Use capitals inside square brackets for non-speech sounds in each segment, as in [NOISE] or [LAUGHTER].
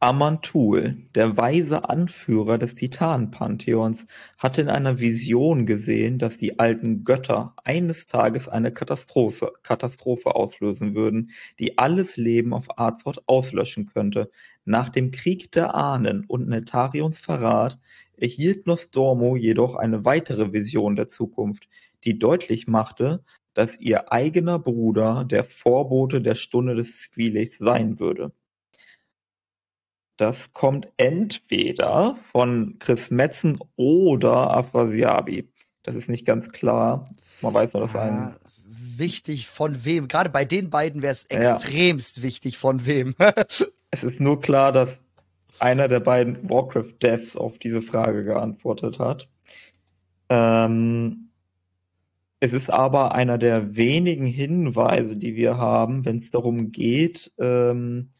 Amantul, der weise Anführer des Titanenpantheons, hatte in einer Vision gesehen, dass die alten Götter eines Tages eine Katastrophe, Katastrophe auslösen würden, die alles Leben auf Azeroth auslöschen könnte. Nach dem Krieg der Ahnen und Netarions Verrat erhielt Nostormo jedoch eine weitere Vision der Zukunft, die deutlich machte, dass ihr eigener Bruder der Vorbote der Stunde des Zwielichts sein würde. Das kommt entweder von Chris Metzen oder Afrasiabi. Das ist nicht ganz klar. Man weiß nur, dass ah, ein. Wichtig von wem? Gerade bei den beiden wäre es extremst ja. wichtig von wem. [LAUGHS] es ist nur klar, dass einer der beiden Warcraft-Devs auf diese Frage geantwortet hat. Ähm, es ist aber einer der wenigen Hinweise, die wir haben, wenn es darum geht, ähm,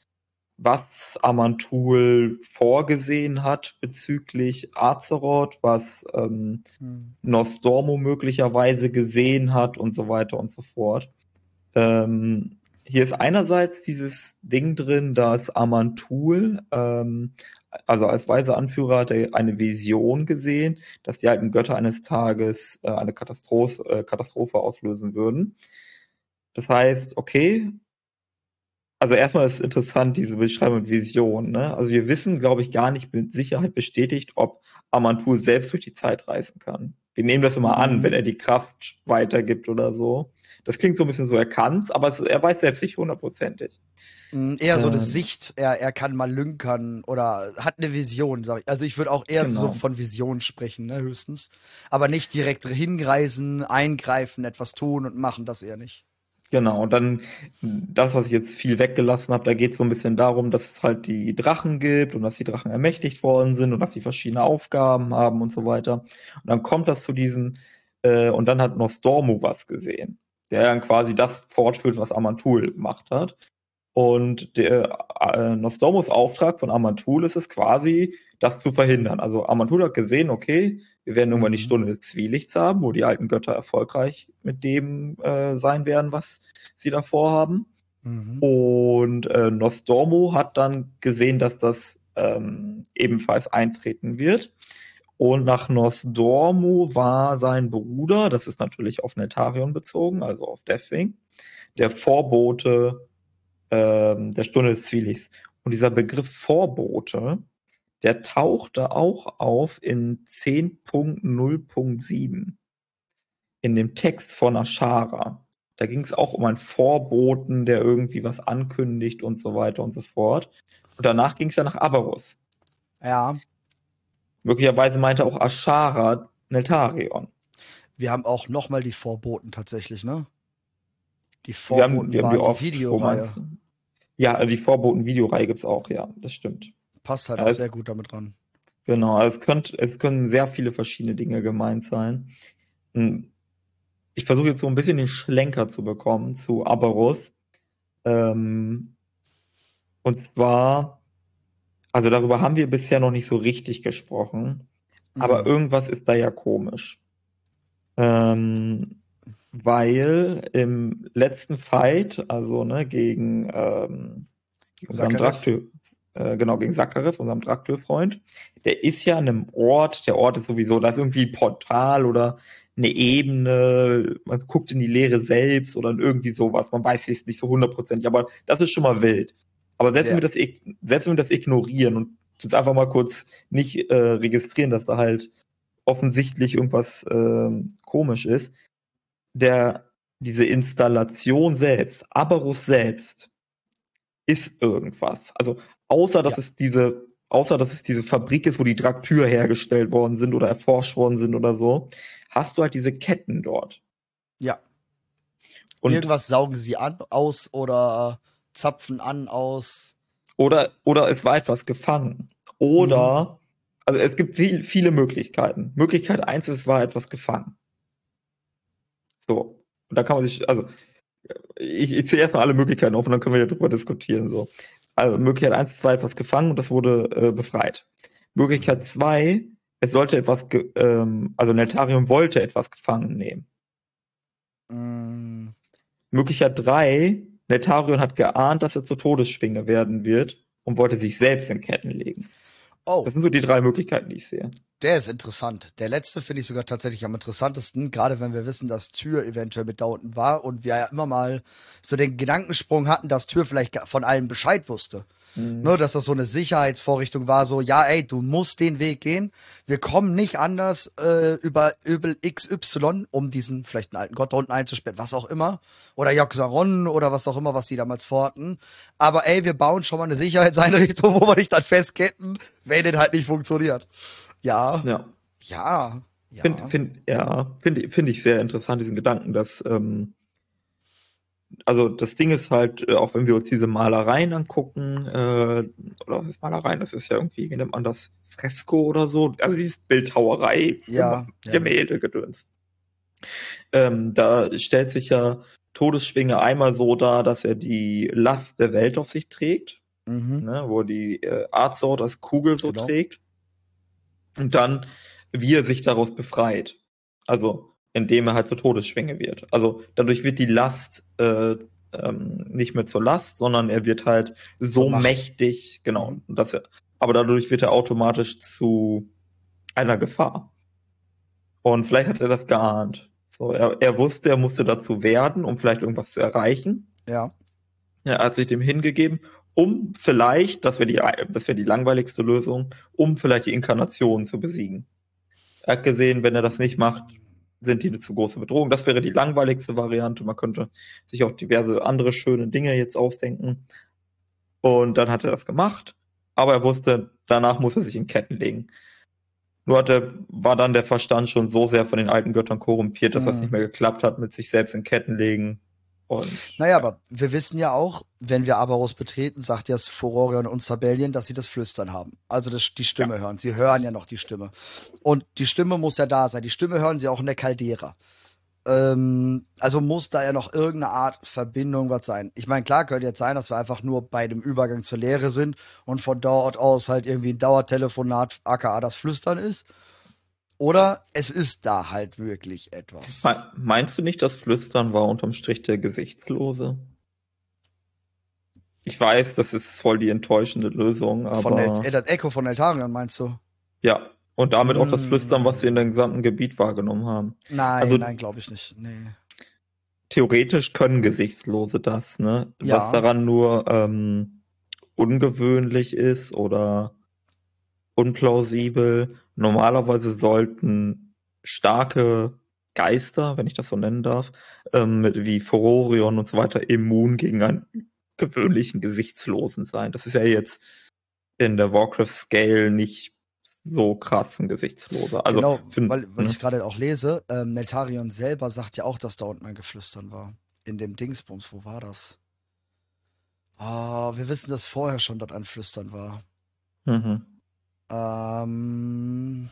was Amantul vorgesehen hat bezüglich Azeroth, was ähm, hm. Nostormo möglicherweise gesehen hat und so weiter und so fort. Ähm, hier ist einerseits dieses Ding drin, dass Amantul, ähm, also als weiser Anführer, hat er eine Vision gesehen, dass die alten Götter eines Tages äh, eine Katastrophe, äh, Katastrophe auslösen würden. Das heißt, okay, also erstmal ist interessant, diese Beschreibung und Vision. Ne? Also wir wissen, glaube ich, gar nicht mit Sicherheit bestätigt, ob Amantul selbst durch die Zeit reisen kann. Wir nehmen das immer an, mhm. wenn er die Kraft weitergibt oder so. Das klingt so ein bisschen so, er kann's, aber es, er weiß selbst nicht hundertprozentig. Mhm, eher so eine ähm. Sicht, er, er kann mal lünkern oder hat eine Vision, sag ich. Also ich würde auch eher genau. so von Vision sprechen, ne, höchstens. Aber nicht direkt hinreisen, eingreifen, etwas tun und machen, das eher nicht. Genau, und dann das, was ich jetzt viel weggelassen habe, da geht es so ein bisschen darum, dass es halt die Drachen gibt und dass die Drachen ermächtigt worden sind und dass sie verschiedene Aufgaben haben und so weiter. Und dann kommt das zu diesen, äh, und dann hat Nostormo was gesehen, der dann quasi das fortführt, was Amantul gemacht hat. Und der äh, Nostormos Auftrag von Amantul ist es quasi, das zu verhindern. Also Amantul hat gesehen, okay, wir werden irgendwann die mhm. Stunde des Zwielichts haben, wo die alten Götter erfolgreich mit dem äh, sein werden, was sie da vorhaben. Mhm. Und äh, Nostormo hat dann gesehen, dass das ähm, ebenfalls eintreten wird. Und nach Nostormo war sein Bruder, das ist natürlich auf Netarion bezogen, also auf Deathwing, der Vorbote ähm, der Stunde des Zwielichts. Und dieser Begriff Vorbote, der tauchte auch auf in 10.0.7 in dem Text von Ashara. Da ging es auch um einen Vorboten, der irgendwie was ankündigt und so weiter und so fort. Und danach ging es ja nach Aberus. Ja. Möglicherweise meinte auch Ashara Neltarion. Wir haben auch nochmal die Vorboten tatsächlich, ne? Die Vorboten wir haben, wir haben die, Videoreihe. Ja, die Vorboten-Videoreihe gibt es auch, ja, das stimmt. Passt halt ja, auch sehr gut damit ran. Genau, also es, könnt, es können sehr viele verschiedene Dinge gemeint sein. Hm, ich versuche jetzt so ein bisschen den Schlenker zu bekommen zu Aberus. Ähm, und zwar, also darüber haben wir bisher noch nicht so richtig gesprochen, mhm. aber irgendwas ist da ja komisch. Ähm, weil im letzten Fight, also ne, gegen, ähm, gegen unseren Draktyl, äh, genau, gegen Sakarev, unserem Draktür-Freund. Der ist ja an einem Ort, der Ort ist sowieso, da ist irgendwie ein Portal oder eine Ebene, man guckt in die Leere selbst oder irgendwie sowas, man weiß es nicht so hundertprozentig, aber das ist schon mal wild. Aber selbst wenn wir das, selbst wenn wir das ignorieren und jetzt einfach mal kurz nicht äh, registrieren, dass da halt offensichtlich irgendwas äh, komisch ist, der, diese Installation selbst, Aberus selbst, ist irgendwas. Also Außer dass ja. es diese, außer dass es diese Fabrik ist, wo die Draktür hergestellt worden sind oder erforscht worden sind oder so, hast du halt diese Ketten dort. Ja. Und Irgendwas saugen sie an, aus oder zapfen an, aus. Oder, oder es war etwas gefangen. Oder, mhm. also es gibt viel, viele Möglichkeiten. Möglichkeit eins ist, es war etwas gefangen. So. Und da kann man sich, also, ich, ich zähle erstmal alle Möglichkeiten auf und dann können wir ja drüber diskutieren. So also Möglichkeit 1, 2 etwas gefangen und das wurde äh, befreit. Möglichkeit 2, es sollte etwas, ähm, also Neltarium wollte etwas gefangen nehmen. Mm. Möglichkeit 3, Neltarion hat geahnt, dass er zur Todesschwinge werden wird und wollte sich selbst in Ketten legen. Oh. Das sind so die drei Möglichkeiten, die ich sehe. Der ist interessant. Der letzte finde ich sogar tatsächlich am interessantesten, gerade wenn wir wissen, dass Tür eventuell mit da unten war und wir ja immer mal so den Gedankensprung hatten, dass Tür vielleicht von allem Bescheid wusste. Mhm. Nur, dass das so eine Sicherheitsvorrichtung war, so, ja, ey, du musst den Weg gehen. Wir kommen nicht anders äh, über Übel XY, um diesen vielleicht einen alten Gott da unten einzusperren, was auch immer. Oder Joxaron oder was auch immer, was die damals vorhatten. Aber ey, wir bauen schon mal eine Sicherheitseinrichtung, [LAUGHS] wo wir dich dann festketten, wenn den halt nicht funktioniert. Ja. Ja. Ja. ja. Find, find, ja, finde find ich sehr interessant, diesen Gedanken, dass, ähm, also das Ding ist halt, äh, auch wenn wir uns diese Malereien angucken, äh, oder was ist Malereien, das ist ja irgendwie, wie nennt man das, Fresko oder so, also dieses Bildhauerei, ja, Gemälde, ja. Gedöns. Ähm, da stellt sich ja Todesschwinge einmal so dar, dass er die Last der Welt auf sich trägt, mhm. ne, wo die äh, Artsort als Kugel so genau. trägt und dann, wie er sich daraus befreit. Also, indem er halt zur Todesschwinge wird. Also, dadurch wird die Last äh, ähm, nicht mehr zur Last, sondern er wird halt so mächtig, genau, mhm. dass er, aber dadurch wird er automatisch zu einer Gefahr. Und vielleicht hat er das geahnt. So, er, er wusste, er musste dazu werden, um vielleicht irgendwas zu erreichen. Ja. Er hat sich dem hingegeben um vielleicht, das wäre die, das wäre die langweiligste Lösung, um vielleicht die Inkarnation zu besiegen. Er hat gesehen, wenn er das nicht macht, sind die eine zu große Bedrohung. Das wäre die langweiligste Variante. Man könnte sich auch diverse andere schöne Dinge jetzt ausdenken. Und dann hat er das gemacht. Aber er wusste, danach muss er sich in Ketten legen. Nur hatte, war dann der Verstand schon so sehr von den alten Göttern korrumpiert, dass mhm. das nicht mehr geklappt hat mit sich selbst in Ketten legen und, naja, aber wir wissen ja auch, wenn wir Abaros betreten, sagt ja Furorion und Sabellion, dass sie das Flüstern haben. Also das, die Stimme ja. hören. Sie hören ja noch die Stimme. Und die Stimme muss ja da sein. Die Stimme hören sie auch in der Caldera. Ähm, also muss da ja noch irgendeine Art Verbindung was sein. Ich meine, klar könnte jetzt sein, dass wir einfach nur bei dem Übergang zur Lehre sind und von dort aus halt irgendwie ein Dauertelefonat aka das Flüstern ist. Oder es ist da halt wirklich etwas. Meinst du nicht, das Flüstern war unterm Strich der Gesichtslose? Ich weiß, das ist voll die enttäuschende Lösung, aber. Von El äh, das Echo von Eltarion meinst du? Ja. Und damit hm. auch das Flüstern, was sie in dem gesamten Gebiet wahrgenommen haben. Nein, also, nein, glaube ich nicht. Nee. Theoretisch können Gesichtslose das, ne? Ja. Was daran nur ähm, ungewöhnlich ist oder unplausibel Normalerweise sollten starke Geister, wenn ich das so nennen darf, ähm, wie Fororion und so weiter, immun gegen einen gewöhnlichen Gesichtslosen sein. Das ist ja jetzt in der Warcraft-Scale nicht so krass ein Gesichtsloser. Also, genau, find, weil, weil ich gerade auch lese, ähm, Neltarion selber sagt ja auch, dass da unten ein Geflüstern war. In dem Dingsbums, wo war das? Ah, oh, wir wissen, dass vorher schon dort ein Flüstern war. Mhm. Ähm,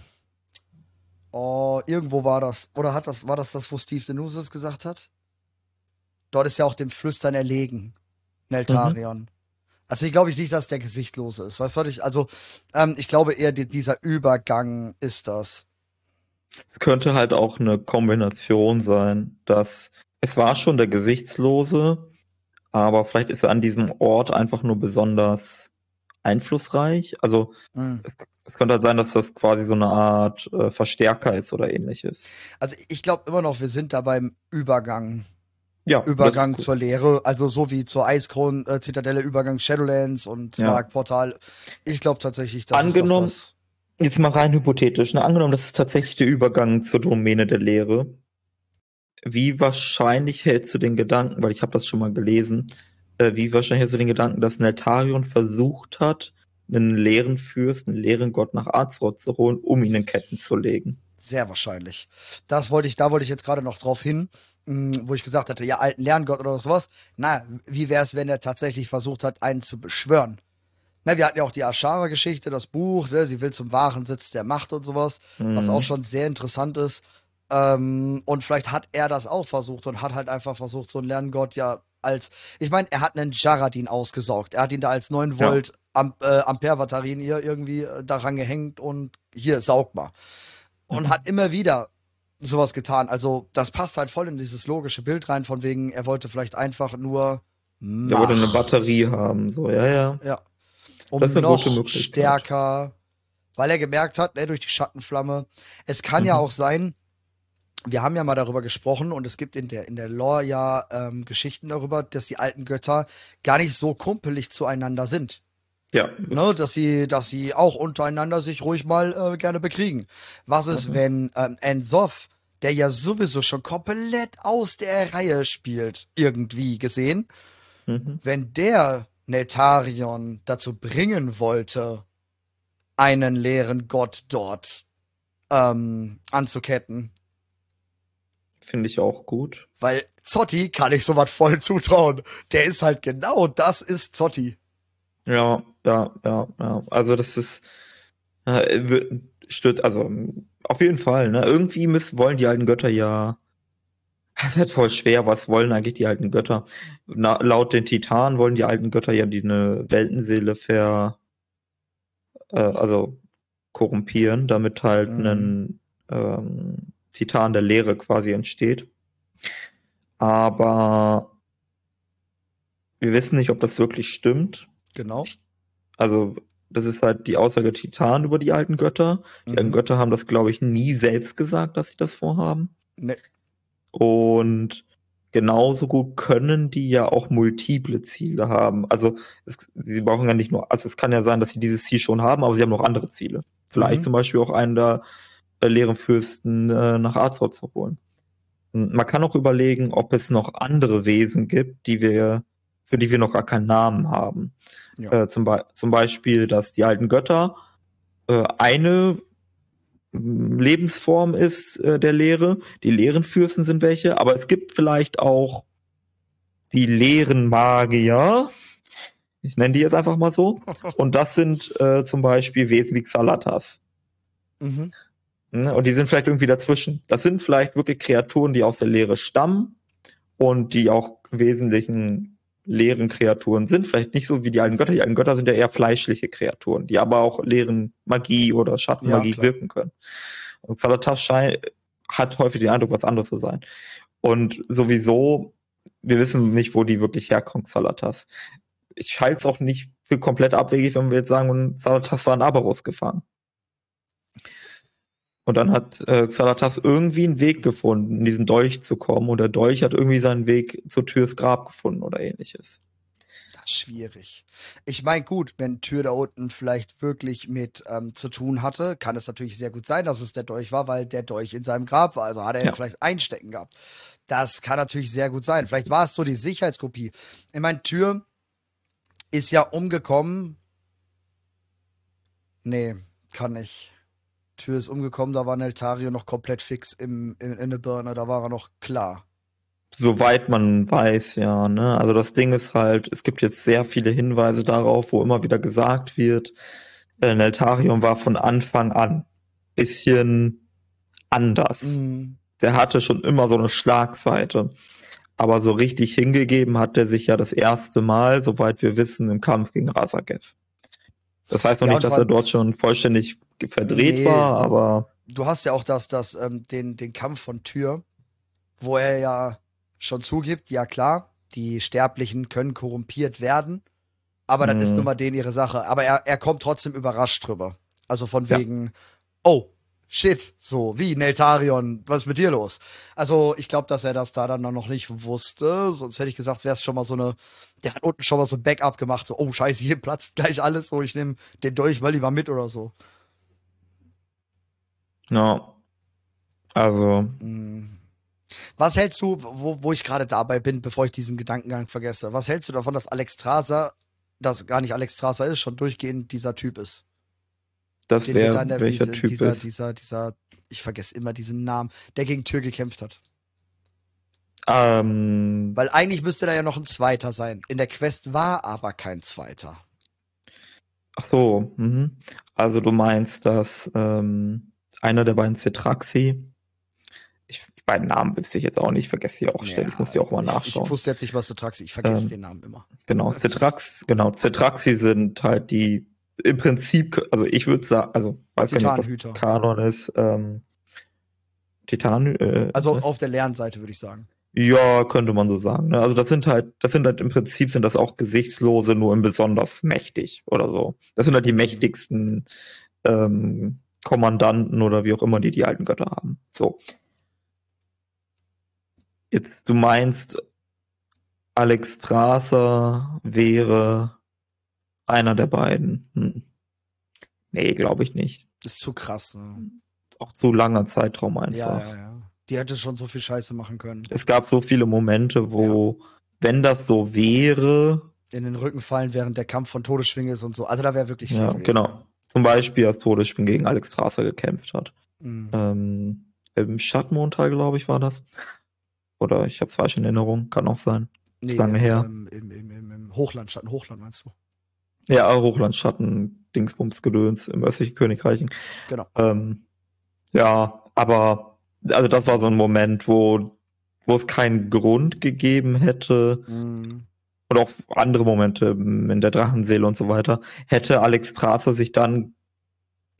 oh, irgendwo war das. Oder hat das, war das das, wo Steve Denusis gesagt hat? Dort ist ja auch dem Flüstern erlegen. Neltarion. Mhm. Also ich glaube nicht, dass der Gesichtlose ist. Weißt du, ich, also ähm, ich glaube eher, die, dieser Übergang ist das. Es könnte halt auch eine Kombination sein, dass es war schon der Gesichtslose, aber vielleicht ist er an diesem Ort einfach nur besonders einflussreich. Also mhm. es, es, könnte halt sein, dass das quasi so eine Art äh, Verstärker ist oder ähnliches. Also ich glaube immer noch, wir sind da beim Übergang. Ja, Übergang zur Lehre, also so wie zur Eiskron äh, Zitadelle, Übergang Shadowlands und ja. Portal. Ich glaube tatsächlich, dass angenommen, das jetzt mal rein hypothetisch, ne, angenommen, das ist tatsächlich der Übergang zur Domäne der Lehre. Wie wahrscheinlich hältst du den Gedanken, weil ich habe das schon mal gelesen, äh, wie wahrscheinlich hast du den Gedanken, dass Neltarion versucht hat, einen leeren Fürst, einen leeren Gott nach Azeroth zu holen, um ihn in Ketten zu legen. Sehr wahrscheinlich. Das wollte ich, da wollte ich jetzt gerade noch drauf hin, mh, hm, wo ich gesagt hatte, ja, alten Lerngott oder sowas. Na, wie wäre es, wenn er tatsächlich versucht hat, einen zu beschwören? Na, wir hatten ja auch die Ashara-Geschichte, das Buch, ne? sie will zum wahren Sitz der Macht und sowas, mhm. was auch schon sehr interessant ist. Ähm, und vielleicht hat er das auch versucht und hat halt einfach versucht, so einen Lerngott ja als, ich meine, er hat einen Jaradin ausgesaugt. Er hat ihn da als 9 Volt ja. Amp, äh, Ampere-Batterien hier irgendwie äh, daran gehängt und hier, saug mal. Und mhm. hat immer wieder sowas getan. Also, das passt halt voll in dieses logische Bild rein, von wegen, er wollte vielleicht einfach nur. Er wollte eine Batterie haben, so, ja, ja. Ja. Um noch stärker, weil er gemerkt hat, ne, durch die Schattenflamme. Es kann mhm. ja auch sein, wir haben ja mal darüber gesprochen und es gibt in der, in der Lore ja ähm, Geschichten darüber, dass die alten Götter gar nicht so kumpelig zueinander sind. Ja. Ne, dass sie, dass sie auch untereinander sich ruhig mal äh, gerne bekriegen. Was ist, mhm. wenn ähm, Ensoth, der ja sowieso schon komplett aus der Reihe spielt, irgendwie gesehen, mhm. wenn der Netarion dazu bringen wollte, einen leeren Gott dort ähm, anzuketten. Finde ich auch gut. Weil Zotti kann ich sowas voll zutrauen. Der ist halt genau das ist Zotti. Ja, ja, ja, ja. Also das ist äh, stört, also auf jeden Fall, ne? Irgendwie müssen, wollen die alten Götter ja. [LAUGHS] Das ist halt voll schwer, was wollen eigentlich die alten Götter? Na, laut den Titanen wollen die alten Götter ja die eine Weltenseele ver äh, also korrumpieren, damit halt mhm. ein ähm, Titan der Lehre quasi entsteht. Aber wir wissen nicht, ob das wirklich stimmt. Genau. Also, das ist halt die Aussage Titan über die alten Götter. Die mhm. alten Götter haben das, glaube ich, nie selbst gesagt, dass sie das vorhaben. Nee. Und genauso gut können die ja auch multiple Ziele haben. Also es, sie brauchen ja nicht nur, also es kann ja sein, dass sie dieses Ziel schon haben, aber sie haben noch andere Ziele. Vielleicht mhm. zum Beispiel auch einen der äh, leeren Fürsten äh, nach Azeroth zu holen. Man kann auch überlegen, ob es noch andere Wesen gibt, die wir für die wir noch gar keinen Namen haben. Ja. Äh, zum, Be zum, Beispiel, dass die alten Götter äh, eine mm, Lebensform ist äh, der Lehre. Die leeren Fürsten sind welche, aber es gibt vielleicht auch die leeren Magier. Ich nenne die jetzt einfach mal so. [LAUGHS] Und das sind äh, zum Beispiel Wesen wie Xalatas. Mhm. Ne, und die sind vielleicht irgendwie dazwischen. Das sind vielleicht wirklich Kreaturen, die aus der Lehre stammen und die auch Wesentlichen leeren Kreaturen sind. Vielleicht nicht so wie die alten Götter. Die alten Götter sind ja eher fleischliche Kreaturen, die aber auch leeren Magie oder Schattenmagie ja, wirken können. Und Xalatas hat häufig den Eindruck, was anderes zu sein. Und sowieso, wir wissen nicht, wo die wirklich herkommt, Xalatas. Ich halte es auch nicht für komplett abwegig, wenn wir jetzt sagen, Xalatas war in Aberus gefangen. Und dann hat äh, Xalatas irgendwie einen Weg gefunden, in diesen Dolch zu kommen. Und der Dolch hat irgendwie seinen Weg zur Türs Grab gefunden oder ähnliches. Das ist schwierig. Ich meine, gut, wenn Tür da unten vielleicht wirklich mit ähm, zu tun hatte, kann es natürlich sehr gut sein, dass es der Dolch war, weil der Dolch in seinem Grab war. Also hat er ja. ihn vielleicht einstecken gehabt. Das kann natürlich sehr gut sein. Vielleicht war es so die Sicherheitskopie. Ich meine, Tür ist ja umgekommen. Nee, kann nicht. Tür ist umgekommen, da war Neltario noch komplett fix im, im, in der Birne, da war er noch klar. Soweit man weiß, ja. Ne? Also das Ding ist halt, es gibt jetzt sehr viele Hinweise darauf, wo immer wieder gesagt wird, äh, Neltarion war von Anfang an bisschen anders. Mhm. Der hatte schon immer so eine Schlagseite. Aber so richtig hingegeben hat er sich ja das erste Mal, soweit wir wissen, im Kampf gegen Rasagev. Das heißt noch ja, nicht, dass er dort schon vollständig verdreht nee, war, aber. Du hast ja auch das, das, ähm, den, den Kampf von Tür, wo er ja schon zugibt, ja klar, die Sterblichen können korrumpiert werden, aber mhm. das ist nun mal denen ihre Sache. Aber er, er kommt trotzdem überrascht drüber. Also von wegen, ja. oh, shit, so, wie, Neltarion, was ist mit dir los? Also, ich glaube, dass er das da dann noch nicht wusste, sonst hätte ich gesagt, wäre es schon mal so eine, der hat unten schon mal so ein Backup gemacht, so, oh, scheiße, hier platzt gleich alles, so, ich nehme den Dolch mal lieber mit oder so. Ja, also. Mm. Was hältst du, wo, wo ich gerade dabei bin, bevor ich diesen Gedankengang vergesse, was hältst du davon, dass Alex Strasser, das gar nicht Alex Strasser ist, schon durchgehend dieser Typ ist? Das wäre welcher Wiese, Typ dieser, ist. Dieser, dieser, ich vergesse immer diesen Namen, der gegen Tür gekämpft hat. Ähm, Weil eigentlich müsste da ja noch ein zweiter sein. In der Quest war aber kein zweiter. Ach so, mhm. also du meinst, dass ähm, einer der beiden Cetraxi, ich, die beiden Namen wüsste ich jetzt auch nicht, vergesse sie auch schnell, ja, ich muss die auch mal nachschauen. Ich, wusste jetzt nicht, was Cetraxi, ich vergesse ähm, den Namen immer. Genau, Cetrax, genau, Cetraxi sind halt die im Prinzip, also ich würde sagen, also weiß gar nicht, was Kanon ist. Ähm, Titan. Äh, also auf der Lernseite würde ich sagen. Ja, könnte man so sagen. Ne? Also das sind halt, das sind halt im Prinzip sind das auch Gesichtslose, nur in besonders mächtig oder so. Das sind halt die mhm. mächtigsten ähm, Kommandanten oder wie auch immer, die die alten Götter haben. So. Jetzt, du meinst, Alex Strasser wäre einer der beiden. Hm. Nee, glaube ich nicht. Das ist zu krass. Ne? Auch zu langer Zeitraum einfach. Ja, ja, ja. Die hätte schon so viel Scheiße machen können. Es gab so viele Momente, wo, ja. wenn das so wäre. In den Rücken fallen, während der Kampf von Todesschwinge ist und so. Also da wäre wirklich. Ja, genau. Zum Beispiel, als Todesschwing gegen Alex Strasser gekämpft hat. Mhm. Ähm, Im Schattenmontal, glaube ich, war das. Oder ich habe es falsch in Erinnerung, kann auch sein. Nee, ist lange her. Im, im, im, Im Hochlandschatten, Hochland meinst du? Ja, Hochlandschatten, Dingsbums, Gedöns im östlichen Königreich. Genau. Ähm, ja, aber also das war so ein Moment, wo, wo es keinen Grund gegeben hätte. Mhm. Und auch andere Momente in der Drachenseele und so weiter. Hätte Alex Strasser sich dann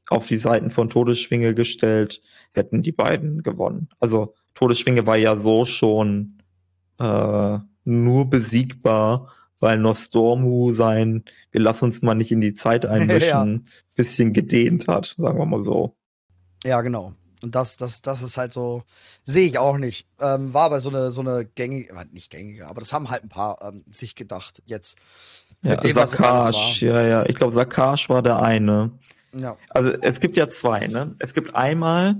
auf die Seiten von Todesschwinge gestellt, hätten die beiden gewonnen. Also Todesschwinge war ja so schon äh, nur besiegbar, weil Nostormu sein, wir lassen uns mal nicht in die Zeit [LAUGHS] einmischen, ja. bisschen gedehnt hat, sagen wir mal so. Ja, genau. Und das, das, das ist halt so, sehe ich auch nicht. Ähm, war aber so eine, so eine gängige, nicht gängige, aber das haben halt ein paar ähm, sich gedacht jetzt. Ja, dem, Sakash, ja, ja. Ich glaube, Sakash war der eine. Ja. Also es gibt ja zwei, ne? Es gibt einmal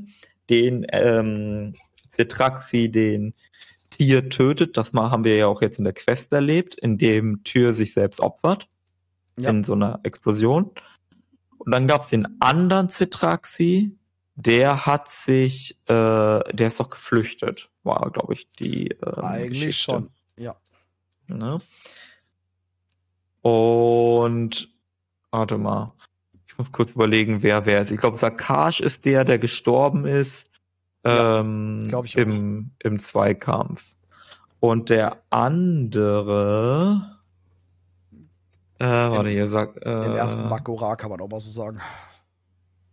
den ähm, Citraxi, den Tier tötet. Das haben wir ja auch jetzt in der Quest erlebt, in dem Tür sich selbst opfert. Ja. In so einer Explosion. Und dann gab es den anderen Citraxi, der hat sich, äh, der ist doch geflüchtet, war, glaube ich, die. Ähm, Eigentlich Geschichte. schon, ja. Ne? Und warte mal. Ich muss kurz überlegen, wer wer ist. Ich glaube, Sakash ist der, der gestorben ist ähm, ja, im, im Zweikampf. Und der andere, äh, warte, hier sagt. Äh, Im ersten Makora kann man auch mal so sagen.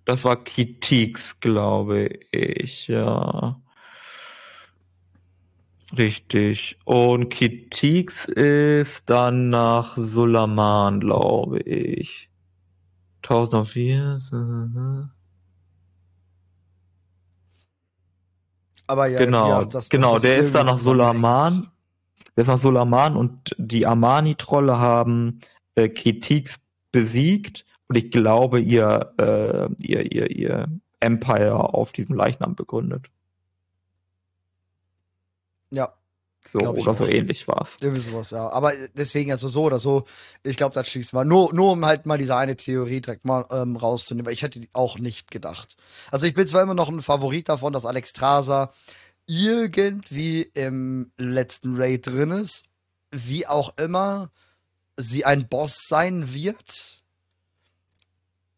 Das war Kitix, glaube ich, ja. Richtig. Und Kitix ist dann nach Sulaman, glaube ich. 1004. Aber ja, genau, ja, das, genau, das der ist dann nach Sulaman. Der ist nach Sulaman und die Amani-Trolle haben äh, Ketix besiegt und ich glaube, ihr, äh, ihr, ihr, ihr Empire auf diesem Leichnam begründet. Ja. So, oder so ähnlich war es. Irgendwie sowas, ja. Aber deswegen, also so oder so, ich glaube, das schließt mal. Nur, nur um halt mal diese eine Theorie direkt mal ähm, rauszunehmen, weil ich hätte auch nicht gedacht. Also ich bin zwar immer noch ein Favorit davon, dass Alex Traser irgendwie im letzten Raid drin ist, wie auch immer sie ein Boss sein wird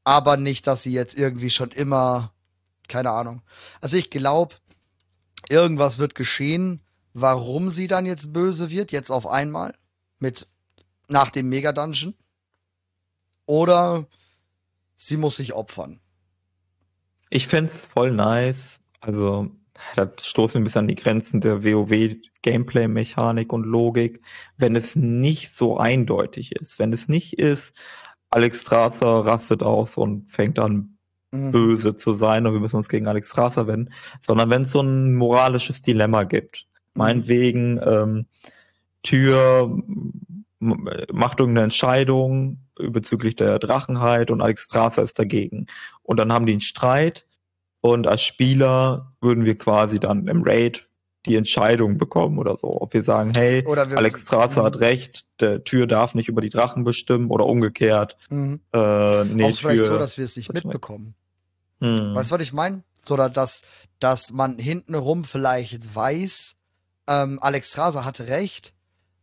aber nicht, dass sie jetzt irgendwie schon immer, keine Ahnung. Also ich glaube, irgendwas wird geschehen, warum sie dann jetzt böse wird, jetzt auf einmal, mit nach dem Mega-Dungeon. Oder sie muss sich opfern. Ich fände voll nice. Also, da stoßen wir ein bisschen an die Grenzen der WoW-Gameplay-Mechanik und Logik, wenn es nicht so eindeutig ist. Wenn es nicht ist, Alex Strasser rastet aus und fängt an, mhm. böse zu sein und wir müssen uns gegen Alex Strasser wenden, sondern wenn es so ein moralisches Dilemma gibt. Mhm. Meinetwegen, ähm, Tür macht irgendeine Entscheidung bezüglich der Drachenheit und Alex Strasser ist dagegen. Und dann haben die einen Streit und als Spieler würden wir quasi dann im Raid die Entscheidung bekommen oder so. Ob wir sagen, hey, wir, Alex Strasser hat recht, der Tür darf nicht über die Drachen bestimmen oder umgekehrt. Mhm. Äh, nee, Auch vielleicht Tür, so, dass wir es nicht mitbekommen. Mhm. Weißt du, was ich meine? So, dass, dass man hintenrum vielleicht weiß, ähm, Alex Strasser hatte recht,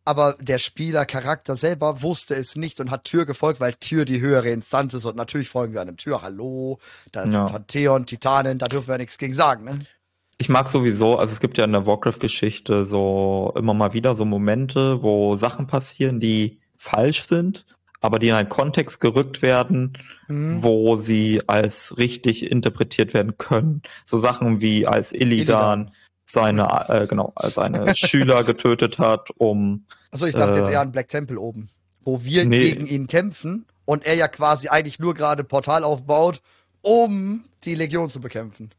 aber der Spielercharakter selber wusste es nicht und hat Tür gefolgt, weil Tür die höhere Instanz ist und natürlich folgen wir einem Tür. Hallo, da ja. Pantheon, Titanen, da dürfen wir nichts gegen sagen, ne? Ich mag sowieso, also es gibt ja in der Warcraft-Geschichte so immer mal wieder so Momente, wo Sachen passieren, die falsch sind, aber die in einen Kontext gerückt werden, mhm. wo sie als richtig interpretiert werden können. So Sachen wie als Illidan, Illidan. seine, äh, genau, seine [LAUGHS] Schüler getötet hat, um. Achso, ich dachte äh, jetzt eher an Black Temple oben, wo wir nee. gegen ihn kämpfen und er ja quasi eigentlich nur gerade Portal aufbaut, um die Legion zu bekämpfen.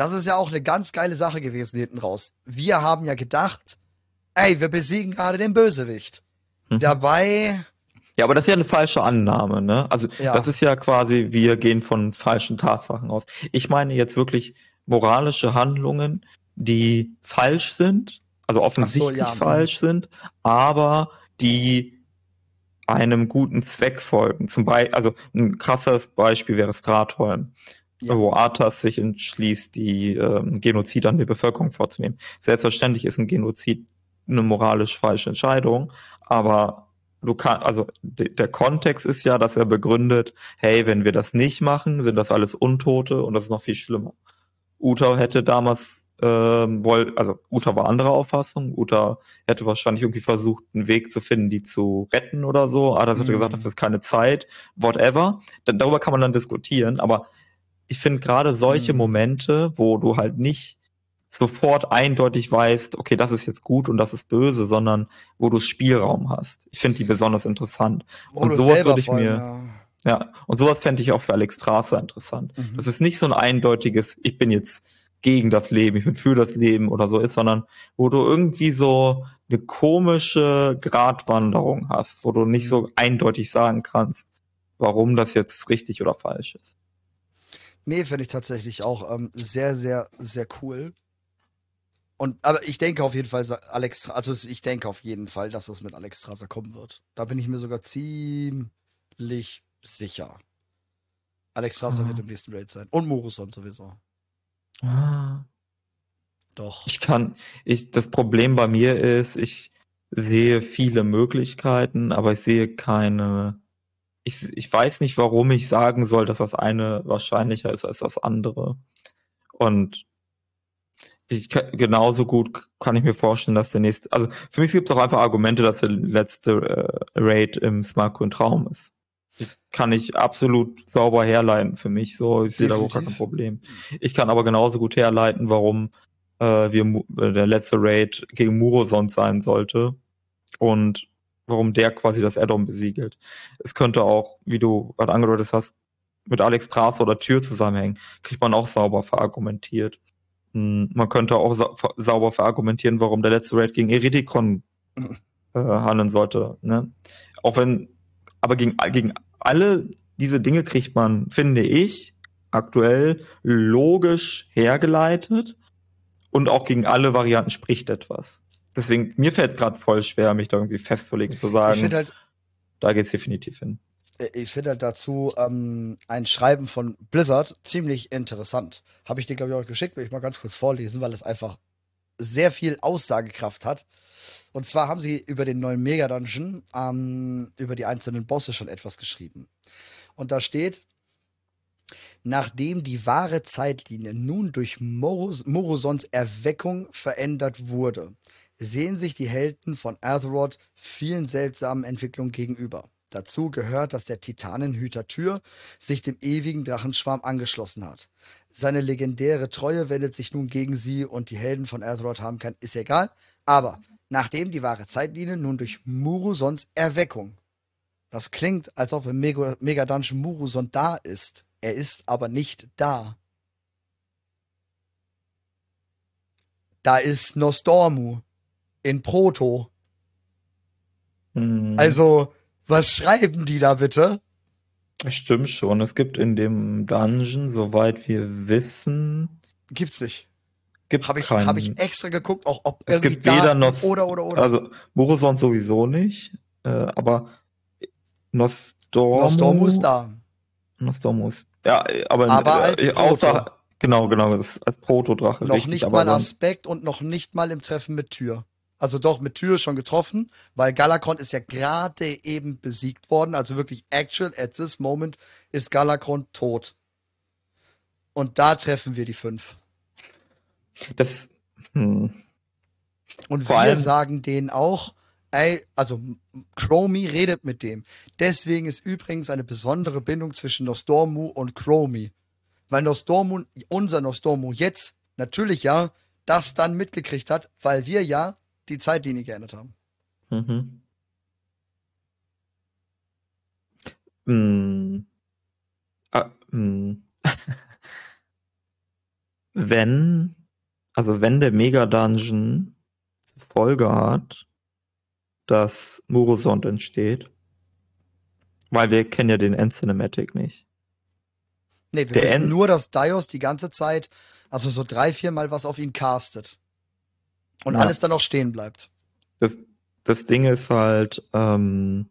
Das ist ja auch eine ganz geile Sache gewesen hinten raus. Wir haben ja gedacht, ey, wir besiegen gerade den Bösewicht. Mhm. Dabei. Ja, aber das ist ja eine falsche Annahme, ne? Also, ja. das ist ja quasi, wir gehen von falschen Tatsachen aus. Ich meine jetzt wirklich moralische Handlungen, die falsch sind, also offensichtlich so, ja, falsch sind, aber die einem guten Zweck folgen. Zum Beispiel, also ein krasses Beispiel wäre Stratholm, ja. wo Arthas sich entschließt, die ähm, Genozid an der Bevölkerung vorzunehmen. Selbstverständlich ist ein Genozid eine moralisch falsche Entscheidung, aber du kannst, also der Kontext ist ja, dass er begründet, hey, wenn wir das nicht machen, sind das alles Untote und das ist noch viel schlimmer. Uta hätte damals ähm, wohl, also Uta war anderer Auffassung. Uta hätte wahrscheinlich irgendwie versucht, einen Weg zu finden, die zu retten oder so. Adas mhm. hatte gesagt, dafür ist keine Zeit, whatever. Dann, darüber kann man dann diskutieren, aber ich finde gerade solche mhm. Momente, wo du halt nicht sofort eindeutig weißt, okay, das ist jetzt gut und das ist böse, sondern wo du Spielraum hast. Ich finde die besonders interessant. Wo und sowas würde ich voll, mir, ja. ja. und sowas fände ich auch für Alex Strasser interessant. Mhm. Das ist nicht so ein eindeutiges, ich bin jetzt gegen das Leben, ich bin für das Leben oder so ist, sondern wo du irgendwie so eine komische Gratwanderung hast, wo du nicht so mhm. eindeutig sagen kannst, warum das jetzt richtig oder falsch ist. Nee, finde ich tatsächlich auch ähm, sehr, sehr, sehr cool. Und aber ich denke auf jeden Fall, Alex, also ich denke auf jeden Fall, dass das mit Alex Strasser kommen wird. Da bin ich mir sogar ziemlich sicher. Alex Strasser ah. wird im nächsten Raid sein. Und Moruson sowieso. Ah. Doch. Ich kann, ich, das Problem bei mir ist, ich sehe viele Möglichkeiten, aber ich sehe keine, ich, ich weiß nicht, warum ich sagen soll, dass das eine wahrscheinlicher ist als das andere. Und ich kann, genauso gut kann ich mir vorstellen, dass der nächste, also für mich gibt es auch einfach Argumente, dass der letzte äh, Raid im Smarco ein Traum ist kann ich absolut sauber herleiten für mich. So, ich sehe da auch kein Problem. Ich kann aber genauso gut herleiten, warum äh, wir äh, der letzte Raid gegen Muroson sein sollte und warum der quasi das Addon besiegelt. Es könnte auch, wie du gerade angedeutet hast, mit Alex Straße oder Tür zusammenhängen. Kriegt man auch sauber verargumentiert. Hm, man könnte auch sa sauber verargumentieren, warum der letzte Raid gegen Eridikon äh, handeln sollte. Ne? Auch wenn, aber gegen, gegen alle diese Dinge kriegt man, finde ich, aktuell logisch hergeleitet und auch gegen alle Varianten spricht etwas. Deswegen, mir fällt es gerade voll schwer, mich da irgendwie festzulegen, zu sagen, halt, da geht es definitiv hin. Äh, ich finde halt dazu ähm, ein Schreiben von Blizzard ziemlich interessant. Habe ich dir, glaube ich, auch geschickt, will ich mal ganz kurz vorlesen, weil es einfach sehr viel Aussagekraft hat. Und zwar haben sie über den neuen Mega-Dungeon, ähm, über die einzelnen Bosse schon etwas geschrieben. Und da steht, nachdem die wahre Zeitlinie nun durch Moros, Morosons Erweckung verändert wurde, sehen sich die Helden von Azeroth vielen seltsamen Entwicklungen gegenüber. Dazu gehört, dass der Titanenhüter Tür sich dem ewigen Drachenschwarm angeschlossen hat. Seine legendäre Treue wendet sich nun gegen sie und die Helden von Azeroth haben kein, ist egal. Aber nachdem die wahre Zeitlinie nun durch Murusons Erweckung. Das klingt, als ob im Mega, Mega Dungeon Muruson da ist. Er ist aber nicht da. Da ist Nostormu in Proto. Hm. Also, was schreiben die da bitte? Stimmt schon. Es gibt in dem Dungeon, soweit wir wissen. Gibt's nicht. Gibt's habe ich, hab ich extra geguckt, auch ob es gibt weder noch oder oder oder. Also Moroson sowieso nicht, äh, aber Nostormu. Nostormu ist da. Nostormu ist ja, aber, aber äh, als außer, genau genau das als Protodrache. Noch richtig, nicht mal Aspekt und noch nicht mal im Treffen mit Tür. Also doch mit Tür schon getroffen, weil Galakron ist ja gerade eben besiegt worden. Also wirklich actual at this moment ist Galakron tot. Und da treffen wir die fünf. Das. Hm. Und Vor wir sagen denen auch, ey, also Chromie redet mit dem. Deswegen ist übrigens eine besondere Bindung zwischen Nostormu und Chromie. Weil Nostormu, unser Nostormu jetzt, natürlich ja, das dann mitgekriegt hat, weil wir ja die Zeitlinie geändert haben. Mhm. Hm. Ah, hm. [LAUGHS] wenn, also wenn der Mega Dungeon Folge hat, dass Murosond entsteht, weil wir kennen ja den End-Cinematic nicht. Nee, wir der wissen End nur, dass Dios die ganze Zeit, also so drei, vier Mal was auf ihn castet. Und ja. alles dann auch stehen bleibt. Das, das Ding ist halt, ähm,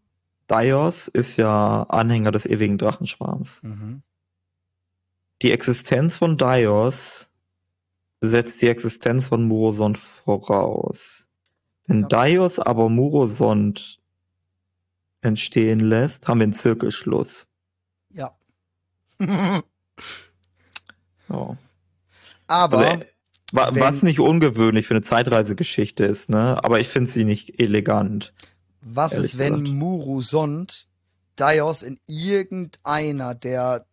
Dios ist ja Anhänger des ewigen Drachenschwarms. Mhm. Die Existenz von Dios setzt die Existenz von Murosond voraus. Wenn ja. Dios aber Murosond entstehen lässt, haben wir einen Zirkelschluss. Ja. [LAUGHS] oh. Aber also, wa wenn, was nicht ungewöhnlich für eine Zeitreisegeschichte ist, ne? Aber ich finde sie nicht elegant. Was ist, wenn gesagt. Murusond Dios in irgendeiner der,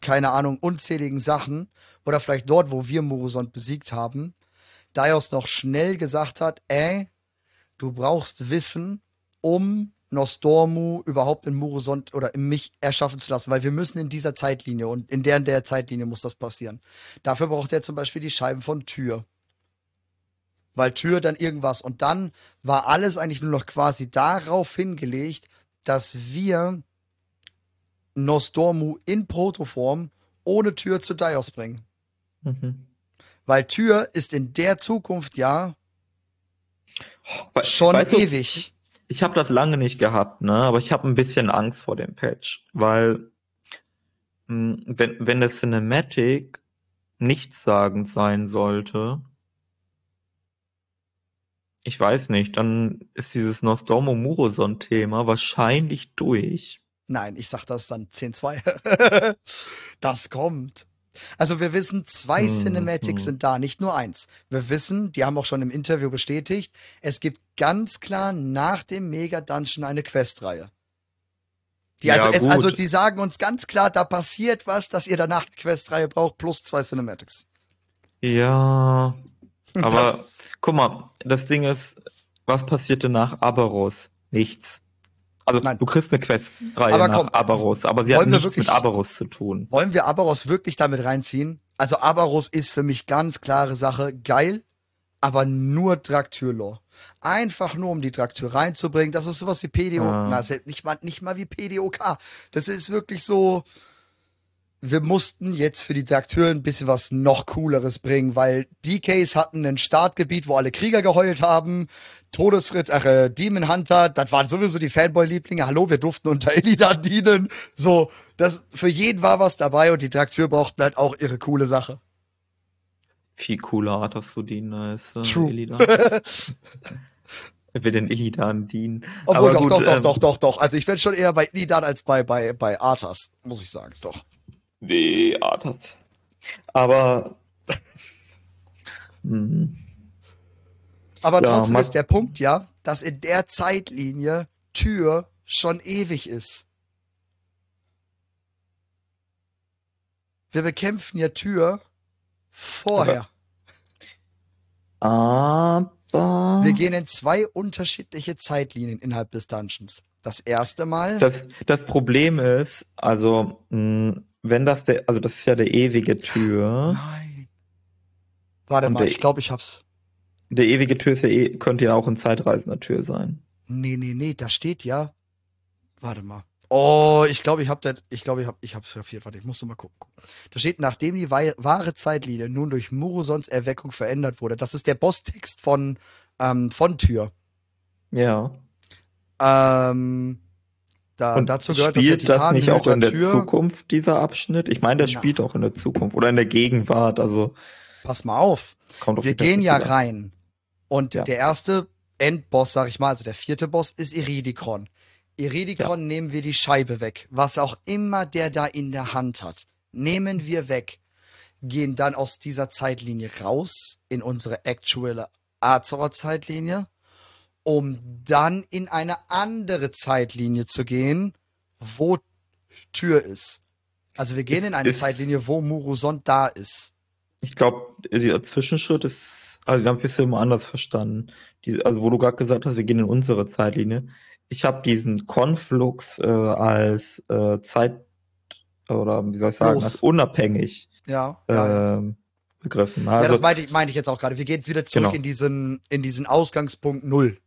keine Ahnung, unzähligen Sachen oder vielleicht dort, wo wir Murusond besiegt haben, Dios noch schnell gesagt hat, ey, du brauchst Wissen, um Nostormu überhaupt in Murusond oder in mich erschaffen zu lassen, weil wir müssen in dieser Zeitlinie und in der in der Zeitlinie muss das passieren. Dafür braucht er zum Beispiel die Scheiben von Tür. Weil Tür dann irgendwas und dann war alles eigentlich nur noch quasi darauf hingelegt, dass wir Nostormu in Protoform ohne Tür zu Dios bringen. Mhm. Weil Tür ist in der Zukunft ja schon weißt ewig. Ich habe das lange nicht gehabt, ne? Aber ich habe ein bisschen Angst vor dem Patch, weil mh, hm, wenn wenn der Cinematic nichtssagend sein sollte, ich weiß nicht, dann ist dieses Nostromo Muroson-Thema wahrscheinlich durch. Nein, ich sag das dann 10-2. [LAUGHS] das kommt. Also wir wissen, zwei hm, Cinematics hm. sind da, nicht nur eins. Wir wissen, die haben auch schon im Interview bestätigt, es gibt ganz klar nach dem Mega Dungeon eine Questreihe. Die also, ja, es, also die sagen uns ganz klar, da passiert was, dass ihr danach eine Questreihe braucht, plus zwei Cinematics. Ja, [LAUGHS] aber das, guck mal, das Ding ist, was passierte nach Aberos? Nichts. Also Nein. du kriegst eine Questreihe aber komm, nach Abaros, aber sie hat nichts wirklich, mit Abaros zu tun. Wollen wir Abaros wirklich damit reinziehen? Also Abaros ist für mich ganz klare Sache, geil, aber nur Draktür-Lore. Einfach nur, um die Draktür reinzubringen. Das ist sowas wie PDO. Ah. Na, nicht mal, nicht mal wie PDOK. Das ist wirklich so, wir mussten jetzt für die Akteure ein bisschen was noch cooleres bringen, weil DKs hatten ein Startgebiet, wo alle Krieger geheult haben. Todesritt, ach, äh, Demon Hunter, das waren sowieso die Fanboy-Lieblinge. Hallo, wir durften unter Illidan dienen. So, das, für jeden war was dabei und die Trakteur brauchten halt auch ihre coole Sache. Viel cooler dass du dienen als äh, True. Illidan. [LAUGHS] will den Illidan dienen. Obwohl, Aber doch, gut, doch, doch, ähm, doch, doch, doch. Also ich werde schon eher bei Illidan als bei, bei, bei Arthas, muss ich sagen, doch. Nee. Aber. hm. [LAUGHS] Aber trotzdem ja, ist der Punkt ja, dass in der Zeitlinie Tür schon ewig ist. Wir bekämpfen ja Tür vorher. Aber. Wir gehen in zwei unterschiedliche Zeitlinien innerhalb des Dungeons. Das erste Mal. Das, das Problem ist, also, mh, wenn das der, also das ist ja der ewige Tür. Nein. Warte mal, ich glaube, ich hab's. Der ewige Tür ist ja eh, könnte ja auch ein zeitreisender Tür sein. Nee, nee, nee, da steht ja. Warte mal. Oh, ich glaube, ich habe das, ich glaube, ich habe, ich hab's kapiert. Warte, ich muss noch mal gucken. Da steht, nachdem die wahre Zeitlinie nun durch Murosons Erweckung verändert wurde. Das ist der Boss-Text von, ähm, von Tür. Ja. Ähm, da, und dazu gehört spielt das, das nicht auch in der Tür. Zukunft, dieser Abschnitt? Ich meine, das Na. spielt auch in der Zukunft oder in der Gegenwart. Also Pass mal auf. Wir gehen ja rein. Und ja. der erste Endboss, sag ich mal, also der vierte Boss, ist Iridikron. Iridikron ja. nehmen wir die Scheibe weg. Was auch immer der da in der Hand hat, nehmen wir weg. Gehen dann aus dieser Zeitlinie raus in unsere actuelle Azeroth-Zeitlinie um dann in eine andere Zeitlinie zu gehen, wo Tür ist. Also wir gehen ist, in eine Zeitlinie, wo Murusond da ist. Ich glaube, der Zwischenschritt ist Also, wir haben es immer anders verstanden. Die, also, wo du gerade gesagt hast, wir gehen in unsere Zeitlinie. Ich habe diesen Konflux äh, als äh, Zeit oder wie soll ich sagen, Los. als unabhängig ja, ja, äh, begriffen. Also, ja, das meinte ich, meinte ich jetzt auch gerade. Wir gehen jetzt wieder zurück genau. in diesen in diesen Ausgangspunkt Null.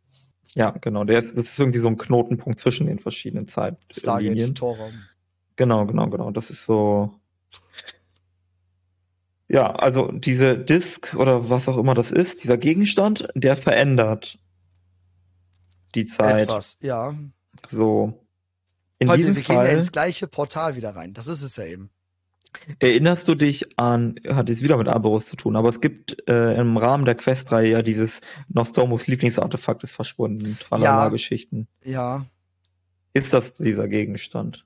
Ja, genau. Der ist, das ist irgendwie so ein Knotenpunkt zwischen den verschiedenen Zeiten. Stargate, Torraum. Genau, genau, genau. Das ist so. Ja, also diese Disk oder was auch immer das ist, dieser Gegenstand, der verändert die Zeit. Etwas, ja. So. In diesem wir, wir Fall, gehen ja ins gleiche Portal wieder rein. Das ist es ja eben. Erinnerst du dich an, hat jetzt wieder mit Aberus zu tun, aber es gibt äh, im Rahmen der Questreihe ja dieses Nostromus Lieblingsartefakt ist verschwunden, tralala Geschichten. Ja. Ist das dieser Gegenstand?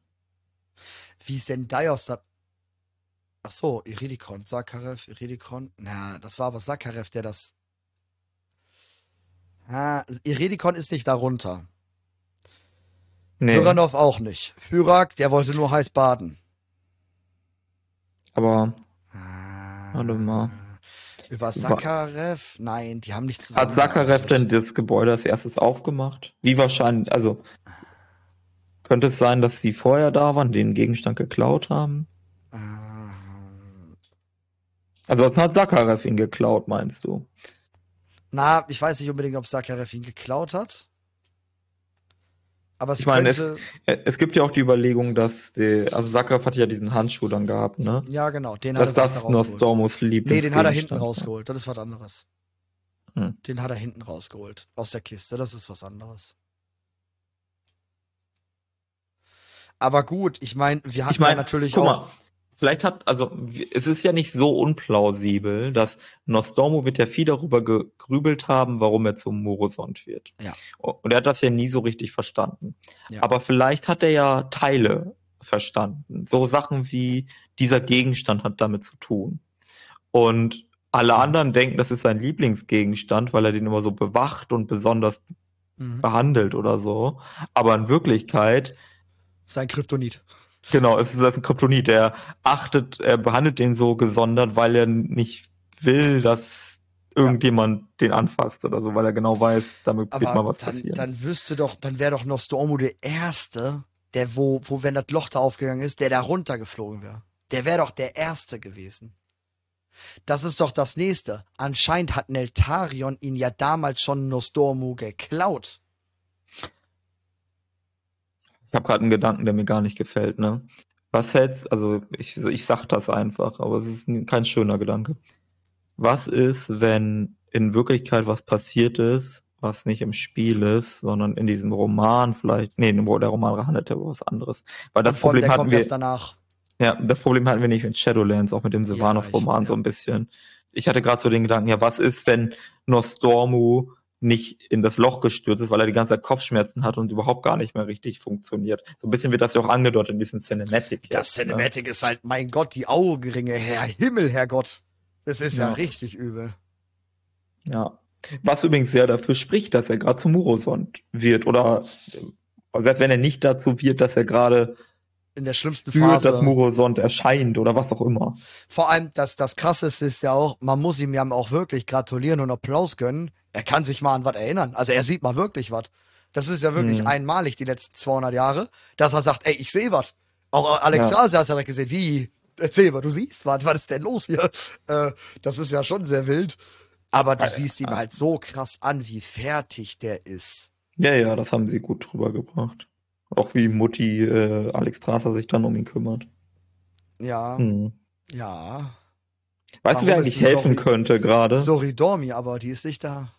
Wie Dios da? Ach so, Iridikon, Sakarev, Iridikon. Na, das war aber Sakarev, der das. Ah, Iridikon ist nicht darunter. Nee. Fyranov auch nicht. Fyrak, der wollte nur heiß baden. Aber. Ah, warte mal. Über Sakarev? Nein, die haben nicht zusammen. Hat Sakarev denn das Gebäude als erstes aufgemacht? Wie wahrscheinlich, also. Könnte es sein, dass sie vorher da waren, den Gegenstand geklaut haben? Ah. Also, was hat Sakarev ihn geklaut, meinst du? Na, ich weiß nicht unbedingt, ob Sakarev ihn geklaut hat. Aber es ich meine, es, äh, es, gibt ja auch die Überlegung, dass die, also Sakraf hat ja diesen Handschuh dann gehabt, ne? Ja, genau. Den dass hat er das Nostormus liebt. Nee, den hat er hinten rausgeholt. Das ist was anderes. Hm. Den hat er hinten rausgeholt. Aus der Kiste. Das ist was anderes. Aber gut, ich meine, wir hatten ich mein, ja natürlich auch. Mal, vielleicht hat, also es ist ja nicht so unplausibel, dass Nostormo wird ja viel darüber gegrübelt haben, warum er zum Morosont wird. Ja. Und er hat das ja nie so richtig verstanden. Ja. Aber vielleicht hat er ja Teile verstanden. So Sachen wie dieser Gegenstand hat damit zu tun. Und alle anderen denken, das ist sein Lieblingsgegenstand, weil er den immer so bewacht und besonders mhm. behandelt oder so. Aber in Wirklichkeit sein Kryptonit. Genau, es ist ein Kryptonit. Er achtet, er behandelt den so gesondert, weil er nicht will, dass irgendjemand ja. den anfasst oder so, weil er genau weiß, damit Aber wird mal was dann, passieren. Dann wüsste doch, dann wäre doch Nostormo der Erste, der wo, wo, wenn das Loch da aufgegangen ist, der da runtergeflogen wäre. Der wäre doch der Erste gewesen. Das ist doch das Nächste. Anscheinend hat Neltarion ihn ja damals schon Nostormo geklaut. Ich habe gerade einen Gedanken, der mir gar nicht gefällt, ne? Was hältst, also ich, ich sag das einfach, aber es ist kein schöner Gedanke. Was ist, wenn in Wirklichkeit was passiert ist, was nicht im Spiel ist, sondern in diesem Roman vielleicht, nee, der Roman handelt ja über was anderes. Weil das Problem hatten wir, danach. Ja, das Problem hatten wir nicht mit Shadowlands, auch mit dem Sylvanov-Roman ja, so ein bisschen. Ich hatte gerade so den Gedanken, ja, was ist, wenn Nostormu nicht in das Loch gestürzt ist, weil er die ganze Zeit Kopfschmerzen hat und überhaupt gar nicht mehr richtig funktioniert. So ein bisschen wird das ja auch angedeutet in diesem Cinematic. Das jetzt, ne? Cinematic ne? ist halt, mein Gott, die Augenringe, Herr Himmel, Herrgott. Das ist ja, ja richtig übel. Ja. Was übrigens sehr dafür spricht, dass er gerade zum Murosond wird oder selbst wenn er nicht dazu wird, dass er gerade in der schlimmsten Phase. Für das Murosond erscheint oder was auch immer. Vor allem, das, das Krasseste ist ja auch, man muss ihm ja auch wirklich gratulieren und Applaus gönnen. Er kann sich mal an was erinnern. Also er sieht mal wirklich was. Das ist ja wirklich hm. einmalig die letzten 200 Jahre, dass er sagt, ey, ich sehe was. Auch Alex ja. Rase hat ja gesehen, wie, erzähl mal, du siehst was, was ist denn los hier? Äh, das ist ja schon sehr wild. Aber du ja, siehst ihm halt so krass an, wie fertig der ist. Ja, ja, das haben sie gut drüber gebracht. Auch wie Mutti äh, Alex Strasser sich dann um ihn kümmert. Ja. Hm. Ja. Weißt du, wer eigentlich helfen Sorry, könnte gerade? Sorry, Dormi, aber die ist nicht da.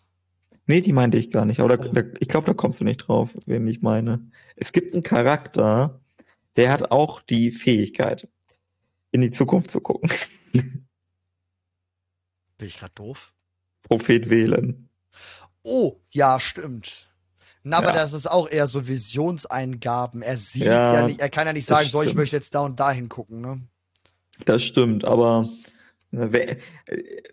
Nee, die meinte ich gar nicht. Aber da, oh. da, ich glaube, da kommst du nicht drauf, wen ich meine. Es gibt einen Charakter, der hat auch die Fähigkeit, in die Zukunft zu gucken. Bin ich gerade doof? Prophet wählen. Oh, ja, stimmt. Na, aber ja. das ist auch eher so Visionseingaben. Er sieht ja, ja nicht, er kann ja nicht sagen, so, ich möchte jetzt da und da hingucken, ne? Das stimmt, aber ne,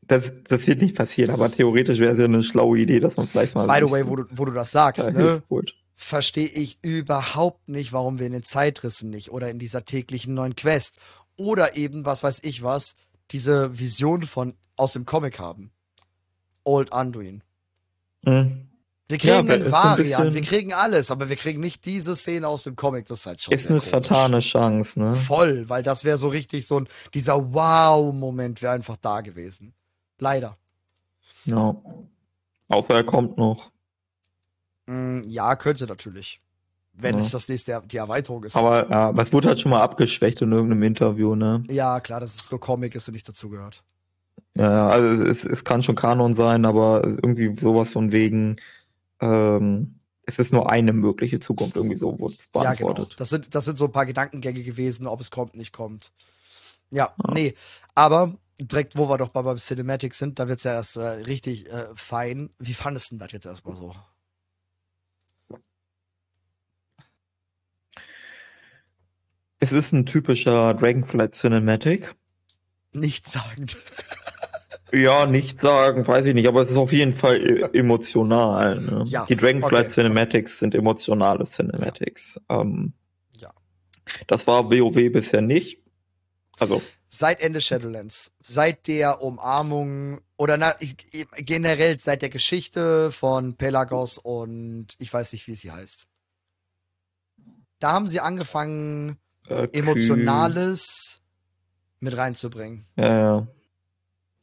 das, das wird nicht passieren, aber theoretisch wäre es ja eine schlaue Idee, dass man vielleicht mal. By the way, wo du, wo du das sagst, ne? Verstehe ich überhaupt nicht, warum wir in den Zeitrissen nicht oder in dieser täglichen neuen Quest oder eben, was weiß ich was, diese Vision von aus dem Comic haben. Old Anduin. Mhm. Wir kriegen ja, einen Variant, ein wir kriegen alles, aber wir kriegen nicht diese Szene aus dem Comic, das ist halt schon. Ist eine komisch. vertane Chance, ne? Voll, weil das wäre so richtig so ein, dieser Wow-Moment wäre einfach da gewesen. Leider. Ja. Außer er kommt noch. Mm, ja, könnte natürlich. Wenn ja. es das nächste, die Erweiterung ist. Aber, ja, aber es wurde halt schon mal abgeschwächt in irgendeinem Interview, ne? Ja, klar, dass es nur Comic ist und nicht dazugehört. Ja, also es, es kann schon Kanon sein, aber irgendwie sowas von wegen, ähm, es ist nur eine mögliche Zukunft, irgendwie so wurde es beantwortet. Ja, genau. Das sind, das sind so ein paar Gedankengänge gewesen, ob es kommt, nicht kommt. Ja, ja. nee. Aber direkt, wo wir doch bei, beim Cinematic sind, da wird es ja erst äh, richtig äh, fein. Wie fandest du das jetzt erstmal so? Es ist ein typischer Dragonflight Cinematic. Nichtssagend. [LAUGHS] Ja, nicht sagen, weiß ich nicht, aber es ist auf jeden Fall e- emotional. Ne? Ja, die Dragonflight okay, Cinematics okay. sind emotionale Cinematics. Ja. Ähm, ja. Das war WoW bisher nicht. Also. Seit Ende Shadowlands, seit der Umarmung oder na, ich, generell seit der Geschichte von Pelagos und ich weiß nicht, wie sie heißt. Da haben sie angefangen, äh, Emotionales mit reinzubringen. Ja, ja.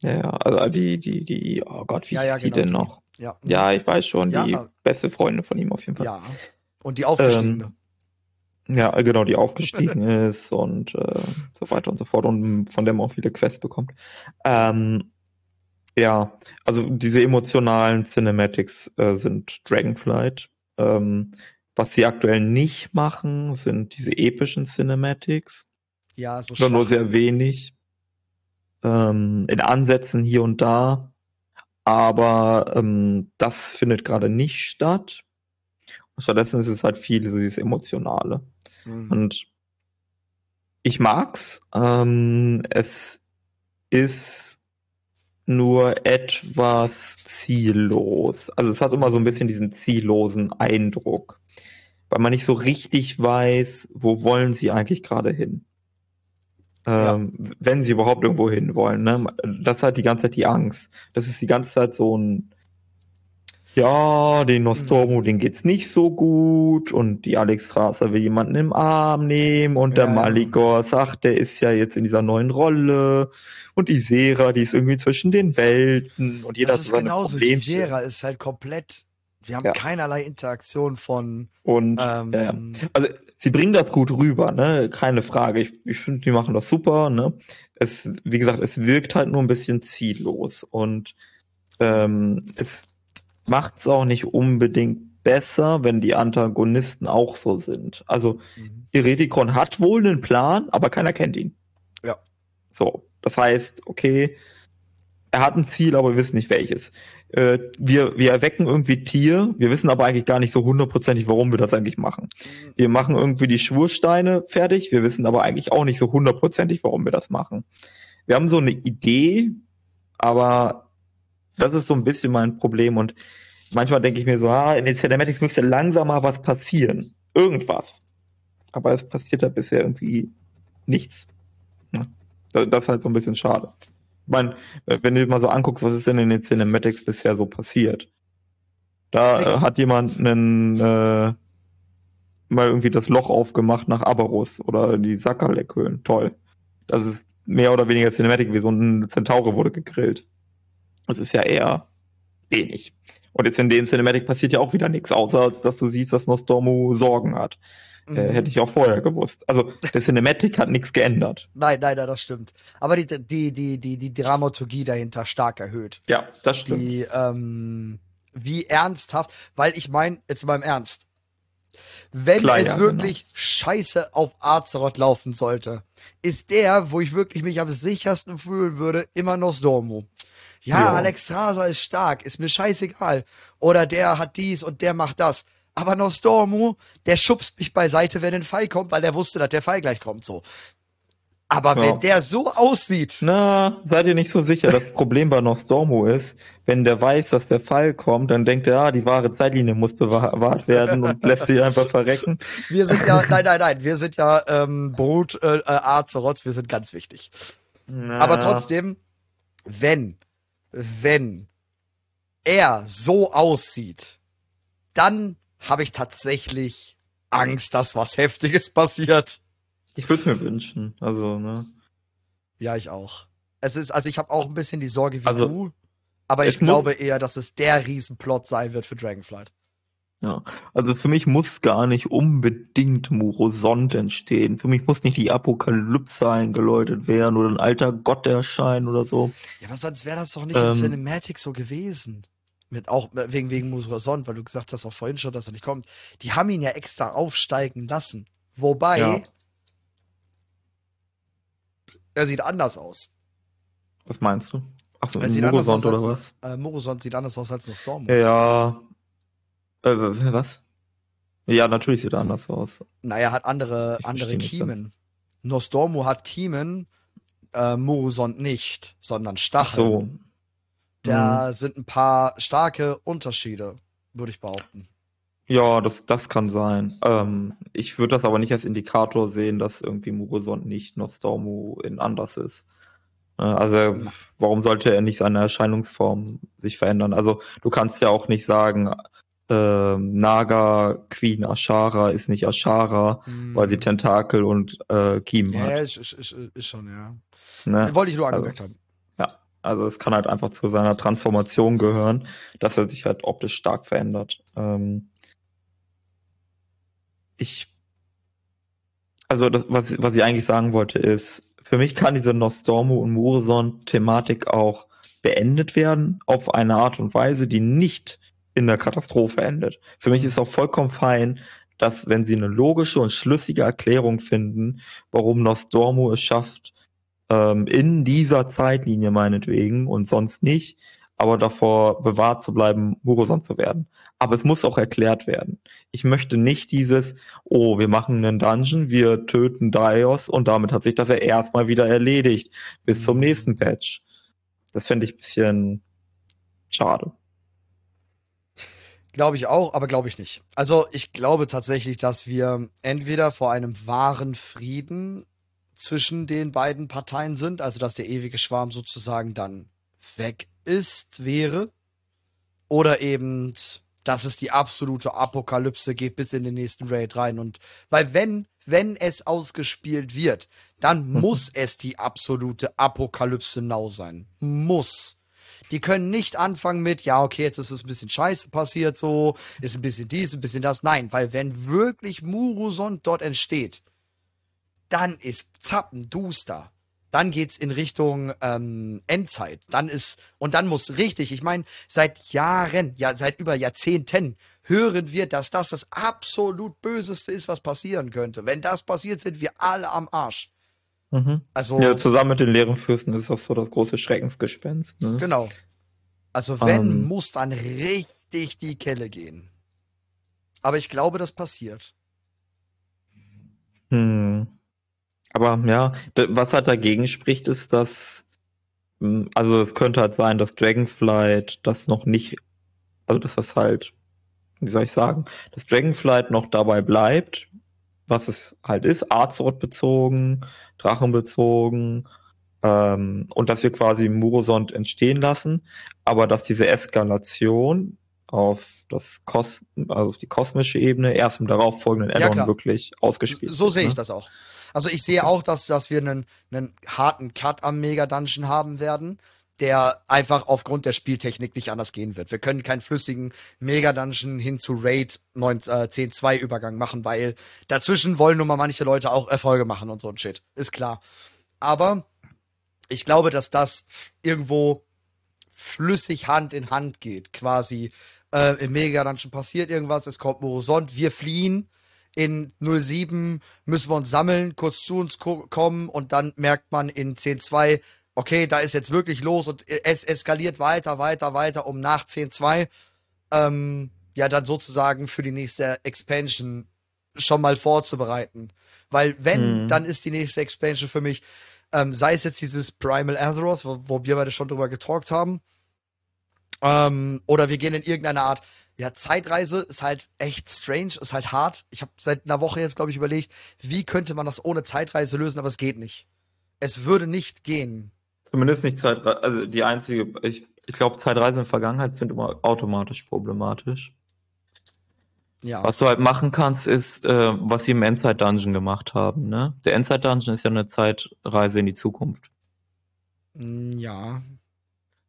Ja, ja, also die, die, die, oh Gott, wie ja, ja, ist die genau. denn noch? Ja. ja, ich weiß schon, ja. die beste Freundin von ihm auf jeden Fall. Ja. Und die aufgestiegene. Ähm, ja, genau, die aufgestiegen [LAUGHS] ist und äh, so weiter und so fort und von der man auch viele Quests bekommt. Ähm, ja, also diese emotionalen Cinematics äh, sind Dragonflight. Ähm, was sie aktuell nicht machen, sind diese epischen Cinematics. Ja, so Oder nur sehr wenig ähm, in Ansätzen hier und da, aber ähm, das findet gerade nicht statt. Stattdessen ist es halt viel dieses Emotionale. Mhm. Und ich mag's. Ähm, es ist nur etwas ziellos. Also es hat immer so ein bisschen diesen ziellosen Eindruck, weil man nicht so richtig weiß, wo wollen sie eigentlich gerade hin ähm, ja. wenn sie überhaupt irgendwo hin wollen. Ne? Das ist halt die ganze Zeit die Angst. Das ist die ganze Zeit so ein, ja, den Nostromo, mhm. den geht's nicht so gut und die Alex Strasser will jemanden im Arm nehmen und ja. der Maligor sagt, der ist ja jetzt in dieser neuen Rolle und die Sera, die ist irgendwie zwischen den Welten und jeder das ist so seine genauso. Problemchen. Die Sera ist halt komplett wir haben ja. keinerlei Interaktion von. Und ähm, ja, also sie bringen das gut rüber, ne? Keine Frage. Ich, ich finde, die machen das super, ne? Es, wie gesagt, es wirkt halt nur ein bisschen ziellos und ähm, es macht es auch nicht unbedingt besser, wenn die Antagonisten auch so sind. Also mhm. Eretikon hat wohl einen Plan, aber keiner kennt ihn. Ja. So, das heißt, okay, er hat ein Ziel, aber wir wissen nicht welches äh, wir, wir erwecken irgendwie Tier, wir wissen aber eigentlich gar nicht so hundertprozentig, warum wir das eigentlich machen. Wir machen irgendwie die Schwursteine fertig, wir wissen aber eigentlich auch nicht so hundertprozentig, warum wir das machen. Wir haben so eine Idee, aber das ist so ein bisschen mein Problem und manchmal denke ich mir so, ah, in den Cinematics müsste langsam mal was passieren. Irgendwas. Aber es passiert da bisher irgendwie nichts. Das ist halt so ein bisschen schade meine, wenn du dir mal so anguckst, was ist denn in den Cinematics bisher so passiert? Da äh, hat jemand einen, äh, mal irgendwie das Loch aufgemacht nach Aberus oder die Sackerleckhöhlen. Toll. Das ist mehr oder weniger Cinematic, wie so ein Zentaure wurde gegrillt. Das ist ja eher wenig. Und jetzt in dem Cinematic passiert ja auch wieder nichts, außer dass du siehst, dass Nostormu Sorgen hat. Äh, mhm. Äh, hätte ich auch vorher gewusst. Also der Cinematic hat nichts geändert. [LAUGHS] Nein, nein, nein, das stimmt. Aber die, die, die, die, die Dramaturgie dahinter stark erhöht. Ja, das stimmt. Die, ähm, wie ernsthaft, weil ich meine, jetzt mal im Ernst, wenn Klar, es ja, wirklich genau. scheiße auf Azeroth laufen sollte, ist der, wo ich wirklich mich am sichersten fühlen würde, immer noch Stormo. Ja. Alex Strasser ist stark, ist mir scheißegal. Oder der hat dies und der macht das. Aber Nostormu, der schubst mich beiseite, wenn ein Fall kommt, weil er wusste, dass der Fall gleich kommt, so. Aber ja. wenn der so aussieht. Na, seid ihr nicht so sicher. Das Problem bei Nostormu ist, wenn der weiß, dass der Fall kommt, dann denkt er, ah, die wahre Zeitlinie muss bewahrt werden und lässt sich einfach verrecken. Wir sind ja, nein, nein, nein, wir sind ja ähm, Brut, äh, Azeroth, wir sind ganz wichtig. Na. Aber trotzdem, wenn, wenn er so aussieht, dann habe ich tatsächlich Angst, dass was Heftiges passiert. Ich würde es mir wünschen. Also, ne? Ja, ich auch. Es ist, also ich habe auch ein bisschen die Sorge wie also, du, aber ich glaube eher, dass es der Riesenplot sein wird für Dragonflight. Ja, also für mich muss gar nicht unbedingt Murosond entstehen. Für mich muss nicht die Apokalypse eingeläutet werden oder ein alter Gott erscheinen oder so. Ja, aber sonst wäre das doch nicht ähm, im Cinematic so gewesen. Mit auch wegen, wegen Murosond, weil du gesagt hast auch vorhin schon, dass er nicht kommt. Die haben ihn ja extra aufsteigen lassen. Wobei, ja. er sieht anders aus. Was meinst du? Achso, Murosond oder was? Äh, Murosond sieht anders aus als Nostormo. Ja, äh, was? Ja, natürlich sieht er anders aus. Naja, hat andere, andere Kiemen. Nostormo hat Kiemen, äh, Murusond nicht, sondern Stacheln. Ach so. Da mhm. sind ein paar starke Unterschiede, würde ich behaupten. Ja, das, das kann sein. Ähm, ich würde das aber nicht als Indikator sehen, dass irgendwie Murusond nicht Nostormo in anders ist. Äh, also, warum sollte er nicht seine Erscheinungsform sich verändern? Also, du kannst ja auch nicht sagen, äh, Naga Queen Ashara ist nicht Ashara, mm. weil sie Tentakel und äh, Kiemen ja, hat. Ja, ist, ist, ist, schon, ja. Ne? Wollte ich nur angemerkt also, haben. Also es kann halt einfach zu seiner Transformation gehören, dass er sich halt optisch stark verändert. Ähm, ich, also das, was, was ich eigentlich sagen wollte, ist, für mich kann diese Nostormo und Murison-Thematik auch beendet werden auf eine Art und Weise, die nicht in der Katastrophe endet. Für mich ist auch vollkommen fein, dass wenn sie eine logische und schlüssige Erklärung finden, warum Nostormo es schafft, ähm, in dieser Zeitlinie meinetwegen und sonst nicht, aber davor bewahrt zu bleiben, Murosan zu werden. Aber es muss auch erklärt werden. Ich möchte nicht dieses, oh, wir machen einen Dungeon, wir töten Daios und damit hat sich das ja erstmal wieder erledigt. Bis zum mhm. nächsten Patch. Das fände ich ein bisschen schade. Glaube ich auch, aber glaube ich nicht. Also ich glaube tatsächlich, dass wir entweder vor einem wahren Frieden zwischen den beiden Parteien sind, also dass der ewige Schwarm sozusagen dann weg ist, wäre, oder eben, dass es die absolute Apokalypse geht bis in den nächsten Raid rein. Und weil wenn, wenn es ausgespielt wird, dann [LAUGHS] muss es die absolute Apokalypse now sein. Muss. Die können nicht anfangen mit, ja, okay, jetzt ist es ein bisschen scheiße passiert, so, ist ein bisschen dies, ein bisschen das. Nein, weil wenn wirklich Murusond dort entsteht, dann ist Zappenduster. Dann geht's in Richtung ähm, Endzeit. Dann ist, und dann muss richtig, ich meine, seit Jahren, ja, seit über Jahrzehnten hören wir, dass das das absolut Böseste ist, was passieren könnte. Wenn das passiert, sind wir alle am Arsch. Mhm. Also, ja, zusammen mit den leeren Fürsten ist das so das große Schreckensgespenst. Ne? Genau. Also wenn, ähm. muss dann richtig die Kelle gehen. Aber ich glaube, das passiert. Hm. Aber ja, was halt dagegen spricht, ist, dass hm, also es könnte halt sein, dass Dragonflight das noch nicht, also dass das halt, wie soll ich sagen, dass Dragonflight noch dabei bleibt, was es halt ist, Arzort bezogen, Drachen bezogen, ähm, und dass wir quasi Murosond entstehen lassen, aber dass diese Eskalation auf das Kos also auf die kosmische Ebene erst im darauffolgenden Addon ja, wirklich ausgespielt So sehe ne? ich das auch. Also ich sehe auch, dass, dass wir einen, einen harten Cut am Mega-Dungeon haben werden, der einfach aufgrund der Spieltechnik nicht anders gehen wird. Wir können keinen flüssigen Mega-Dungeon hin zu Raid 10.2 äh, Übergang machen, weil dazwischen wollen nun mal manche Leute auch Erfolge machen und so ein Shit. Ist klar. Aber ich glaube, dass das irgendwo flüssig Hand in Hand geht, quasi. Äh, Im Mega Dungeon passiert irgendwas, es kommt Morosont, wir fliehen. In 07 müssen wir uns sammeln, kurz zu uns ko kommen und dann merkt man in 10.2, okay, da ist jetzt wirklich los und es eskaliert weiter, weiter, weiter, um nach 10.2 ähm, ja dann sozusagen für die nächste Expansion schon mal vorzubereiten. Weil wenn, mhm. dann ist die nächste Expansion für mich ähm, sei es jetzt dieses Primal Azeroth, wo, wo wir beide schon drüber getalkt haben. Ähm, oder wir gehen in irgendeine Art, ja, Zeitreise ist halt echt strange, ist halt hart. Ich habe seit einer Woche jetzt, glaube ich, überlegt, wie könnte man das ohne Zeitreise lösen, aber es geht nicht. Es würde nicht gehen. Zumindest nicht Zeitreise. Also die einzige, ich, ich glaube, Zeitreisen in der Vergangenheit sind immer automatisch problematisch. Ja. Was du halt machen kannst, ist, äh, was sie im Endzeit-Dungeon gemacht haben. Ne? Der Endzeit-Dungeon ist ja eine Zeitreise in die Zukunft. Mm, ja.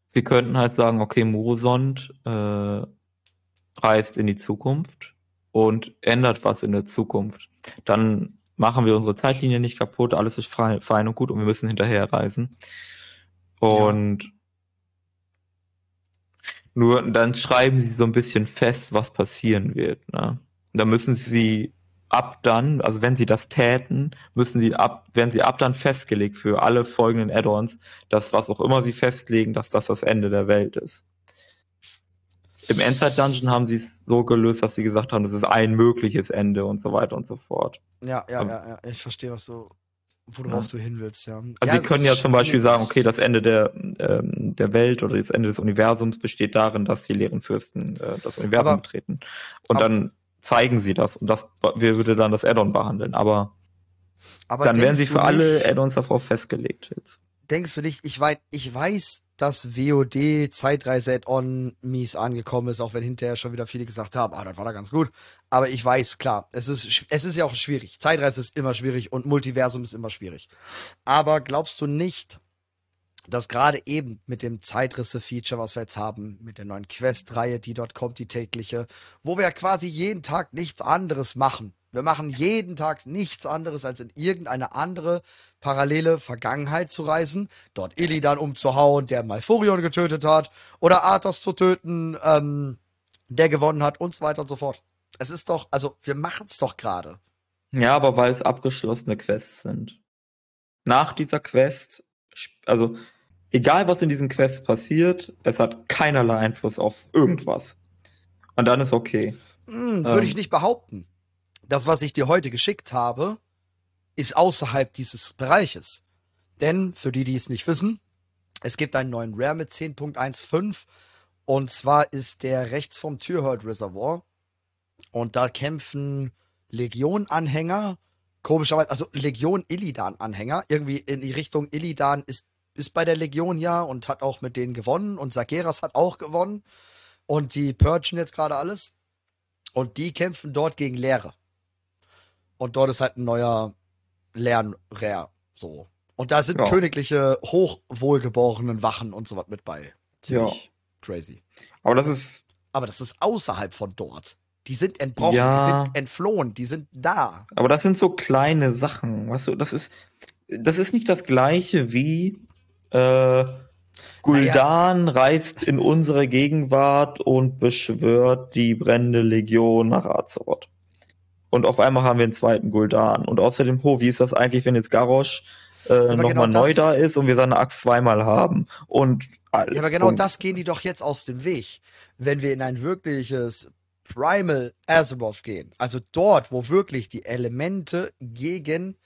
Sie könnten halt sagen, okay, Murosond äh, reist in die Zukunft und ändert was in der Zukunft. Dann machen wir unsere Zeitlinie nicht kaputt, alles ist frei, fein und gut und wir müssen hinterher reisen. Und ja. nur dann schreiben sie so ein bisschen fest, was passieren wird. Ne? Dann müssen sie ab dann, also wenn sie das täten, müssen sie ab, werden sie ab dann festgelegt für alle folgenden Add-ons, dass was auch immer sie festlegen, dass das das Ende der Welt ist. Im Endzeit-Dungeon haben sie es so gelöst, dass sie gesagt haben, das ist ein mögliches Ende und so weiter und so fort. Ja, ja, ja, ja. ich verstehe, was du, worauf ja. du hin willst, ja. Also ja, sie können ja zum Beispiel sagen, okay, das Ende der, ähm, der Welt oder das Ende des Universums besteht darin, dass die leeren Fürsten äh, das Universum aber, betreten. Und aber, dann zeigen sie das und das würde dann das Add-on behandeln. Aber, aber dann werden sie für alle Add-ons darauf festgelegt jetzt. Denkst du nicht, ich weiß, ich weiß, dass WOD Zeitreise Add-on mies angekommen ist, auch wenn hinterher schon wieder viele gesagt haben, ah, das war da ganz gut. Aber ich weiß, klar, es ist, es ist ja auch schwierig. Zeitreise ist immer schwierig und Multiversum ist immer schwierig. Aber glaubst du nicht, dass gerade eben mit dem Zeitrisse-Feature, was wir jetzt haben, mit der neuen Quest-Reihe, die dort kommt, die tägliche, wo wir quasi jeden Tag nichts anderes machen. Wir machen jeden Tag nichts anderes, als in irgendeine andere parallele Vergangenheit zu reisen, dort Illidan umzuhauen, der Malfurion getötet hat, oder Arthas zu töten, ähm, der gewonnen hat und so weiter und so fort. Es ist doch, also wir machen es doch gerade. Ja, aber weil es abgeschlossene Quests sind. Nach dieser Quest, also egal was in diesen Quests passiert, es hat keinerlei Einfluss auf irgendwas. Und dann ist okay. Hm, würde ähm, ich nicht behaupten. Das, was ich dir heute geschickt habe, ist außerhalb dieses Bereiches. Denn, für die, die es nicht wissen, es gibt einen neuen Rare mit 10.15 und zwar ist der rechts vom Türhold Reservoir. Und da kämpfen Legion-Anhänger, komischerweise, also Legion-Illidan-Anhänger, irgendwie in die Richtung Illidan ist ist bei der Legion ja und hat auch mit denen gewonnen. Und Sageras hat auch gewonnen. Und die purgen jetzt gerade alles. Und die kämpfen dort gegen Leere. Und dort ist halt ein neuer Lernrare so. Und da sind ja. königliche, hochwohlgeborenen Wachen und so was mit bei. Ziemlich ja. crazy. Aber das ist. Aber das ist außerhalb von dort. Die sind entbrochen, ja. die sind entflohen, die sind da. Aber das sind so kleine Sachen. Weißt du, das ist, das ist nicht das gleiche wie äh, Guldan naja. reist in unsere Gegenwart und beschwört die brennende Legion nach Azeroth. Und auf einmal haben wir einen zweiten Guldan. Und außerdem, ho, wie ist das eigentlich, wenn jetzt Garrosh äh, nochmal genau neu da ist und wir seine Axt zweimal haben? Und alles. Ja, aber genau Punkt. das gehen die doch jetzt aus dem Weg. Wenn wir in ein wirkliches Primal Azeroth gehen, also dort, wo wirklich die Elemente gegen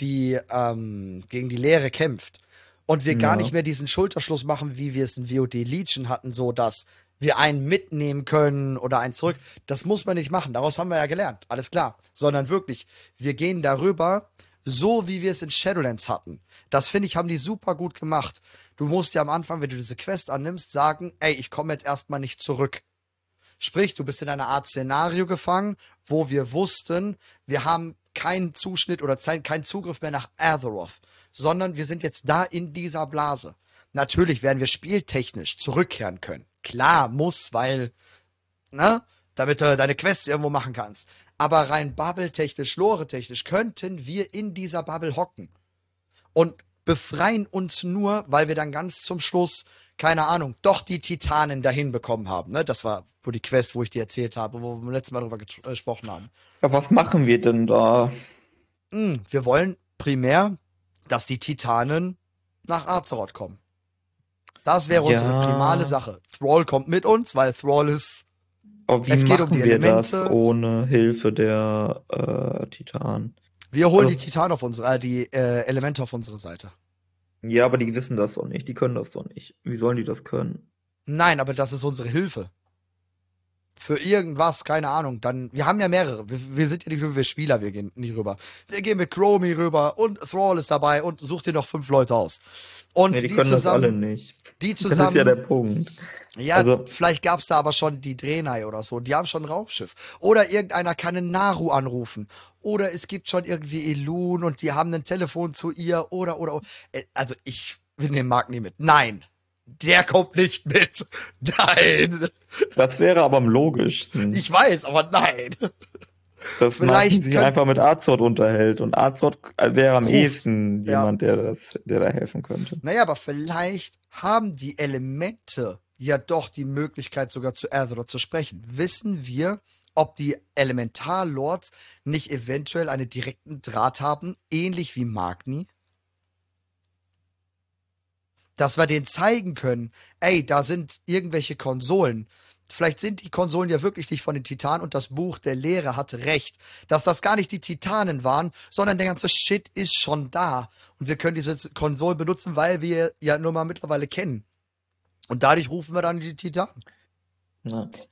die, ähm, gegen die Leere kämpft, und wir ja. gar nicht mehr diesen Schulterschluss machen, wie wir es in WOD Legion hatten, so dass wir einen mitnehmen können oder einen zurück. Das muss man nicht machen. Daraus haben wir ja gelernt. Alles klar. Sondern wirklich, wir gehen darüber, so wie wir es in Shadowlands hatten. Das finde ich, haben die super gut gemacht. Du musst ja am Anfang, wenn du diese Quest annimmst, sagen, ey, ich komme jetzt erstmal nicht zurück. Sprich, du bist in einer Art Szenario gefangen, wo wir wussten, wir haben keinen Zuschnitt oder keinen Zugriff mehr nach Azeroth, sondern wir sind jetzt da in dieser Blase. Natürlich werden wir spieltechnisch zurückkehren können. Klar, muss, weil, ne, damit du deine Quests irgendwo machen kannst. Aber rein bubble-technisch, lore-technisch könnten wir in dieser Bubble hocken. Und befreien uns nur, weil wir dann ganz zum Schluss, keine Ahnung, doch die Titanen dahin bekommen haben. Ne? Das war wo die Quest, wo ich dir erzählt habe, wo wir letztes Mal drüber äh, gesprochen haben. Ja, was machen wir denn da? Hm, wir wollen primär, dass die Titanen nach Azeroth kommen. Das wäre ja. unsere primale Sache. Thrall kommt mit uns, weil Thrall ist. Aber wie es geht machen um die wir Elemente. das ohne Hilfe der äh, Titanen? Wir holen also, die Titanen auf unsere, äh, die äh, Elemente auf unsere Seite. Ja, aber die wissen das doch nicht. Die können das doch nicht. Wie sollen die das können? Nein, aber das ist unsere Hilfe. Für irgendwas, keine Ahnung, dann, wir haben ja mehrere. Wir, wir sind ja nicht nur wir Spieler, wir gehen nicht rüber. Wir gehen mit Chromie rüber und Thrall ist dabei und sucht dir noch fünf Leute aus. Und nee, die, die können zusammen, das alle nicht. Die zusammen. Das ist ja der Punkt. Ja, also, vielleicht gab's da aber schon die Drenai oder so. Die haben schon ein Raumschiff. Oder irgendeiner kann einen Naru anrufen. Oder es gibt schon irgendwie Elun und die haben ein Telefon zu ihr. Oder, oder, oder. Äh, also ich will den Markt nie mit. Nein der kommt nicht mit. Nein. Das wäre aber am logischsten. Ich weiß, aber nein. Dass Vielleicht sich einfach mit Azot unterhält und Azot wäre am Ruf. ehesten jemand, ja. der, das, der da helfen könnte. Naja, aber vielleicht haben die Elemente ja doch die Möglichkeit sogar zu Azeroth zu sprechen. Wissen wir, ob die Elementarlords nicht eventuell einen direkten Draht haben, ähnlich wie Magni? Dass wir denen zeigen können, ey, da sind irgendwelche Konsolen. Vielleicht sind die Konsolen ja wirklich nicht von den Titanen und das Buch der Lehre hatte recht, dass das gar nicht die Titanen waren, sondern der ganze Shit ist schon da und wir können diese Konsolen benutzen, weil wir ja nur mal mittlerweile kennen. Und dadurch rufen wir dann die Titanen.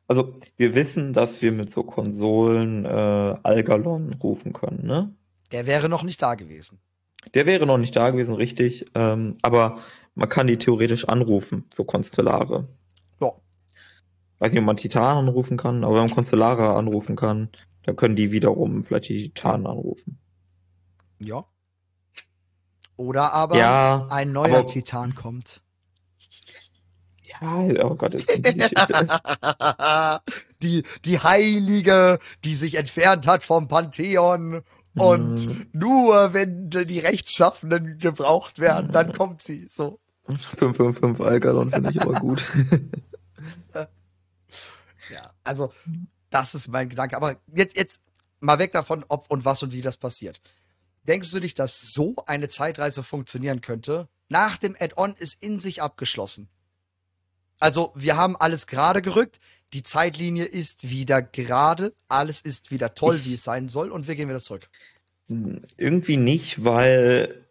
Also wir wissen, dass wir mit so Konsolen äh, Algalon rufen können, ne? Der wäre noch nicht da gewesen. Der wäre noch nicht da gewesen, richtig. Ähm, aber man kann die theoretisch anrufen, so Konstellare. Ja. Weiß nicht, ob man Titanen anrufen kann, aber wenn man Konstellare anrufen kann, dann können die wiederum vielleicht die Titanen anrufen. Ja. Oder aber ja, ein neuer aber, Titan kommt. Ja, oh Gott, ist die [LAUGHS] die, die Heilige, die sich entfernt hat vom Pantheon und mhm. nur wenn die Rechtschaffenden gebraucht werden, dann kommt sie. So. 555 Algalon finde ich aber gut. [LAUGHS] ja, also das ist mein Gedanke. Aber jetzt, jetzt mal weg davon, ob und was und wie das passiert. Denkst du nicht, dass so eine Zeitreise funktionieren könnte? Nach dem Add-on ist in sich abgeschlossen. Also wir haben alles gerade gerückt, die Zeitlinie ist wieder gerade, alles ist wieder toll, wie es sein soll und wir gehen wieder zurück. Irgendwie nicht, weil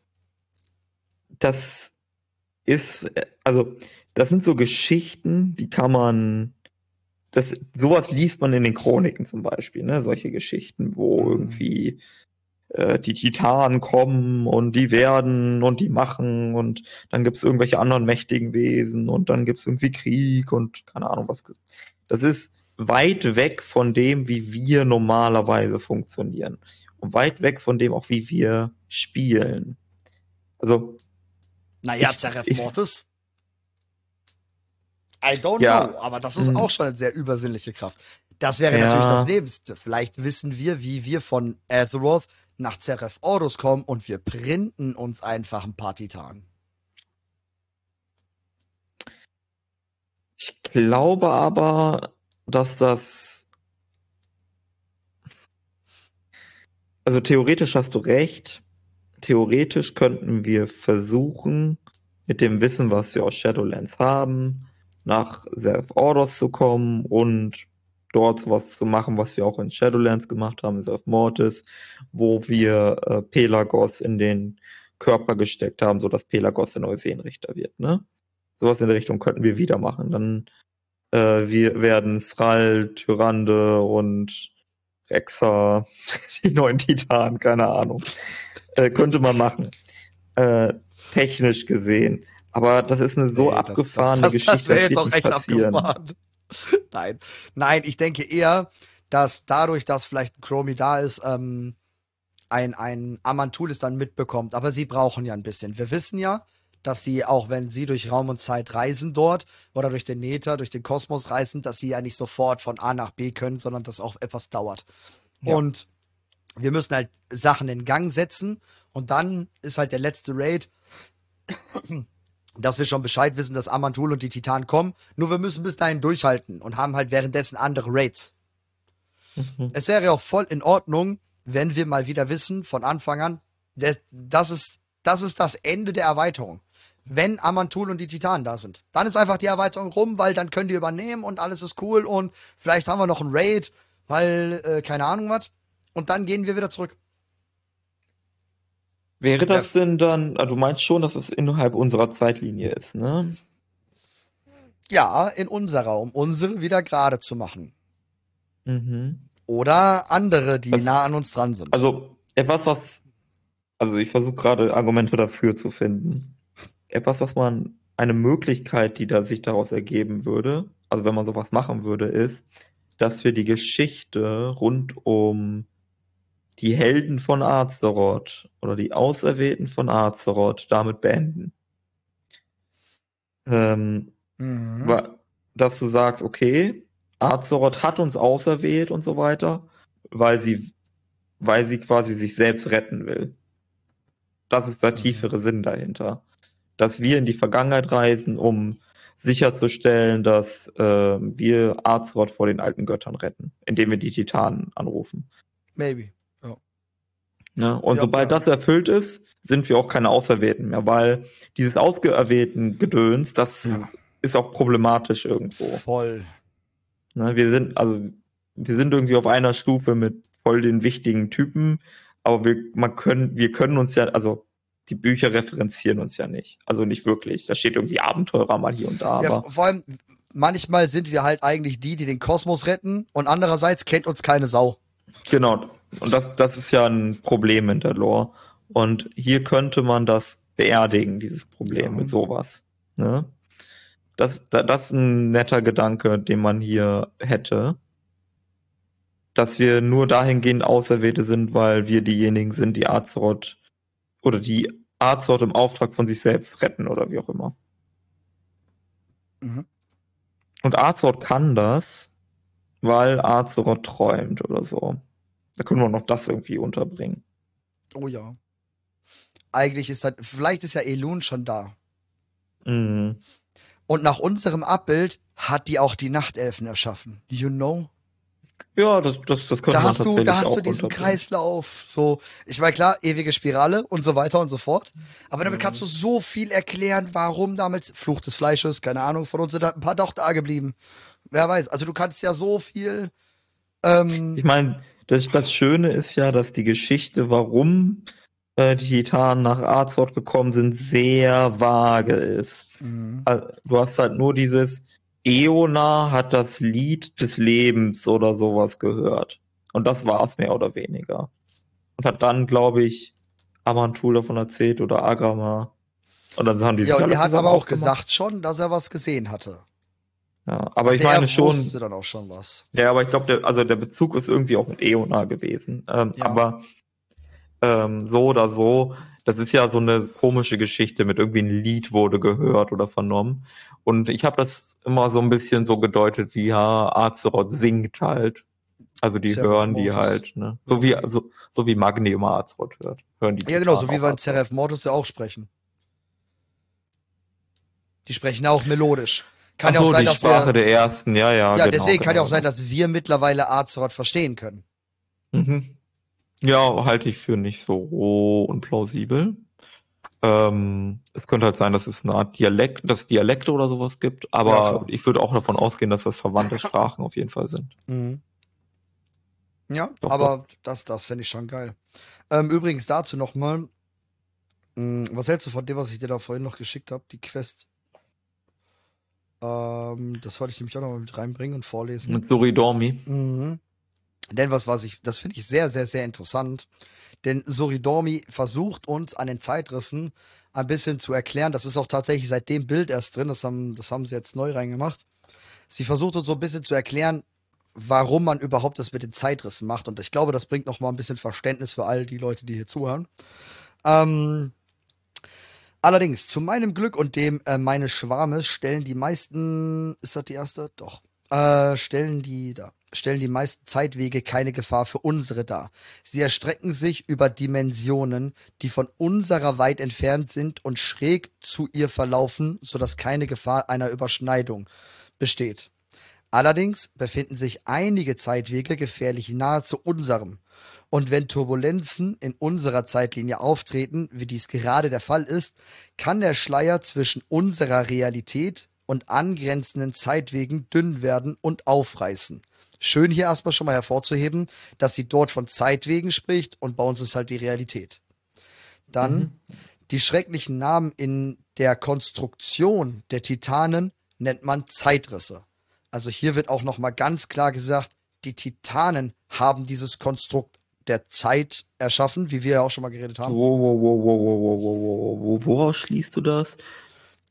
das ist, also das sind so Geschichten, die kann man, das, sowas liest man in den Chroniken zum Beispiel, ne? Solche Geschichten, wo mhm. irgendwie äh, die Titanen kommen und die werden und die machen und dann gibt's irgendwelche anderen mächtigen Wesen und dann gibt's irgendwie Krieg und keine Ahnung was. Das ist weit weg von dem, wie wir normalerweise funktionieren. Und weit weg von dem auch, wie wir spielen. Also. Naja, Zeref Mortis. I don't ja. know, aber das ist hm. auch schon eine sehr übersinnliche Kraft. Das wäre ja. natürlich das Nächste. Vielleicht wissen wir, wie wir von Azeroth nach Zeref Ordus kommen und wir printen uns einfach ein paar Titanen. Ich glaube aber, dass das. Also theoretisch hast du recht. Theoretisch könnten wir versuchen, mit dem Wissen, was wir aus Shadowlands haben, nach Self Orders zu kommen und dort sowas zu machen, was wir auch in Shadowlands gemacht haben, Self Mortis, wo wir äh, Pelagos in den Körper gesteckt haben, sodass Pelagos der neue Seenrichter wird, ne? Sowas in der Richtung könnten wir wieder machen. Dann äh, wir werden Thrall, Tyrande und Rexa, [LAUGHS] die neuen Titanen, keine Ahnung. Äh, könnte man machen. Äh, technisch gesehen. Aber das ist eine so nee, abgefahrene das, das, das, Geschichte. Das wäre jetzt auch echt passieren. abgefahren. [LAUGHS] Nein. Nein, ich denke eher, dass dadurch, dass vielleicht Chromie da ist, ähm, ein, ein Amantul es dann mitbekommt. Aber sie brauchen ja ein bisschen. Wir wissen ja, dass sie, auch wenn sie durch Raum und Zeit reisen dort oder durch den Nether, durch den Kosmos reisen, dass sie ja nicht sofort von A nach B können, sondern dass auch etwas dauert. Ja. Und wir müssen halt Sachen in Gang setzen und dann ist halt der letzte Raid, dass wir schon Bescheid wissen, dass Amantul und die Titanen kommen. Nur wir müssen bis dahin durchhalten und haben halt währenddessen andere Raids. Mhm. Es wäre auch voll in Ordnung, wenn wir mal wieder wissen von Anfang an, das ist, das ist das Ende der Erweiterung wenn Amantul und die Titanen da sind. Dann ist einfach die Erweiterung rum, weil dann können die übernehmen und alles ist cool und vielleicht haben wir noch einen Raid, weil äh, keine Ahnung was. Und dann gehen wir wieder zurück. Wäre das denn dann, also du meinst schon, dass es innerhalb unserer Zeitlinie ist, ne? Ja, in unserer, um unsere wieder gerade zu machen. Mhm. Oder andere, die das, nah an uns dran sind. Also etwas, was, also ich versuche gerade Argumente dafür zu finden. Etwas, was man, eine Möglichkeit, die da sich daraus ergeben würde, also wenn man sowas machen würde, ist, dass wir die Geschichte rund um die Helden von Azeroth oder die Auserwählten von Azeroth damit beenden. Ähm, mhm. Dass du sagst, okay, Azeroth hat uns auserwählt und so weiter, weil sie, weil sie quasi sich selbst retten will. Das ist der mhm. tiefere Sinn dahinter. Dass wir in die Vergangenheit reisen, um sicherzustellen, dass äh, wir Azeroth vor den alten Göttern retten, indem wir die Titanen anrufen. Maybe. Ne? Und ja, sobald ja. das erfüllt ist, sind wir auch keine Auserwählten mehr, weil dieses ausgeerwählten Gedöns, das ja. ist auch problematisch irgendwo. Voll. Ne? Wir sind, also, wir sind irgendwie auf einer Stufe mit voll den wichtigen Typen, aber wir, man können, wir können uns ja, also, die Bücher referenzieren uns ja nicht. Also nicht wirklich. Da steht irgendwie Abenteurer mal hier und da. Ja, vor allem, manchmal sind wir halt eigentlich die, die den Kosmos retten und andererseits kennt uns keine Sau. Genau. Und das, das ist ja ein Problem in der Lore. Und hier könnte man das beerdigen, dieses Problem ja. mit sowas. Ne? Das, das ist ein netter Gedanke, den man hier hätte. Dass wir nur dahingehend Auserwählte sind, weil wir diejenigen sind, die Azeroth oder die Azeroth im Auftrag von sich selbst retten oder wie auch immer. Mhm. Und Azeroth kann das, weil Azeroth träumt oder so. Da können wir noch das irgendwie unterbringen. Oh ja. Eigentlich ist das, vielleicht ist ja Elun schon da. Mhm. Und nach unserem Abbild hat die auch die Nachtelfen erschaffen. You know? Ja, das, das, das könnte da hast du, Da hast du diesen Kreislauf. So, ich meine, klar, ewige Spirale und so weiter und so fort. Aber damit mhm. kannst du so viel erklären, warum damit Fluch des Fleisches, keine Ahnung, von uns sind halt ein paar doch da geblieben. Wer weiß. Also du kannst ja so viel. Ähm, ich meine, das, das Schöne ist ja, dass die Geschichte, warum äh, die Titanen nach Azeroth gekommen sind, sehr vage ist. Mhm. Also, du hast halt nur dieses Eona hat das Lied des Lebens oder sowas gehört. Und das war es mehr oder weniger. Und hat dann, glaube ich, Amantul davon erzählt oder Agrama. Und dann haben die Ja, und er hat aber auch gesagt schon, dass er was gesehen hatte. Ja, aber also ich meine schon. dann auch schon was. Ja, aber ich glaube, der, also der Bezug ist irgendwie auch mit Eona gewesen. Ähm, ja. Aber ähm, so oder so, das ist ja so eine komische Geschichte mit irgendwie ein Lied wurde gehört oder vernommen. Und ich habe das immer so ein bisschen so gedeutet, wie ja, Azeroth singt halt. Also die Zeref hören die halt, ne? So wie, so, so wie Magni immer Azeroth hört. Hören die ja, genau, so wie wir in Zeref Mortis ja auch sprechen. Die sprechen auch melodisch. Kann Ach so, ja auch sein, die dass Sprache wir, der ersten, ja, ja. Ja, genau, deswegen genau. kann ja auch sein, dass wir mittlerweile Azeroth verstehen können. Mhm. Ja, halte ich für nicht so roh und plausibel. Ähm, es könnte halt sein, dass es eine Art Dialekt, dass Dialekte oder sowas gibt, aber ja, ich würde auch davon ausgehen, dass das verwandte [LAUGHS] Sprachen auf jeden Fall sind. Mhm. Ja, doch, aber doch. das, das finde ich schon geil. Ähm, übrigens dazu nochmal, hm, was hältst du von dem, was ich dir da vorhin noch geschickt habe, die Quest ähm, das wollte ich nämlich auch noch mal mit reinbringen und vorlesen. Mit Soridormi. Mhm. Denn was was ich, das finde ich sehr, sehr, sehr interessant. Denn Soridormi versucht uns an den Zeitrissen ein bisschen zu erklären. Das ist auch tatsächlich seit dem Bild erst drin. Das haben, das haben sie jetzt neu reingemacht. Sie versucht uns so ein bisschen zu erklären, warum man überhaupt das mit den Zeitrissen macht. Und ich glaube, das bringt noch mal ein bisschen Verständnis für all die Leute, die hier zuhören. Ähm, Allerdings, zu meinem Glück und dem äh, meines Schwarmes stellen die meisten, ist das die erste? Doch. Äh, stellen die da, stellen die meisten Zeitwege keine Gefahr für unsere dar. Sie erstrecken sich über Dimensionen, die von unserer weit entfernt sind und schräg zu ihr verlaufen, sodass keine Gefahr einer Überschneidung besteht. Allerdings befinden sich einige Zeitwege gefährlich nahe zu unserem. Und wenn Turbulenzen in unserer Zeitlinie auftreten, wie dies gerade der Fall ist, kann der Schleier zwischen unserer Realität und angrenzenden Zeitwegen dünn werden und aufreißen. Schön hier erstmal schon mal hervorzuheben, dass sie dort von Zeitwegen spricht und bei uns ist halt die Realität. Dann mhm. die schrecklichen Namen in der Konstruktion der Titanen nennt man Zeitrisse. Also hier wird auch noch mal ganz klar gesagt, die Titanen haben dieses Konstrukt der Zeit erschaffen, wie wir ja auch schon mal geredet haben. Wo, wo, wo, wo, wo, wo, wo, wo, woraus schließt du das?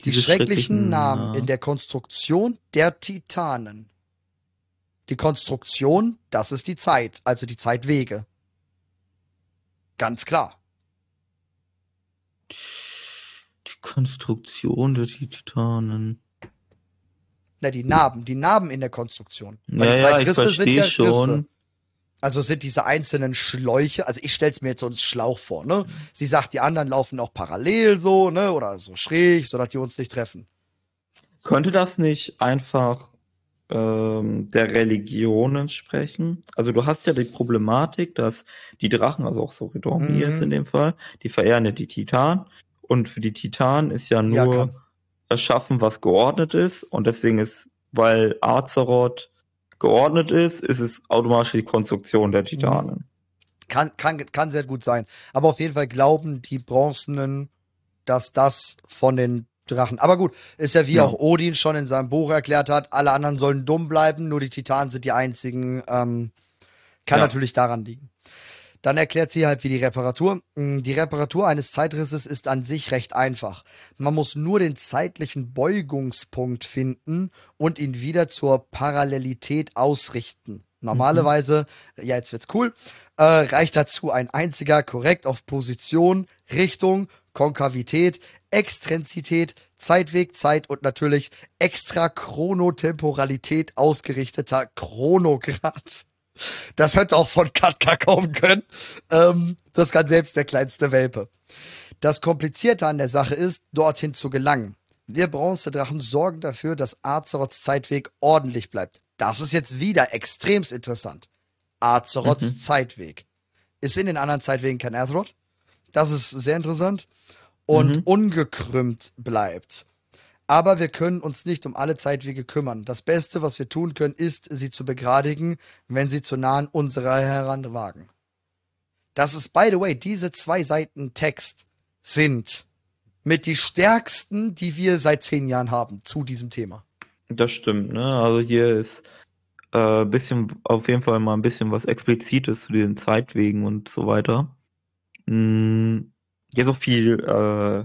Die schrecklichen, schrecklichen Namen in der Konstruktion der Titanen. Die Konstruktion, das ist die Zeit, also die Zeitwege. Ganz klar. Die Konstruktion der Titanen. Na, die Narben, die Narben in der Konstruktion. Weil ja, ja, ich verstehe ja schon. Also sind diese einzelnen Schläuche, also ich stell's mir jetzt so einen Schlauch vor, ne? Sie sagt, die anderen laufen auch parallel so, ne? Oder so schräg, sodass die uns nicht treffen. Könnte das nicht einfach ähm, der Religion entsprechen? Also du hast ja die Problematik, dass die Drachen, also auch Soridormi mhm. jetzt in dem Fall, die verehren ja die Titan. Und für die Titan ist ja nur ja, erschaffen, was geordnet ist. Und deswegen ist, weil Azeroth geordnet ist, ist es automatisch die Konstruktion der Titanen. Kann, kann, kann sehr gut sein. Aber auf jeden Fall glauben die Bronzenen, dass das von den Drachen. Aber gut, ist ja wie ja. auch Odin schon in seinem Buch erklärt hat, alle anderen sollen dumm bleiben, nur die Titanen sind die einzigen. Ähm, kann ja. natürlich daran liegen. Dann erklärt sie halt, wie die Reparatur. Hm, die Reparatur eines Zeitrisses ist an sich recht einfach. Man muss nur den zeitlichen Beugungspunkt finden und ihn wieder zur Parallelität ausrichten. Normalerweise, mhm. ja, jetzt wird's cool, äh, reicht dazu ein einziger korrekt auf Position, Richtung, Konkavität, Extrenzität, Zeitweg, Zeit und natürlich extra Chronotemporalität ausgerichteter Chronograd. Das hätte auch von Katka kommen können. Ähm, das kann selbst der kleinste Welpe. Das Komplizierte an der Sache ist, dorthin zu gelangen. Wir Bronzedrachen sorgen dafür, dass Azeroths Zeitweg ordentlich bleibt. Das ist jetzt wieder extremst interessant. Azeroths mhm. Zeitweg. Ist in den anderen Zeitwegen kein Azeroth. Das ist sehr interessant. Und mhm. ungekrümmt bleibt. Aber wir können uns nicht um alle Zeitwege kümmern. Das Beste, was wir tun können, ist, sie zu begradigen, wenn sie zu nah an unserer heranwagen. Das ist, by the way, diese zwei Seiten Text sind mit die stärksten, die wir seit zehn Jahren haben zu diesem Thema. Das stimmt, ne? Also hier ist äh, bisschen, auf jeden Fall mal ein bisschen was Explizites zu den Zeitwegen und so weiter. Hm, hier so viel äh,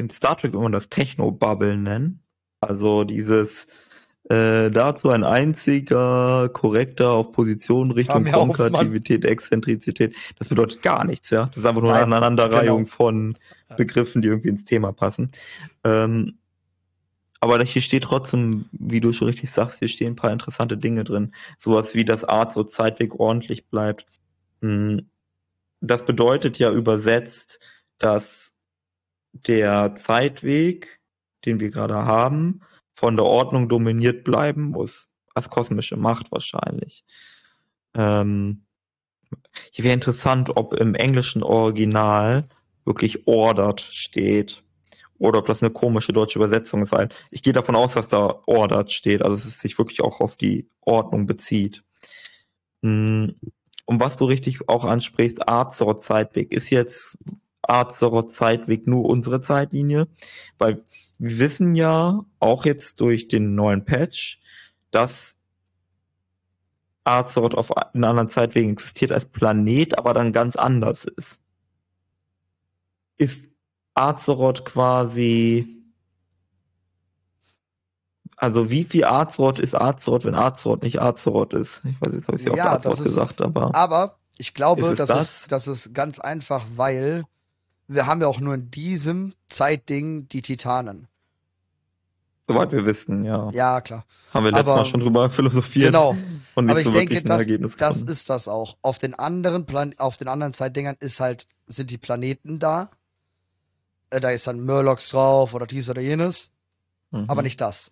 in Star Trek immer das Techno-Bubble nennen. Also dieses äh, dazu ein einziger korrekter auf Position Richtung Konkativität, Exzentrizität. Das bedeutet gar nichts, ja. Das ist einfach nur Nein, eine Aneinanderreihung genau. von Begriffen, die irgendwie ins Thema passen. Ähm, aber hier steht trotzdem, wie du schon richtig sagst, hier stehen ein paar interessante Dinge drin. Sowas wie, dass Art so Zeitweg ordentlich bleibt. Hm, das bedeutet ja übersetzt, dass der Zeitweg, den wir gerade haben, von der Ordnung dominiert bleiben muss. Als kosmische Macht wahrscheinlich. Ähm, hier wäre interessant, ob im englischen Original wirklich ordered steht. Oder ob das eine komische deutsche Übersetzung ist. Ich gehe davon aus, dass da ordered steht, also dass es sich wirklich auch auf die Ordnung bezieht. Hm, und was du richtig auch ansprichst, Azeroth-Zeitweg, ist jetzt Azeroth-Zeitweg nur unsere Zeitlinie, weil wir wissen ja auch jetzt durch den neuen Patch, dass Azeroth auf einem anderen Zeitwegen existiert als Planet, aber dann ganz anders ist. Ist Azeroth quasi also wie viel Azeroth ist Azeroth, wenn Azeroth nicht Azeroth ist? Ich weiß jetzt, habe ich ja, auch Azeroth gesagt, aber. Aber ich glaube, das, das? Ist, das ist ganz einfach, weil wir haben ja auch nur in diesem Zeitding die Titanen. Soweit wir wissen, ja. Ja, klar. Haben wir letztes Aber, Mal schon drüber philosophiert. Genau. [LAUGHS] Und nicht Aber ich so denke, das, das ist das auch. Auf den anderen Plan auf den anderen Zeitdingern ist halt, sind die Planeten da. Äh, da ist dann Murlocs drauf oder dies oder jenes. Mhm. Aber nicht das.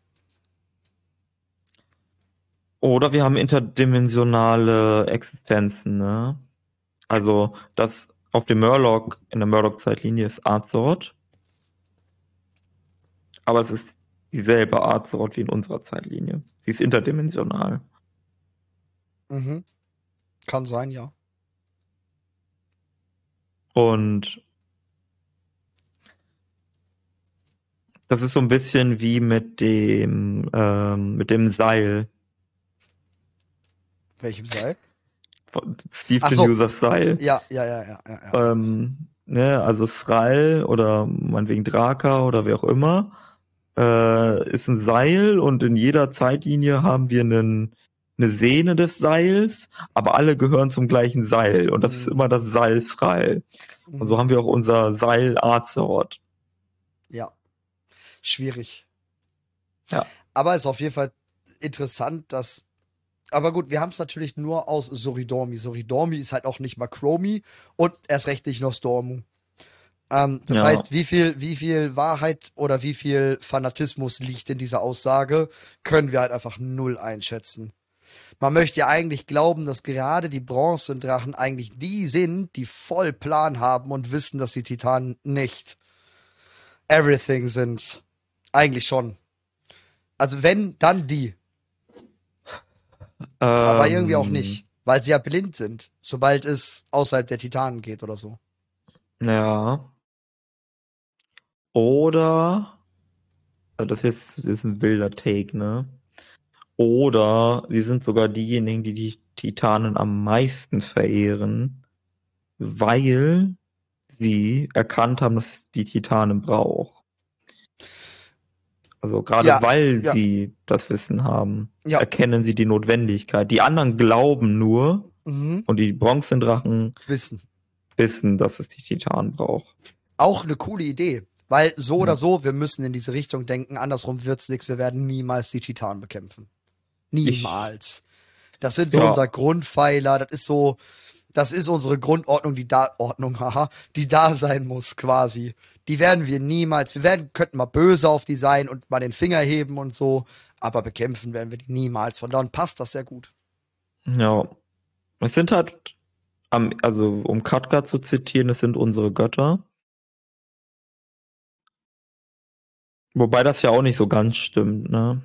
Oder wir haben interdimensionale Existenzen, ne? Also, das auf dem Murloc, in der Murloc-Zeitlinie ist Azeroth. Aber es ist dieselbe Azeroth wie in unserer Zeitlinie. Sie ist interdimensional. Mhm. Kann sein, ja. Und das ist so ein bisschen wie mit dem, ähm, mit dem Seil. Welchem Seil? Steve so. Users Seil. Ja, ja, ja, ja. ja, ja. Ähm, ne, also Sral oder meinetwegen Draka oder wer auch immer, äh, ist ein Seil und in jeder Zeitlinie haben wir einen, eine Sehne des Seils, aber alle gehören zum gleichen Seil und das mhm. ist immer das Seil Sral. Mhm. Und so haben wir auch unser Seil Azeroth. Ja. Schwierig. Ja. Aber es ist auf jeden Fall interessant, dass aber gut, wir haben es natürlich nur aus Soridormi. Soridormi ist halt auch nicht Makromi und erst recht nicht Nostormu. Ähm, das ja. heißt, wie viel, wie viel Wahrheit oder wie viel Fanatismus liegt in dieser Aussage, können wir halt einfach null einschätzen. Man möchte ja eigentlich glauben, dass gerade die Bronzendrachen eigentlich die sind, die voll Plan haben und wissen, dass die Titanen nicht everything sind. Eigentlich schon. Also wenn, dann die. Aber ähm, irgendwie auch nicht, weil sie ja blind sind, sobald es außerhalb der Titanen geht oder so. Ja. Oder, das ist, das ist ein wilder Take, ne? Oder sie sind sogar diejenigen, die die Titanen am meisten verehren, weil sie erkannt haben, dass es die Titanen braucht. Also gerade ja, weil ja. sie das Wissen haben, ja. erkennen sie die Notwendigkeit. Die anderen glauben nur mhm. und die Bronzendrachen wissen. wissen, dass es die Titanen braucht. Auch eine coole Idee. Weil so oder so, wir müssen in diese Richtung denken. Andersrum wird's nichts. Wir werden niemals die Titanen bekämpfen. Niemals. Ich, das sind so unser Grundpfeiler. Das ist so, das ist unsere Grundordnung, die da, haha, die da sein muss, quasi die werden wir niemals, wir werden, könnten mal böse auf die sein und mal den Finger heben und so, aber bekämpfen werden wir die niemals. Von daher passt das sehr gut. Ja. Es sind halt, also um Katka zu zitieren, es sind unsere Götter. Wobei das ja auch nicht so ganz stimmt, ne?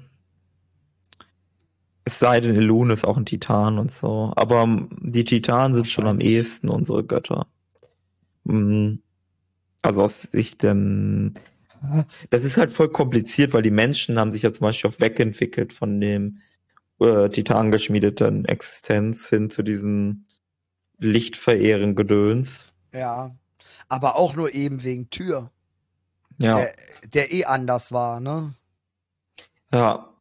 Es sei denn, Elun ist auch ein Titan und so. Aber die Titanen sind schon am ehesten unsere Götter. Mhm. Also aus Sicht, ähm, das ist halt voll kompliziert, weil die Menschen haben sich ja zum Beispiel auch wegentwickelt von dem äh, Titan geschmiedeten Existenz hin zu diesem Lichtverehren Gedöns. Ja, aber auch nur eben wegen Tür. Ja. Der, der eh anders war, ne? Ja.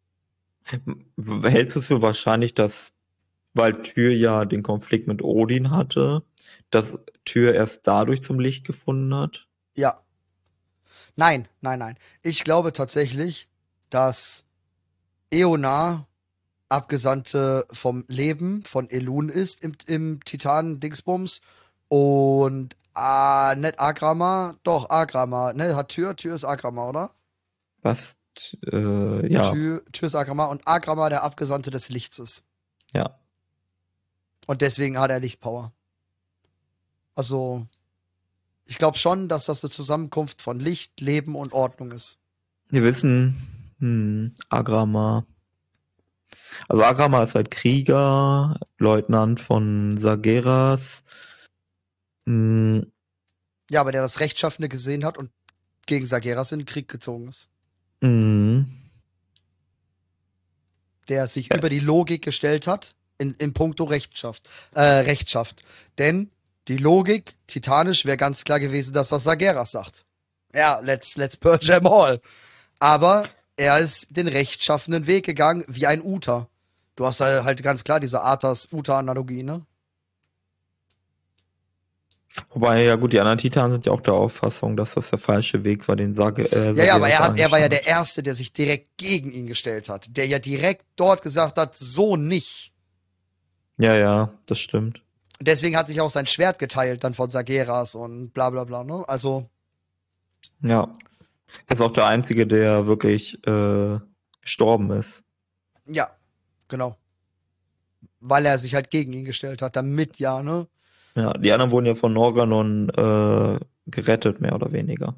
Hältst du es für wahrscheinlich, dass, weil Tür ja den Konflikt mit Odin hatte, dass Tür erst dadurch zum Licht gefunden hat? Ja. Nein, nein, nein. Ich glaube tatsächlich, dass Eonar Abgesandte vom Leben von Elun ist im, im Titan-Dingsbums und ah, nicht Agrama, doch Agrama, ne, hat Tür, Tür ist Agrama, oder? Was? Äh, ja. Tür, ist Agrama und Agrama der Abgesandte des Lichts ist. Ja. Und deswegen hat er Lichtpower. Also, ich glaube schon, dass das eine Zusammenkunft von Licht, Leben und Ordnung ist. Wir wissen, hm, Agrama. Also Agrama ist halt Krieger, Leutnant von Sageras. Hm. Ja, aber der das Rechtschaffene gesehen hat und gegen Sageras in den Krieg gezogen ist. Mhm. Der sich ja. über die Logik gestellt hat in, in puncto Rechtschaft, äh, Rechtschaft. Denn die Logik, titanisch, wäre ganz klar gewesen, das, was Sageras sagt. Ja, let's, let's purge them all. Aber er ist den rechtschaffenden Weg gegangen, wie ein Uta. Du hast halt ganz klar diese Arthas-Uta-Analogie, ne? Wobei, ja gut, die anderen Titanen sind ja auch der Auffassung, dass das der falsche Weg war, den Sage. Äh, ja, ja, aber er, hat, er war ja der Erste, der sich direkt gegen ihn gestellt hat. Der ja direkt dort gesagt hat, so nicht. Ja, ja, das stimmt deswegen hat sich auch sein Schwert geteilt dann von Sageras und bla bla bla, ne? Also. Ja. Er ist auch der Einzige, der wirklich äh, gestorben ist. Ja, genau. Weil er sich halt gegen ihn gestellt hat, damit ja, ne? Ja, die anderen wurden ja von Norganon äh, gerettet, mehr oder weniger.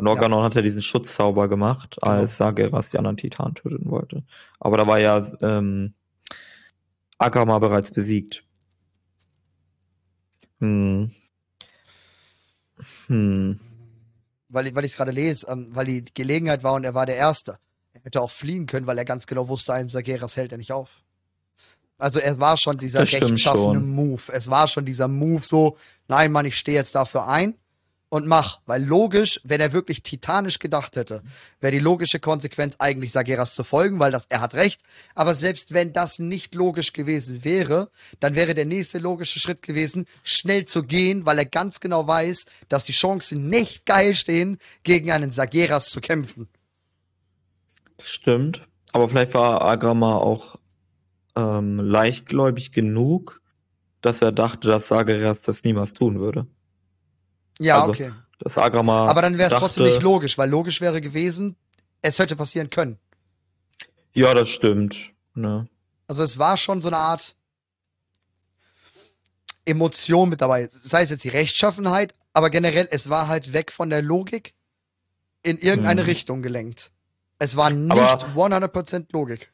Norganon ja. hat ja diesen Schutzzauber gemacht, genau. als Sageras die anderen Titanen töten wollte. Aber da war ja ähm, Akama bereits besiegt. Hm. Hm. Weil, weil ich es gerade lese, ähm, weil die Gelegenheit war und er war der Erste. Er hätte auch fliehen können, weil er ganz genau wusste, einem Sageras hält er nicht auf. Also er war schon dieser rechtschaffene Move. Es war schon dieser Move so, nein, Mann, ich stehe jetzt dafür ein und mach. Weil logisch, wenn er wirklich titanisch gedacht hätte, wäre die logische Konsequenz eigentlich Sageras zu folgen, weil das, er hat recht. Aber selbst wenn das nicht logisch gewesen wäre, dann wäre der nächste logische Schritt gewesen, schnell zu gehen, weil er ganz genau weiß, dass die Chancen nicht geil stehen, gegen einen Sageras zu kämpfen. Stimmt. Aber vielleicht war Agrama auch ähm, leichtgläubig genug, dass er dachte, dass Sageras das niemals tun würde. Ja, also, okay. Das Agrama Aber dann wäre es trotzdem nicht logisch, weil logisch wäre gewesen, es hätte passieren können. Ja, das stimmt. Ne. Also es war schon so eine Art Emotion mit dabei. Sei es jetzt die Rechtschaffenheit, aber generell, es war halt weg von der Logik in irgendeine hm. Richtung gelenkt. Es war nicht aber 100% Logik.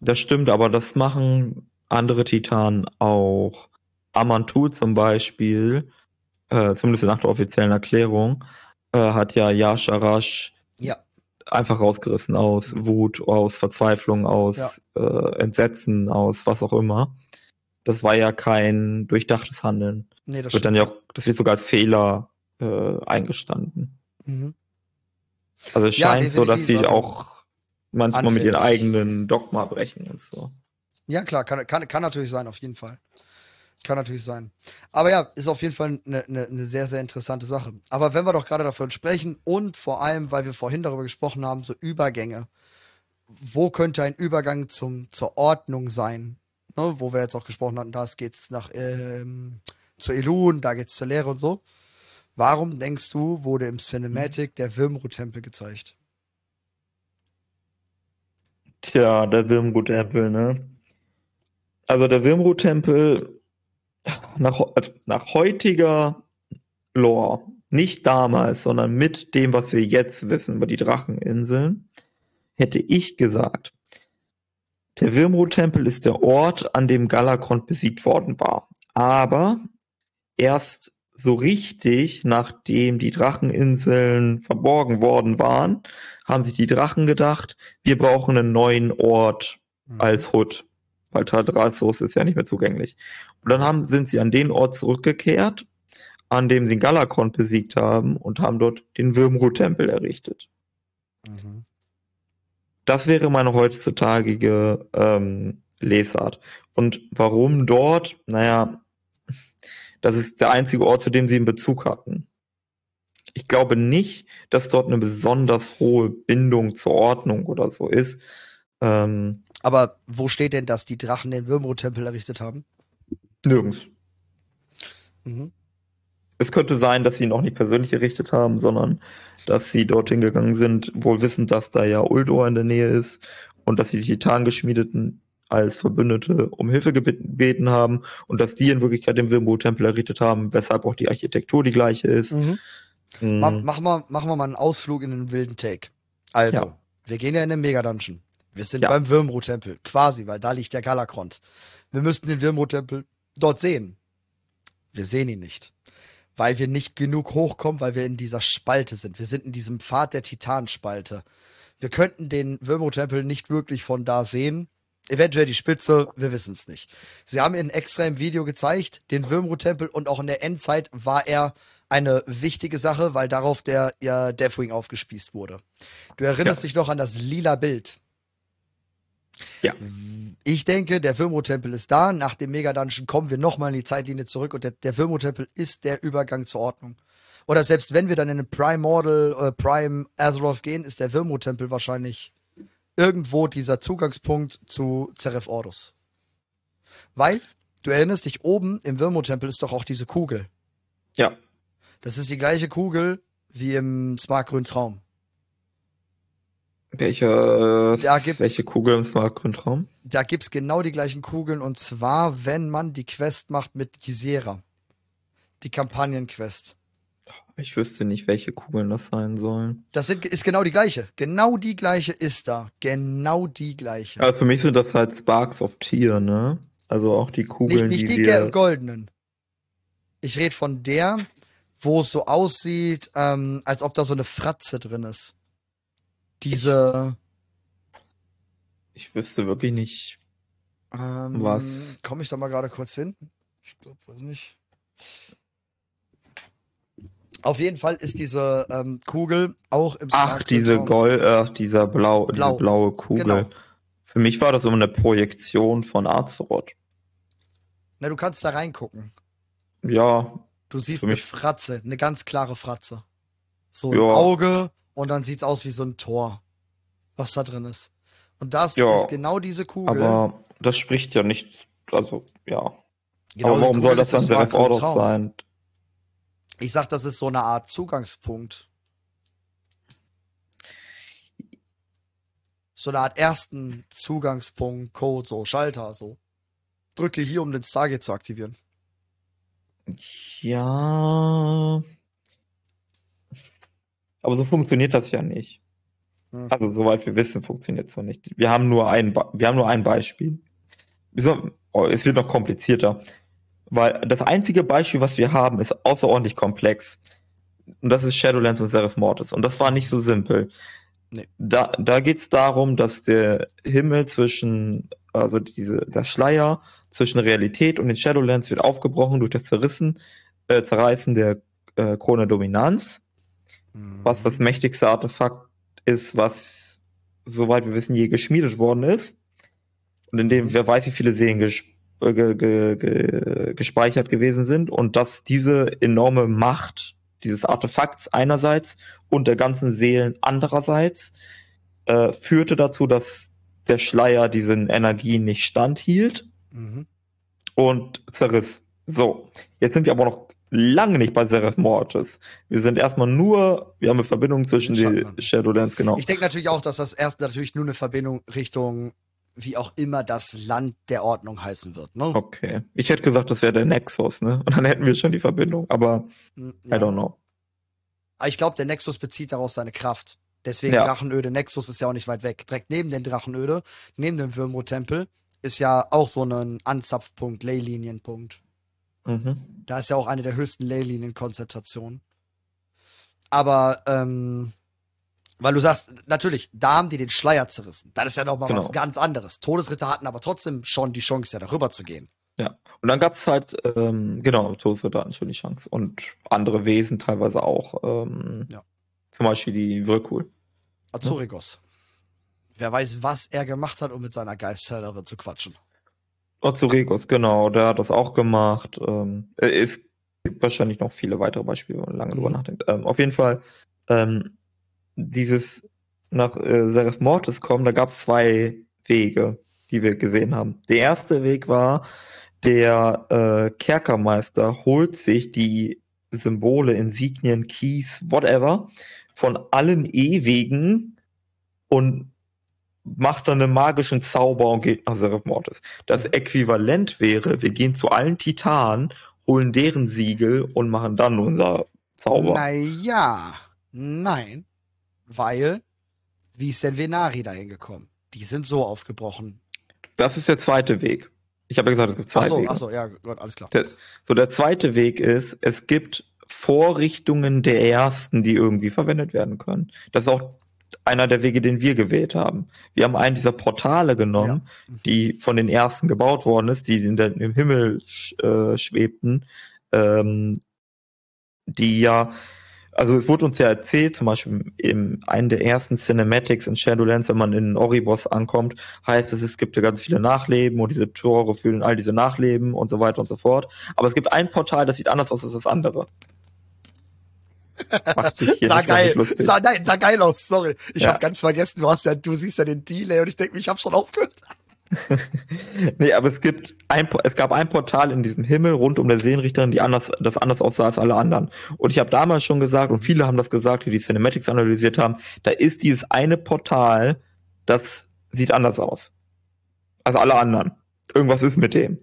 Das stimmt, aber das machen andere Titanen auch. Amantu zum Beispiel äh, zumindest nach der offiziellen Erklärung, äh, hat ja Yasharash ja. einfach rausgerissen aus Wut, aus Verzweiflung, aus ja. äh, Entsetzen, aus was auch immer. Das war ja kein durchdachtes Handeln. Nee, das wird dann ja auch, das wird sogar als Fehler äh, eingestanden. Mhm. Also es scheint ja, so, dass sie also auch manchmal anfällig. mit ihren eigenen Dogma brechen und so. Ja, klar, kann, kann, kann natürlich sein, auf jeden Fall. Kann natürlich sein. Aber ja, ist auf jeden Fall eine, eine, eine sehr, sehr interessante Sache. Aber wenn wir doch gerade davon sprechen und vor allem, weil wir vorhin darüber gesprochen haben, so Übergänge. Wo könnte ein Übergang zum, zur Ordnung sein? Ne, wo wir jetzt auch gesprochen hatten, da geht's nach ähm, zur Elun, da geht's zur Lehre und so. Warum denkst du, wurde im Cinematic der Wirmru-Tempel gezeigt? Tja, der Wirmru-Tempel, ne? Also der Wirmru-Tempel nach, also nach heutiger Lore, nicht damals, sondern mit dem, was wir jetzt wissen über die Dracheninseln, hätte ich gesagt, der Wirmru-Tempel ist der Ort, an dem Galakrond besiegt worden war. Aber erst so richtig, nachdem die Dracheninseln verborgen worden waren, haben sich die Drachen gedacht, wir brauchen einen neuen Ort mhm. als Hut weil Tadrassos ist ja nicht mehr zugänglich. Und dann haben, sind sie an den Ort zurückgekehrt, an dem sie Galakron besiegt haben und haben dort den Würmru-Tempel errichtet. Mhm. Das wäre meine heutzutage ähm, Lesart. Und warum dort? Naja, das ist der einzige Ort, zu dem sie einen Bezug hatten. Ich glaube nicht, dass dort eine besonders hohe Bindung zur Ordnung oder so ist. Ähm, aber wo steht denn, dass die Drachen den Würmro-Tempel errichtet haben? Nirgends. Mhm. Es könnte sein, dass sie ihn auch nicht persönlich errichtet haben, sondern dass sie dorthin gegangen sind, wohl wissend, dass da ja Uldor in der Nähe ist und dass sie die Titangeschmiedeten als Verbündete um Hilfe gebeten haben und dass die in Wirklichkeit den Wirmbo-Tempel errichtet haben, weshalb auch die Architektur die gleiche ist. Mhm. Mhm. Machen, wir, machen wir mal einen Ausflug in den wilden Take. Also, ja. wir gehen ja in den Mega-Dungeon. Wir sind ja. beim Würmro-Tempel, quasi, weil da liegt der Galakrond. Wir müssten den Würmro-Tempel dort sehen. Wir sehen ihn nicht. Weil wir nicht genug hochkommen, weil wir in dieser Spalte sind. Wir sind in diesem Pfad der Titanspalte. Wir könnten den Würmro-Tempel nicht wirklich von da sehen. Eventuell die Spitze, wir wissen es nicht. Sie haben ihn extra im Video gezeigt, den Würmro-Tempel, und auch in der Endzeit war er eine wichtige Sache, weil darauf der ja, Deathwing aufgespießt wurde. Du erinnerst ja. dich noch an das lila Bild. Ja. Ich denke, der Firmo-Tempel ist da. Nach dem Mega-Dungeon kommen wir nochmal in die Zeitlinie zurück und der, der Firmo-Tempel ist der Übergang zur Ordnung. Oder selbst wenn wir dann in den Prime Mortal, äh, Prime Azeroth gehen, ist der Firmo-Tempel wahrscheinlich irgendwo dieser Zugangspunkt zu Zeref Ordus. Weil, du erinnerst dich, oben im Wirmo-Tempel ist doch auch diese Kugel. Ja. Das ist die gleiche Kugel wie im Smartgrün Traum. Welche, da gibt's, welche Kugeln im Smartgründraum? Da gibt's genau die gleichen Kugeln und zwar, wenn man die Quest macht mit Gisera. Die Kampagnenquest. Ich wüsste nicht, welche Kugeln das sein sollen. Das sind, ist genau die gleiche. Genau die gleiche ist da. Genau die gleiche. Also für mich sind das halt Sparks of Tier, ne? Also auch die Kugeln, nicht, nicht die, die goldenen. Ich rede von der, wo es so aussieht, ähm, als ob da so eine Fratze drin ist diese. Ich wüsste wirklich nicht. Ähm, Was? Komme ich da mal gerade kurz hin? Ich glaube, weiß nicht. Auf jeden Fall ist diese ähm, Kugel auch im Ach, diese Gold, äh, dieser blau, Blau. diese blaue Kugel. Genau. Für mich war das immer eine Projektion von Azeroth. Na, du kannst da reingucken. Ja, Du siehst eine Fratze, eine ganz klare Fratze. So ein Ja. Auge und dann sieht's aus wie so ein Tor, was da drin ist. Und das Ja, ist genau diese Kugel. aber das spricht ja nicht, also ja. genau aber warum Kugel soll das dann Ordos Traum. sein? Ich sag, das ist so eine Art Zugangspunkt. So eine Art ersten Zugangspunkt, Code, so Schalter, so. Drücke hier, um den Stargate zu aktivieren. Ja. Aber so funktioniert das ja nicht. Hm. Also, soweit wir wissen, funktioniert es so nicht. Wir haben nur ein, Be- wir haben nur ein Beispiel. Oh, es wird noch komplizierter. Weil das einzige Beispiel, was wir haben, ist außerordentlich komplex. Und das ist Shadowlands und Seraph Mortis. Und das war nicht so simpel. Nee. Da, da geht es darum, dass der Himmel zwischen, also diese, der Schleier zwischen Realität und den Shadowlands wird aufgebrochen durch das Zerrissen, äh, Zerreißen der äh, Krone Dominanz was das mächtigste Artefakt ist, was, soweit wir wissen, je geschmiedet worden ist. Und in dem, Mhm. wer weiß, wie viele Seelen ges äh, ge ge ge gespeichert gewesen sind und dass diese enorme Macht dieses Artefakts einerseits und der ganzen Seelen andererseits äh, führte dazu, dass der Schleier diesen Energien nicht standhielt Mhm. und zerriss. So, jetzt sind wir aber noch lange nicht bei Seraph Mortis. Wir sind erstmal nur, wir haben eine Verbindung zwischen Den. Shadowlands, genau. Ich denke natürlich auch, dass das erst natürlich nur eine Verbindung Richtung, wie auch immer das Land der Ordnung heißen wird. Ne? Okay. Ich hätte gesagt, das wäre der Nexus, ne? Und dann hätten wir schon die Verbindung, aber Mm, I ja. don't know. Aber ich glaube, der Nexus bezieht daraus seine Kraft. Deswegen Ja. Drachenöde. Nexus ist ja auch nicht weit weg. Direkt neben den Drachenöde, neben dem Würmro-Tempel, ist ja auch so ein Anzapfpunkt, Leylinienpunkt. Mhm. Da ist ja auch eine der höchsten Leylinien-Konzentrationen. Aber, ähm, weil du sagst, natürlich, da haben die den Schleier zerrissen. Das ist ja noch mal was Genau. ganz anderes. Todesritter hatten aber trotzdem schon die Chance, ja darüber zu gehen. Und dann gab's halt, ähm, genau, Todesritter hatten schon die Chance. Und andere Wesen teilweise auch. Ähm, Ja. Zum Beispiel die Whirlpool. Azurigos. Wer weiß, was er gemacht hat, um mit seiner Geistheilerin zu quatschen. Ozuregos, genau, der hat das auch gemacht. Ähm, äh, es gibt wahrscheinlich noch viele weitere Beispiele, wenn man lange drüber Mhm. nachdenkt. Ähm, auf jeden Fall, ähm, dieses nach äh, Seraph Mortis kommen, da gab es zwei Wege, die wir gesehen haben. Der erste Weg war, der äh, Kerkermeister holt sich die Symbole, Insignien, Keys, whatever, von allen Ewigen und macht dann einen magischen Zauber und geht nach Seraph Mortis. Das Äquivalent wäre, wir gehen zu allen Titanen, holen deren Siegel und machen dann unser Zauber. Naja, nein. Weil, wie ist denn Venari dahin gekommen? Die sind so aufgebrochen. Das ist der zweite Weg. Ich habe ja gesagt, es gibt zwei Ach so, Wege. ach so, ja, Gott, alles klar. Der, so, der zweite Weg ist, es gibt Vorrichtungen der ersten, die irgendwie verwendet werden können. Das ist auch einer der Wege, den wir gewählt haben. Wir haben einen dieser Portale genommen, Mhm. die von den ersten gebaut worden ist, die in der, im Himmel äh, schwebten, ähm, die ja, also es wurde uns ja erzählt, zum Beispiel in einem der ersten Cinematics in Shadowlands, wenn man in Oribos ankommt, heißt es, es gibt ja ganz viele Nachleben und diese Tore fühlen all diese Nachleben und so weiter und so fort. Aber es gibt ein Portal, das sieht anders aus als das andere. Macht sich hier Sah geil, sah, nein, sah geil aus, sorry. Ich Ja. habe ganz vergessen, du hast ja, du siehst ja den Delay und ich denke, ich habe schon aufgehört. [LAUGHS] Nee, aber es gibt ein, es gab ein Portal in diesem Himmel rund um der Seenrichterin, die anders, das anders aussah als alle anderen. Und ich habe damals schon gesagt, und viele haben das gesagt, die die Cinematics analysiert haben, da ist dieses eine Portal, das sieht anders aus. Als alle anderen. Irgendwas ist mit dem.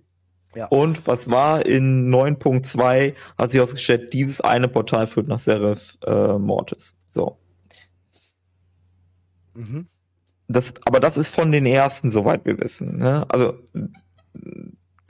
Ja. Und was war in 9.2, hat sich ausgestellt, dieses eine Portal führt nach Seraph äh, Mortis. So. Mhm. Das, aber das ist von den ersten, soweit wir wissen. Ne? Also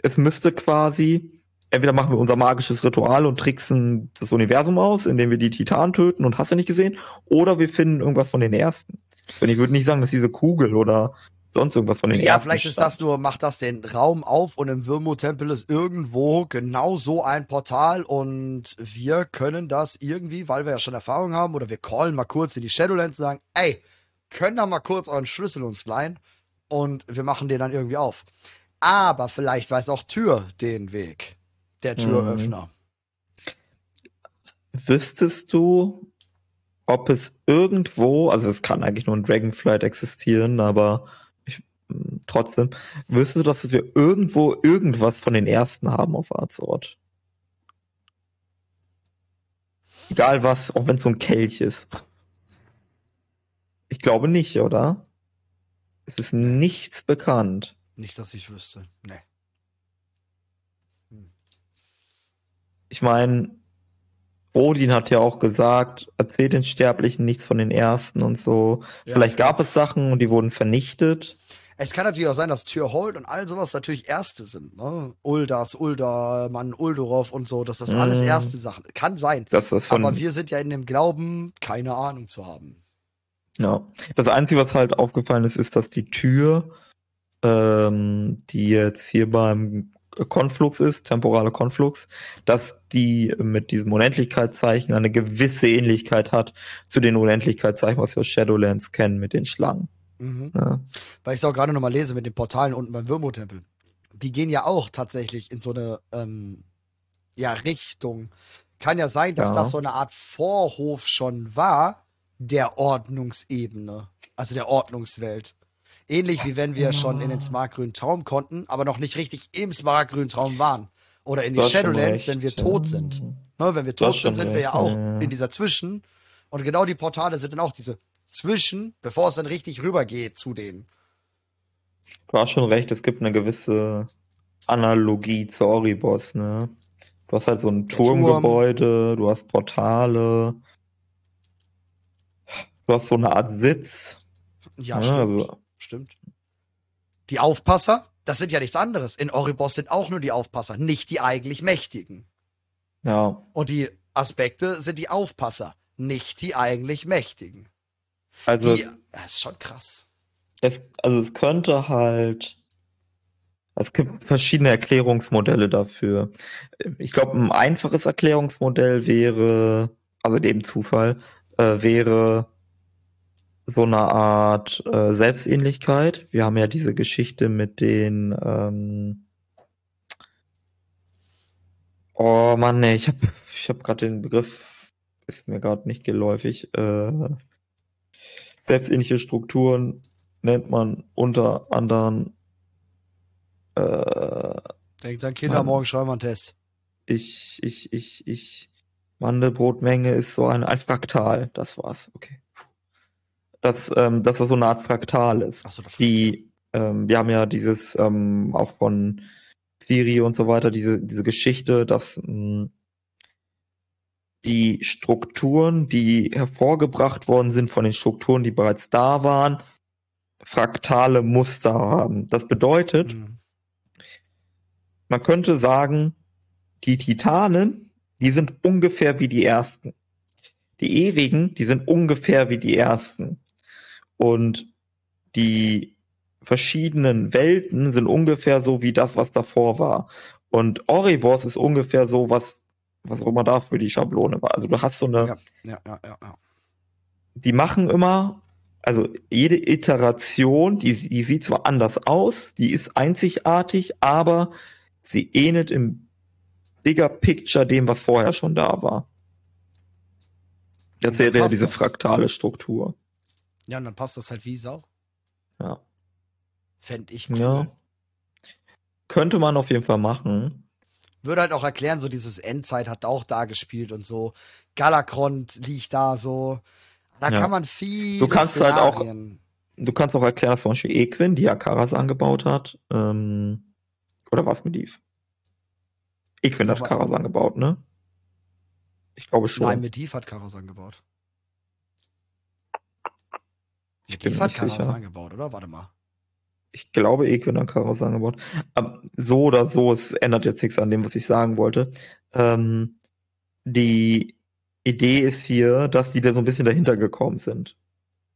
es müsste quasi, entweder machen wir unser magisches Ritual und tricksen das Universum aus, indem wir die Titanen töten und hast du nicht gesehen, oder wir finden irgendwas von den ersten. Denn ich würde nicht sagen, dass diese Kugel oder sonst irgendwas von den Ja, vielleicht ist das nur, macht das den Raum auf und im Wirmo-Tempel ist irgendwo genau so ein Portal und wir können das irgendwie, weil wir ja schon Erfahrung haben, oder wir callen mal kurz in die Shadowlands und sagen, ey, können da mal kurz euren Schlüssel uns leihen und wir machen den dann irgendwie auf. Aber vielleicht weiß auch Tür den Weg, der Türöffner. Mhm. Wüsstest du, ob es irgendwo, also es kann eigentlich nur ein Dragonflight existieren, aber trotzdem, wüsstest du, dass wir irgendwo irgendwas von den ersten haben auf Arzort? Egal was, auch wenn es so ein Kelch ist. Ich glaube nicht, oder? Es ist nichts bekannt. Nicht, dass ich wüsste. Nee. Hm. Ich meine, Odin hat ja auch gesagt, erzählt den Sterblichen nichts von den Ersten und so. Ja, Vielleicht gab es Sachen und die wurden vernichtet. Es kann natürlich auch sein, dass Tyrhold und all sowas natürlich Erste sind. Ne? Uldas, Uldaman, Uldorov und so, dass das mm. alles erste Sachen. Kann sein. Das Aber wir sind ja in dem Glauben, keine Ahnung zu haben. Ja. Das Einzige, was halt aufgefallen ist, ist, dass die Tür, ähm, die jetzt hier beim Konflux ist, temporale Konflux, dass die mit diesem Unendlichkeitszeichen eine gewisse Ähnlichkeit hat zu den Unendlichkeitszeichen, was wir Shadowlands kennen mit den Schlangen. Mhm. Ja. Weil ich es auch gerade nochmal lese mit den Portalen unten beim Würmo-Tempel. Die gehen ja auch tatsächlich in so eine ähm, ja, Richtung. Kann ja sein, dass ja. das so eine Art Vorhof schon war der Ordnungsebene, also der Ordnungswelt. Ähnlich wie wenn wir schon in den smartgrünen Traum konnten, aber noch nicht richtig im smartgrünen Traum waren. Oder in die Shadowlands, wenn wir tot sind. Ne, wenn wir tot sind, sind wir ja auch in dieser Zwischen. Und genau die Portale sind dann auch diese Zwischen, bevor es dann richtig rübergeht zu denen. Du hast schon recht, es gibt eine gewisse Analogie zu Oribos, ne? Du hast halt so ein Turmgebäude, Turm. du hast Portale, du hast so eine Art Sitz. Ja, ja stimmt. Also, Stimmt. Die Aufpasser, das sind ja nichts anderes. In Oribos sind auch nur die Aufpasser, nicht die eigentlich Mächtigen. Ja. Und die Aspekte sind die Aufpasser, nicht die eigentlich Mächtigen. Also. Die, das ist schon krass. Es, also es könnte halt. Es gibt verschiedene Erklärungsmodelle dafür. Ich glaube, ein einfaches Erklärungsmodell wäre, also dem Zufall, äh, wäre, so eine Art äh, Selbstähnlichkeit. Wir haben ja diese Geschichte mit den ähm Oh Mann, nee, ich habe ich hab gerade den Begriff, ist mir gerade nicht geläufig. Äh, selbstähnliche Strukturen nennt man unter anderem äh, Denkt an Kinder, Mann, morgen schreiben wir einen Test. Ich, ich, ich, ich, Mandelbrotmenge ist so ein, ein Fraktal, das war's, okay dass, ähm, dass das so eine Art Fraktal ist. Ach so, das die, ähm, wir haben ja dieses ähm, auch von Firi und so weiter, diese, diese Geschichte, dass mh, hm, die Strukturen, die hervorgebracht worden sind von den Strukturen, die bereits da waren, fraktale Muster haben. Das bedeutet, mhm. man könnte sagen, die Titanen, die sind ungefähr wie die ersten. Die Ewigen, die sind ungefähr wie die ersten. Und die verschiedenen Welten sind ungefähr so wie das, was davor war. Und Oribos ist ungefähr so, was, was auch immer da für die Schablone war. Also du hast so eine. Ja, ja, ja, ja. Die machen immer, also jede Iteration, die, die sieht zwar anders aus, die ist einzigartig, aber sie ähnelt im Bigger Picture dem, was vorher schon da war. Das wäre ja diese fraktale Struktur. Ja, und dann passt das halt wie Sau. Ja. Fände ich cool. Ja. Könnte man auf jeden Fall machen. Würde halt auch erklären, so dieses Endzeit hat auch da gespielt und so. Galakrond liegt da so. Da ja. kann man viel. Du kannst Szenarien. halt auch. Du kannst auch erklären, dass zum Beispiel Equin, die ja Karas angebaut hat, ähm, oder was mit Eve? Equin hat Karas angebaut, ne? Ich glaube schon. Nein, Medivh hat Karas angebaut. Ich bin hat Karas angebaut, oder? Warte mal. Ich glaube, Equin hat Karas angebaut. Aber so oder so, es ändert jetzt nichts an dem, was ich sagen wollte. Ähm, die Idee ist hier, dass die da so ein bisschen dahinter gekommen sind.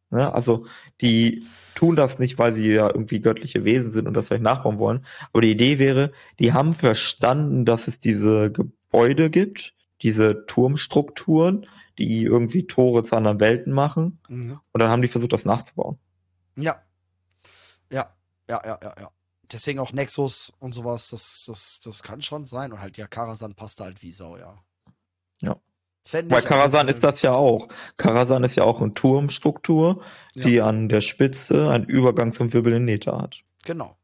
Ne? Also die tun das nicht, weil sie ja irgendwie göttliche Wesen sind und das vielleicht nachbauen wollen. Aber die Idee wäre, die haben verstanden, dass es diese Gebäude gibt, diese Turmstrukturen, die irgendwie Tore zu anderen Welten machen. Mhm. Und dann haben die versucht, das nachzubauen. Ja. Ja, ja, ja, ja, ja. Deswegen auch Nexus und sowas, das, das, das kann schon sein. Und halt, ja, Karasan passt halt wie Sau, ja. Ja. Weil Karasan ist das ja auch. Karasan ist ja auch eine Turmstruktur, die ja. an der Spitze einen Übergang zum Wirbel in Neta hat. Genau.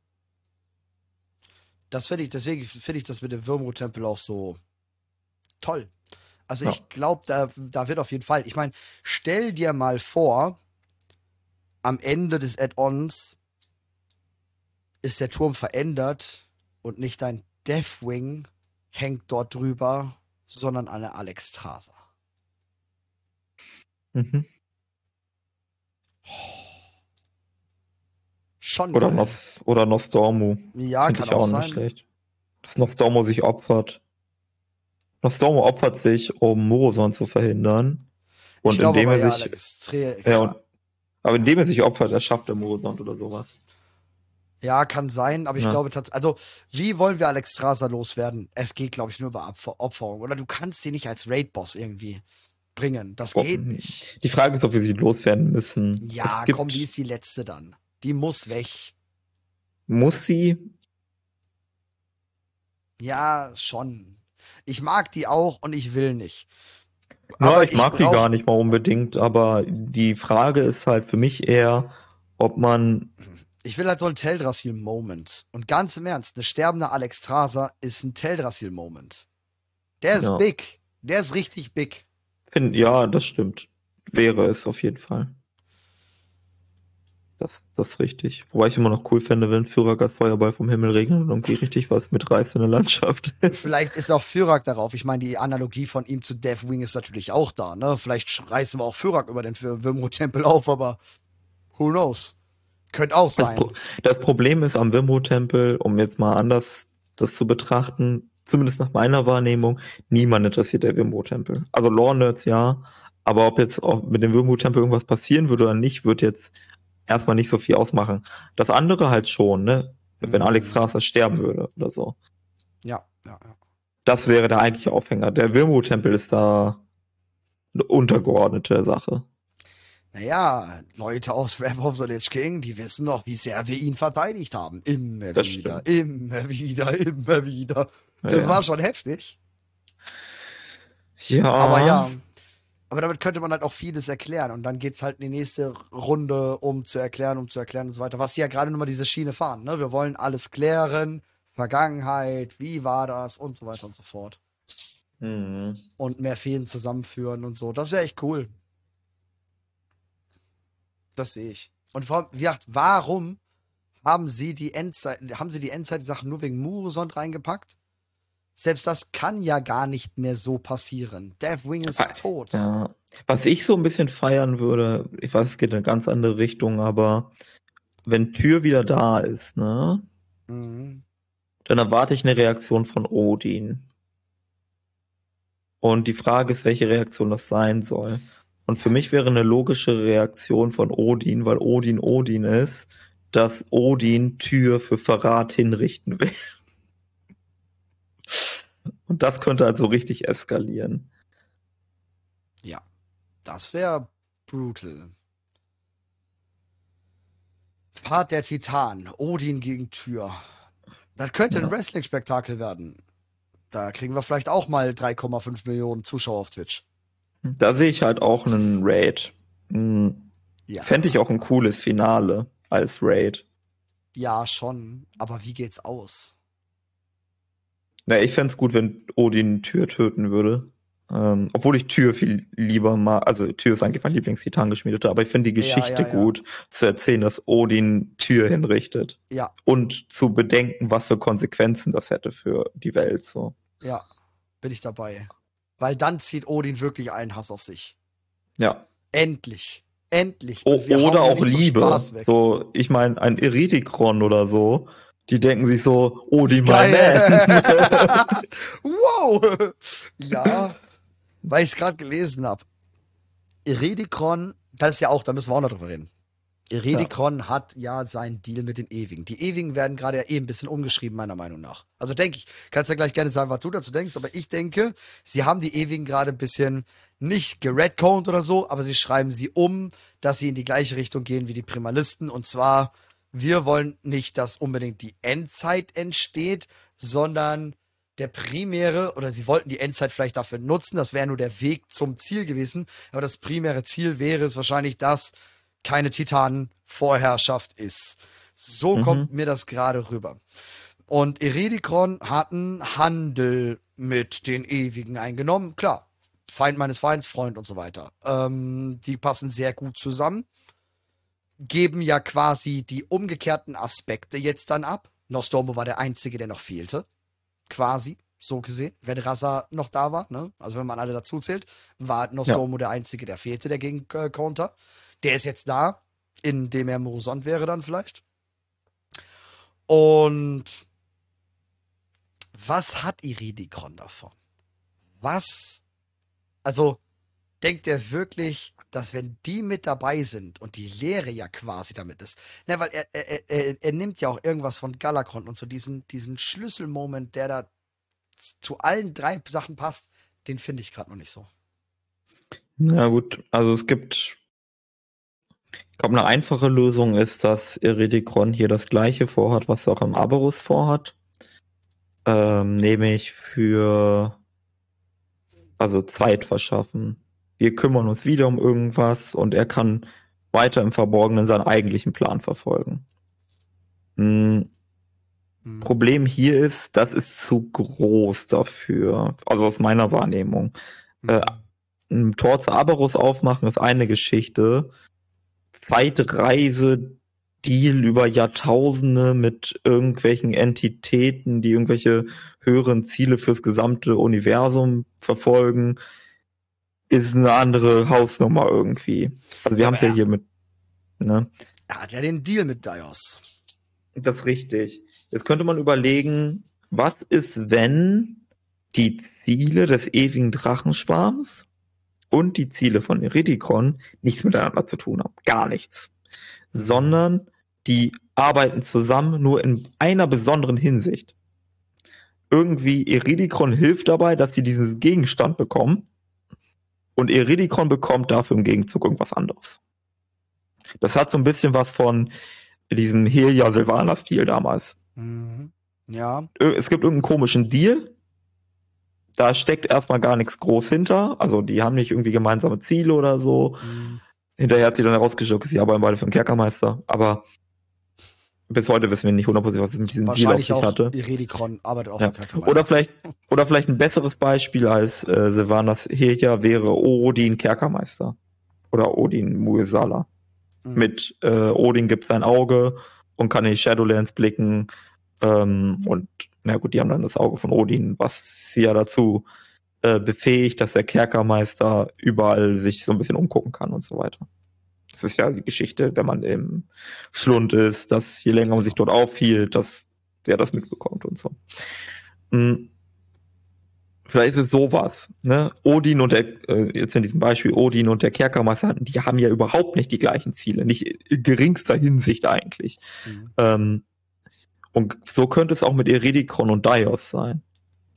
Das finde ich, deswegen finde ich das mit dem Würmro-Tempel auch so toll. Also ja. ich glaube, da, da wird auf jeden Fall. Ich meine, stell dir mal vor, am Ende des Add-ons ist der Turm verändert und nicht dein Deathwing hängt dort drüber, sondern eine Alexstrasza. Mhm. Schon oder, Nos, oder Nostormu. Ja, Find kann ich auch, auch sein. nicht schlecht. Dass Nostormu sich opfert. Nostormu opfert sich, um Moroson zu verhindern. Und glaube, indem er sich. Ja, und, aber indem er sich opfert, erschafft er Moroson oder sowas. Ja, kann sein, aber ich ja. glaube tatsächlich, also wie wollen wir Alex Strasser loswerden? Es geht, glaube ich, nur über Opferung. Oder du kannst sie nicht als Raid-Boss irgendwie bringen. Das geht oh, nicht. Die Frage ist, ob wir sie loswerden müssen. Ja, komm, die ist die letzte dann. Die muss weg. Muss sie? Ja, schon. Ich mag die auch und ich will nicht. Ja, aber ich, ich mag brauch... die gar nicht mal unbedingt, aber die Frage ist halt für mich eher, ob man ich will halt so ein Teldrassil-Moment. Und ganz im Ernst, eine sterbende Alexstrasza ist ein Teldrassil-Moment. Der ist ja. big. Der ist richtig big. Ja, das stimmt. Wäre es auf jeden Fall. Das, das ist richtig. Wobei ich immer noch cool fände, wenn Fyrak als Feuerball vom Himmel regnet und irgendwie richtig was mitreißt in der Landschaft. [LAUGHS] Vielleicht ist auch Fyrak darauf. Ich meine, die Analogie von ihm zu Deathwing ist natürlich auch da, ne? Vielleicht reißen wir auch Fyrak über den Wimro-Tempel auf, aber who knows? Könnte auch sein. Das, das Problem ist am Wimmo-Tempel, um jetzt mal anders das zu betrachten, zumindest nach meiner Wahrnehmung, niemand interessiert der Wimmo-Tempel. Also Lore-Nerds ja, aber ob jetzt mit dem Wimmo-Tempel irgendwas passieren würde oder nicht, wird jetzt erstmal nicht so viel ausmachen. Das andere halt schon, ne? Wenn mhm. Alex Strasser sterben würde oder so. Ja, ja, ja. Das wäre der eigentliche Aufhänger. Der Wimmo-Tempel ist da eine untergeordnete Sache. Naja, Leute aus [LAUGHS] Wrath of the Lich King, die wissen doch, wie sehr wir ihn verteidigt haben. Immer das wieder, stimmt. immer wieder, immer wieder. Das ja. war schon heftig. Ja. Aber ja. Aber damit könnte man halt auch vieles erklären. Und dann geht's halt in die nächste Runde, um zu erklären, um zu erklären und so weiter. Was sie ja gerade nur mal diese Schiene fahren. Ne? Wir wollen alles klären. Vergangenheit, wie war das und so weiter und so fort. Mhm. Und mehr Feen zusammenführen und so. Das wäre echt cool. Das sehe ich. Und vor, wie gesagt, warum haben sie die Endzeit, haben sie die Endzeit-Sachen nur wegen Murusond reingepackt? Selbst das kann ja gar nicht mehr so passieren. Deathwing ist ah, tot. Ja. Was ich so ein bisschen feiern würde, ich weiß, es geht in eine ganz andere Richtung, aber wenn Tür wieder da ist, ne? Mhm. Dann erwarte ich eine Reaktion von Odin. Und die Frage ist, welche Reaktion das sein soll. Und für mich wäre eine logische Reaktion von Odin, weil Odin Odin ist, dass Odin Tür für Verrat hinrichten will. Und das könnte also richtig eskalieren. Ja, das wäre brutal. Fahrt der Titan, Odin gegen Tür. Das könnte ja. ein Wrestling-Spektakel werden. Da kriegen wir vielleicht auch mal 3,5 Millionen Zuschauer auf Twitch. Da sehe ich halt auch einen Raid. Hm. Ja. Fände ich auch ein cooles Finale als Raid. Ja, schon. Aber wie geht's aus? Na, ich fände es gut, wenn Odin Tür töten würde. Ähm, obwohl ich Tür viel lieber mag. Also Tür ist eigentlich mein Lieblingstitan geschmiedeter, aber ich finde die Geschichte ja, ja, ja. gut zu erzählen, dass Odin Tür hinrichtet. Ja. Und zu bedenken, was für Konsequenzen das hätte für die Welt. So. Ja, bin ich dabei. Weil dann zieht Odin wirklich allen Hass auf sich. Ja. Endlich. Endlich. O oder auch Liebe. So, ich meine, ein Eridikron oder so, die denken sich so, Odin, mein Man. [LAUGHS] [LAUGHS] wow. Ja, weil ich es gerade gelesen habe. Eridikron, das ist ja auch, da müssen wir auch noch drüber reden. Eredikron ja. hat ja seinen Deal mit den Ewigen. Die Ewigen werden gerade ja eh ein bisschen umgeschrieben, meiner Meinung nach. Also denke ich, kannst ja gleich gerne sagen, was du dazu denkst, aber ich denke, sie haben die Ewigen gerade ein bisschen nicht geredconed oder so, aber sie schreiben sie um, dass sie in die gleiche Richtung gehen wie die Primalisten. Und zwar, wir wollen nicht, dass unbedingt die Endzeit entsteht, sondern der primäre, oder sie wollten die Endzeit vielleicht dafür nutzen, das wäre nur der Weg zum Ziel gewesen, aber das primäre Ziel wäre es wahrscheinlich, dass keine Titanenvorherrschaft ist. So mhm. kommt mir das gerade rüber. Und Eredikron hatten Handel mit den Ewigen eingenommen. Klar, Feind meines Feinds, Freund und so weiter. Ähm, die passen sehr gut zusammen. Geben ja quasi die umgekehrten Aspekte jetzt dann ab. Nostromo war der Einzige, der noch fehlte. Quasi, so gesehen. Wenn Rasa noch da war, ne? also wenn man alle dazu zählt, war Nostromo ja. der Einzige, der fehlte, der gegen äh, Counter. Der ist jetzt da, indem er Morosond wäre dann vielleicht. Und was hat Iridikron davon? Was, also denkt er wirklich, dass wenn die mit dabei sind und die Lehre ja quasi damit ist, ne, weil er, er, er, er nimmt ja auch irgendwas von Galakron und so diesen, diesen Schlüsselmoment, der da zu allen drei Sachen passt, den finde ich gerade noch nicht so. Na gut, also es gibt ich glaube, eine einfache Lösung ist, dass Iridikron hier das gleiche vorhat, was auch im Aberus vorhat. Ähm, nämlich für also Zeit verschaffen. Wir kümmern uns wieder um irgendwas und er kann weiter im Verborgenen seinen eigentlichen Plan verfolgen. Hm. Hm. Problem hier ist, das ist zu groß dafür, also aus meiner Wahrnehmung. Hm. Äh, ein Tor zu Aberus aufmachen ist eine Geschichte, Zeitreise Deal über Jahrtausende mit irgendwelchen Entitäten, die irgendwelche höheren Ziele fürs gesamte Universum verfolgen, ist eine andere Hausnummer irgendwie. Also wir haben es ja hier mit. Ne? Er hat ja den Deal mit Dios. Das ist richtig. Jetzt könnte man überlegen, was ist, wenn die Ziele des ewigen Drachenschwarms und die Ziele von Iridikon nichts miteinander zu tun haben. Gar nichts. Sondern die arbeiten zusammen nur in einer besonderen Hinsicht. Irgendwie Iridikon hilft dabei, dass sie diesen Gegenstand bekommen und Iridikon bekommt dafür im Gegenzug irgendwas anderes. Das hat so ein bisschen was von diesem Helia Silvaner Stil damals. Mhm. Ja. Es gibt irgendeinen komischen Deal, da steckt erstmal gar nichts groß hinter. Also die haben nicht irgendwie gemeinsame Ziele oder so. Mhm. Hinterher hat sie dann herausgeschickt, sie arbeiten beide für den Kerkermeister. Aber bis heute wissen wir nicht hundertprozentig, was es mit diesem Deal auf sich auch hatte. Iredikron arbeitet auch ja. Kerkermeister. Oder vielleicht, oder vielleicht ein besseres Beispiel als äh, Sylvanas Heja wäre Odin Kerkermeister. Oder Odin Muesala. Mhm. Mit äh, Odin gibt sein Auge und kann in die Shadowlands blicken. Ähm, und na gut, die haben dann das Auge von Odin, was sie ja dazu äh, befähigt, dass der Kerkermeister überall sich so ein bisschen umgucken kann und so weiter. Das ist ja die Geschichte, wenn man im Schlund ist, dass je länger man sich dort aufhielt, dass der das mitbekommt und so. Hm. Vielleicht ist es sowas, ne? Odin und der, äh, jetzt in diesem Beispiel Odin und der Kerkermeister, die haben ja überhaupt nicht die gleichen Ziele, nicht in geringster Hinsicht eigentlich. Mhm. Ähm, und so könnte es auch mit Eridikon und Dios sein.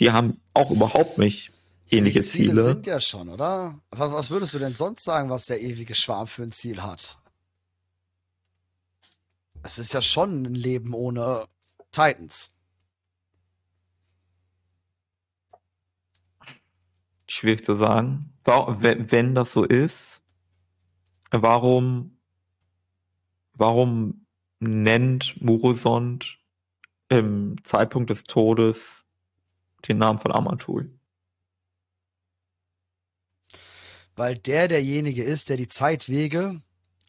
Die haben auch überhaupt nicht ähnliche die Ziele. Ziele sind ja schon, oder? Was, was würdest du denn sonst sagen, was der ewige Schwarm für ein Ziel hat? Es ist ja schon ein Leben ohne Titans. Schwierig zu sagen. Wenn das so ist, warum, warum nennt Murosond im Zeitpunkt des Todes den Namen von Amatul? Weil der derjenige ist, der die Zeitwege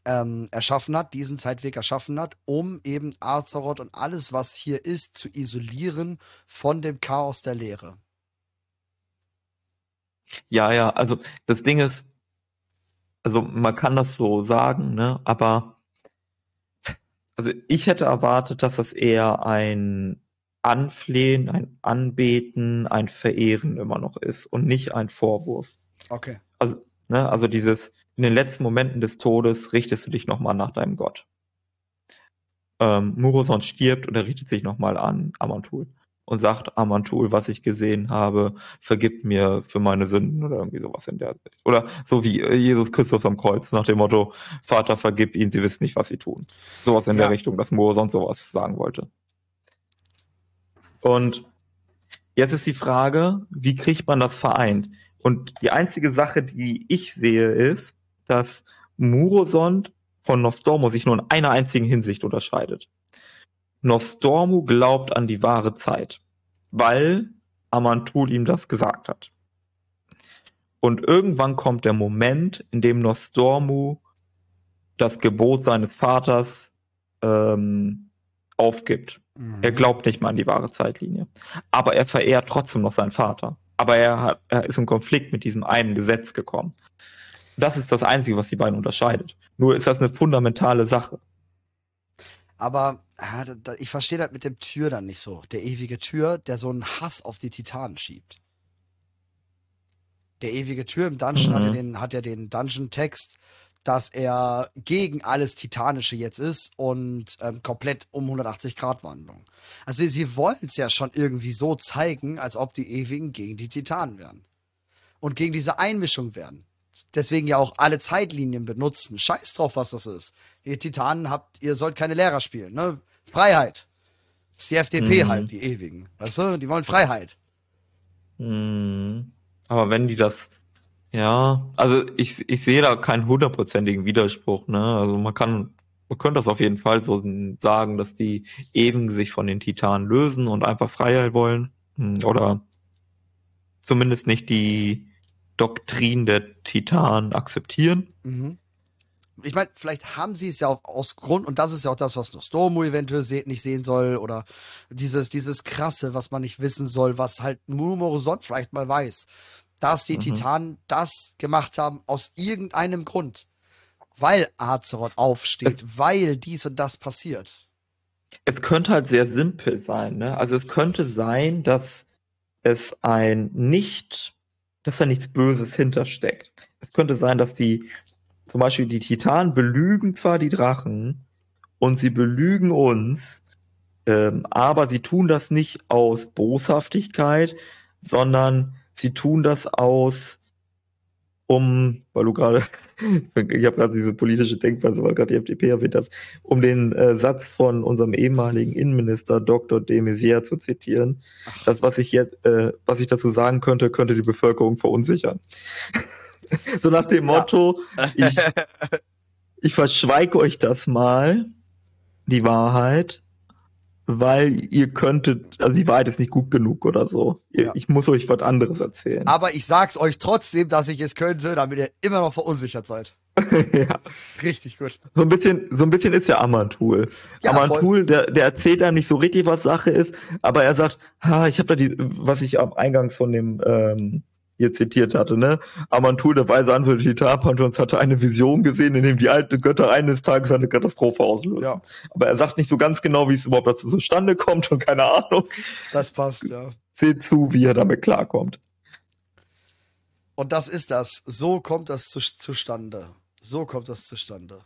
ähm, erschaffen hat, diesen Zeitweg erschaffen hat, um eben Azeroth und alles, was hier ist, zu isolieren von dem Chaos der Lehre. Ja, ja, also das Ding ist, also man kann das so sagen, ne, aber also ich hätte erwartet, dass das eher ein Anflehen, ein Anbeten, ein Verehren immer noch ist und nicht ein Vorwurf. Okay. Also, ne, also dieses, in den letzten Momenten des Todes richtest du dich nochmal nach deinem Gott. Ähm, Muroson stirbt und er richtet sich nochmal an Amantul und sagt, Amantul, was ich gesehen habe, vergib mir für meine Sünden oder irgendwie sowas in der Sicht. Oder so wie Jesus Christus am Kreuz nach dem Motto, Vater, vergib ihnen, sie wissen nicht, was sie tun. Sowas in ja. der Richtung, dass Muroson sowas sagen wollte. Und jetzt ist die Frage, wie kriegt man das vereint? Und die einzige Sache, die ich sehe, ist, dass Murosond von Nostormo sich nur in einer einzigen Hinsicht unterscheidet. Nostormu glaubt an die wahre Zeit, weil Amantul ihm das gesagt hat. Und irgendwann kommt der Moment, in dem Nostormu das Gebot seines Vaters ähm, aufgibt. Mhm. Er glaubt nicht mehr an die wahre Zeitlinie. Aber er verehrt trotzdem noch seinen Vater. Aber er, hat, er ist in Konflikt mit diesem einen Gesetz gekommen. Das ist das Einzige, was die beiden unterscheidet. Nur ist das eine fundamentale Sache. Aber da, ich verstehe das mit dem Tür dann nicht so. Der ewige Tür, der so einen Hass auf die Titanen schiebt. Der ewige Tür im Dungeon mhm. hat, ja den, hat ja den Dungeon-Text, dass er gegen alles Titanische jetzt ist und ähm, komplett um 180 Grad Wandlung. Also sie wollen es ja schon irgendwie so zeigen, als ob die Ewigen gegen die Titanen wären. Und gegen diese Einmischung wären deswegen ja auch alle Zeitlinien benutzen. Scheiß drauf, was das ist. Ihr Titanen habt, ihr sollt keine Lehrer spielen, ne? Freiheit. Das ist die FDP mhm. halt, die ewigen. Weißt du, die wollen Freiheit. Mhm. Aber wenn die das, ja, also ich, ich sehe da keinen hundertprozentigen Widerspruch, ne? Also man kann, man könnte das auf jeden Fall so sagen, dass die eben sich von den Titanen lösen und einfach Freiheit wollen. Hm, oder zumindest nicht die, Doktrin der Titanen akzeptieren. Mhm. Ich meine, vielleicht haben sie es ja auch aus Grund, und das ist ja auch das, was Nostromo eventuell se nicht sehen soll, oder dieses, dieses Krasse, was man nicht wissen soll, was halt Murmurison vielleicht mal weiß, dass die mhm. Titanen das gemacht haben aus irgendeinem Grund. Weil Azeroth aufsteht, es, weil dies und das passiert. Es könnte halt sehr simpel sein, ne? Also es könnte sein, dass es ein nicht dass da nichts Böses hintersteckt. Es könnte sein, dass die, zum Beispiel die Titanen belügen zwar die Drachen und sie belügen uns, ähm, aber sie tun das nicht aus Boshaftigkeit, sondern sie tun das aus um, weil du gerade, ich habe gerade diese politische Denkweise, weil gerade die FDP erwähnt hast, um den äh, Satz von unserem ehemaligen Innenminister Dr. de Maizière zu zitieren. Ach. Das, was ich jetzt, äh, was ich dazu sagen könnte, könnte die Bevölkerung verunsichern. [LAUGHS] so nach dem Motto, ja. ich, [LAUGHS] ich verschweige euch das mal, die Wahrheit, weil ihr könntet, also die Wahrheit ist nicht gut genug oder so. Ja. Ich muss euch was anderes erzählen. Aber ich sag's euch trotzdem, dass ich es könnte, damit ihr immer noch verunsichert seid. [LAUGHS] ja. Richtig gut. So ein bisschen, so ein bisschen ist ja Amantul. Ja, Amantul, der, der erzählt einem nicht so richtig, was Sache ist, aber er sagt, ha, ich habe da die, was ich am Eingangs von dem ähm, hier zitiert hatte, ne? Amantul, der weise Anwalt Titanpantons, hatte eine Vision gesehen, in dem die alten Götter eines Tages eine Katastrophe auslösen. Ja. Aber er sagt nicht so ganz genau, wie es überhaupt dazu zustande kommt und keine Ahnung. Das passt, ja. Seht zu, wie er damit klarkommt. Und das ist das. So kommt das zu, zustande. So kommt das zustande.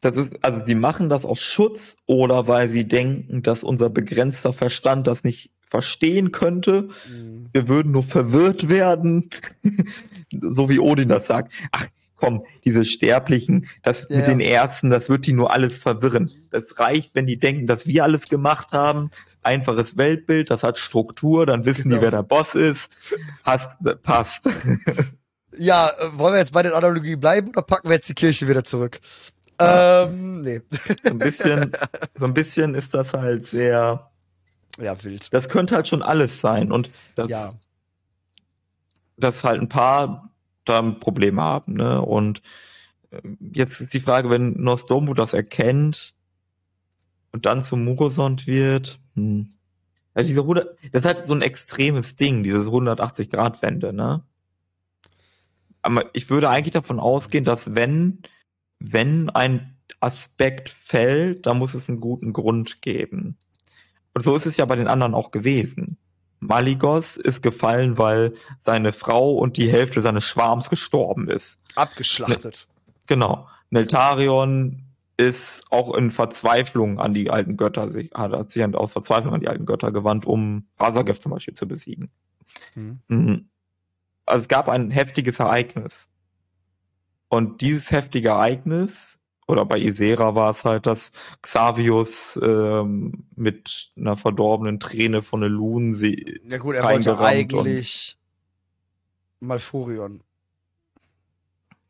Das ist, also die machen das aus Schutz oder weil sie denken, dass unser begrenzter Verstand das nicht verstehen könnte. Mhm. Wir würden nur verwirrt werden, [LAUGHS] so wie Odin das sagt. Ach, komm, diese Sterblichen, das ja, mit den Ärzten, das wird die nur alles verwirren. Das reicht, wenn die denken, dass wir alles gemacht haben. Einfaches Weltbild, das hat Struktur, dann wissen genau. die, wer der Boss ist. Hast, passt. [LAUGHS] Ja, äh, wollen wir jetzt bei den Analogien bleiben oder packen wir jetzt die Kirche wieder zurück? Ähm, nee. So ein bisschen, so ein bisschen ist das halt sehr, ja, wild. Das könnte halt schon alles sein und das, ja. dass halt ein paar da ein Problem haben, ne? Und äh, jetzt ist die Frage, wenn Nostromo das erkennt und dann zum Murosond wird, hm. Ja, diese 100, das ist halt so ein extremes Ding, diese 180-Grad-Wende, ne? Aber ich würde eigentlich davon ausgehen, dass wenn, wenn ein Aspekt fällt, da muss es einen guten Grund geben. Und so ist es ja bei den anderen auch gewesen. Maligos ist gefallen, weil seine Frau und die Hälfte seines Schwarms gestorben ist. Abgeschlachtet. Genau. Neltarion ist auch in Verzweiflung an die alten Götter, sich, hat sich aus Verzweiflung an die alten Götter gewandt, um Razagev zum Beispiel zu besiegen. Mhm. mhm. Also es gab ein heftiges Ereignis. Und dieses heftige Ereignis, oder bei Isera war es halt, dass Xavius ähm, mit einer verdorbenen Träne von der Lun sie. Ja gut, er wollte eigentlich Malfurion